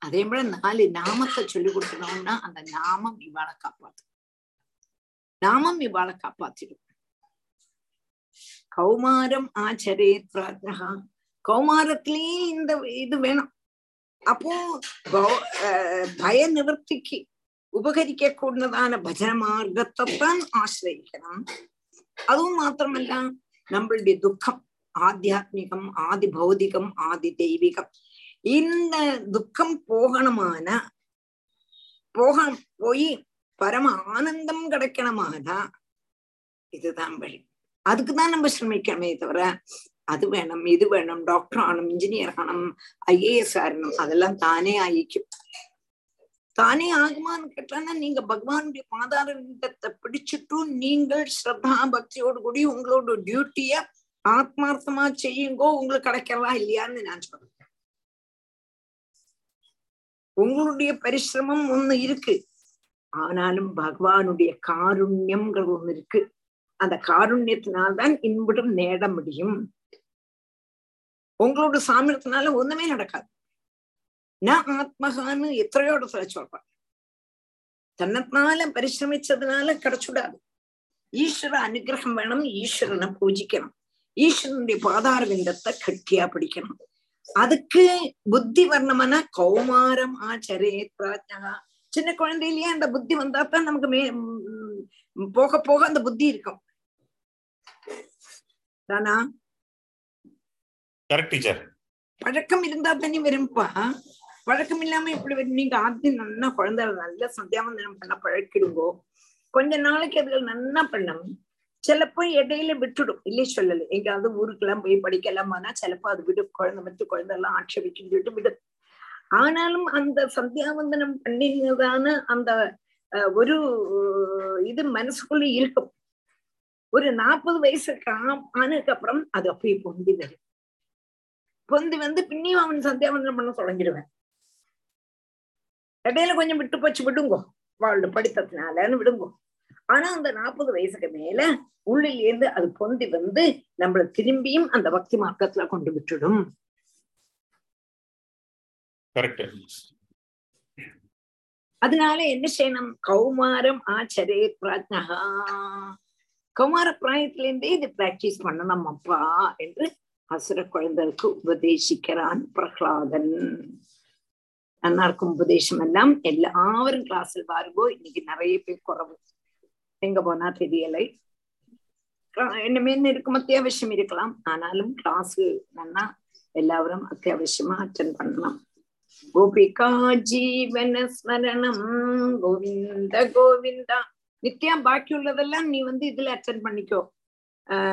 அதே போல நாலு நாமத்தை சொல்லி கொடுக்கணும்னா அந்த நாமம் இவாளை காப்பாத்து நாமம் இவாளை காப்பாத்திடும். கௌமாரம் ஆச்சரே பிரார்த்தகா கௌமாரத்திலேயே இந்த இது வேணும். அப்போ கௌ- அஹ் பய நிவர்த்திக்கு ഉപകരിക്ക കൂടുന്നതാണ് ഭജനമാർഗത്തെത്താൻ ആശ്രയിക്കണം അതും മാത്രമല്ല നമ്മളുടെ ദുഃഖം ஆத்தியாத்மிகம் ஆதி பௌதிகம் ஆதி தெய்வீகம் இந்த துக்கம் போகணுமான போக போய் பரம ஆனந்தம் கிடைக்கணுமானா இதுதான் வழி அதுக்குதான் நம்ம சிரமிக்கணுமே தவிர அது வேணும் இது வேணும் டாக்டர் ஆகணும் இன்ஜினியர் ஆகணும் ஐஏஎஸ் ஆகணும் அதெல்லாம் தானே ஆயிக்கும். தானே ஆகுமான்னு கேட்டானா நீங்க பகவானுடைய பாதார விந்தத்தை பிடிச்சிட்டும் நீங்கள் ஸ்ரத்தா பக்தியோடு கூடி உங்களோட டியூட்டிய ஆத்மார்த்தமா செய்யுங்கோ உங்களுக்கு கிடைக்கிறதா இல்லையான்னு நான் சொல்றேன். உங்களுடைய பரிசிரமம் ஒண்ணு இருக்கு. ஆனாலும் பகவானுடைய காருண்யம்ங்கிறது ஒண்ணு இருக்கு. அந்த காருண்யத்தினால்தான் இன்புடும் நேட முடியும். உங்களோட சாமர்த்தினால ஒண்ணுமே நடக்காது. நான் ஆத்மகான்னு எத்தனையோ இடத்துல சொல்றேன் தன்னத்தினால பரிசிரமிச்சதுனால கிடைச்சுடாது. ஈஸ்வர அனுகிரகம் வேணும் ஈஸ்வரனை பூஜிக்கணும். ஈஸ்வரனுடைய பாதார விந்தத்தை கட்டியா பிடிக்கணும். அதுக்கு புத்தி வர்ணமான கௌமாரம் ஆச்சரே பிராஜ்யா சின்ன குழந்தையிலேயே அந்த புத்தி வந்தா நமக்கு மே போக போக அந்த புத்தி இருக்கும். தானா கரெக்ட் டீச்சர் பழக்கம் இருந்தா தானே வரும்பா பழக்கம் இல்லாம இப்படி வரும் நீங்க ஆத்தி நல்லா குழந்தை நல்லா சந்தியாவந்தனம் பண்ண பழக்கிடுங்கோ. கொஞ்ச நாளைக்கு அதுகள் நல்லா பண்ணும். சிலப்போ இடையில விட்டுடும். இல்லை சொல்லல. எங்காவது ஊருக்கெல்லாம் போய் படிக்கலாம் ஆனா சிலப்போ அது விடும். குழந்தை மற்ற குழந்தை எல்லாம் ஆட்சேபிக்கும் சொல்லிட்டு விடும். ஆனாலும் அந்த சந்தியாவந்தனம் பண்ணினதான அந்த ஒரு இது மனசுக்குள்ள இருக்கும். ஒரு நாற்பது வயசுக்கு ஆனதுக்கு அப்புறம் அது அப்படியே பொந்தி வரும். பொந்தி வந்து பின்னியும் அவன் சந்தியாவந்தனம் பண்ண தொடங்கிடுவேன். இடையில கொஞ்சம் விட்டு போச்சு விடுங்கோ. வாழ்ந்து படித்ததுனாலன்னு விடுங்கோ. ஆனா அந்த நாற்பது வயசுக்கு மேல உள்ளில் இருந்து அது பொந்தி வந்து நம்மள திரும்பியும் அந்த பக்தி மார்க்கத்துல கொண்டு விட்டுடும். அதனால என்ன செய்யணும்? கௌமாரம் ஆச்சரே பிராஜ்னஹா. கௌமார பிராயத்துல இருந்தே இது பிராக்டிஸ் பண்ணணும் அப்பா என்று அசுர குழந்தைகளுக்கு உபதேசிக்கிறான் பிரகலாதன் நல்லா இருக்கும் உபதேசம் எல்லாம் எல்லாரும் கிளாஸில் பாருங்கோ இன்னைக்கு நிறைய பேர் குறவு எங்க போனா தெரியலை என்னமேன்னு இருக்கும் அத்தியாவசியம் இருக்கலாம் ஆனாலும் கிளாஸ் நல்லா எல்லாரும் அத்தியாவசியமா அட்டன் பண்ணலாம் கோபிகா ஜீவன ஸ்மரணம் கோவிந்த கோவிந்தா நித்யா பாக்கி உள்ளதெல்லாம் நீ வந்து இதுல அட்டன் பண்ணிக்கோ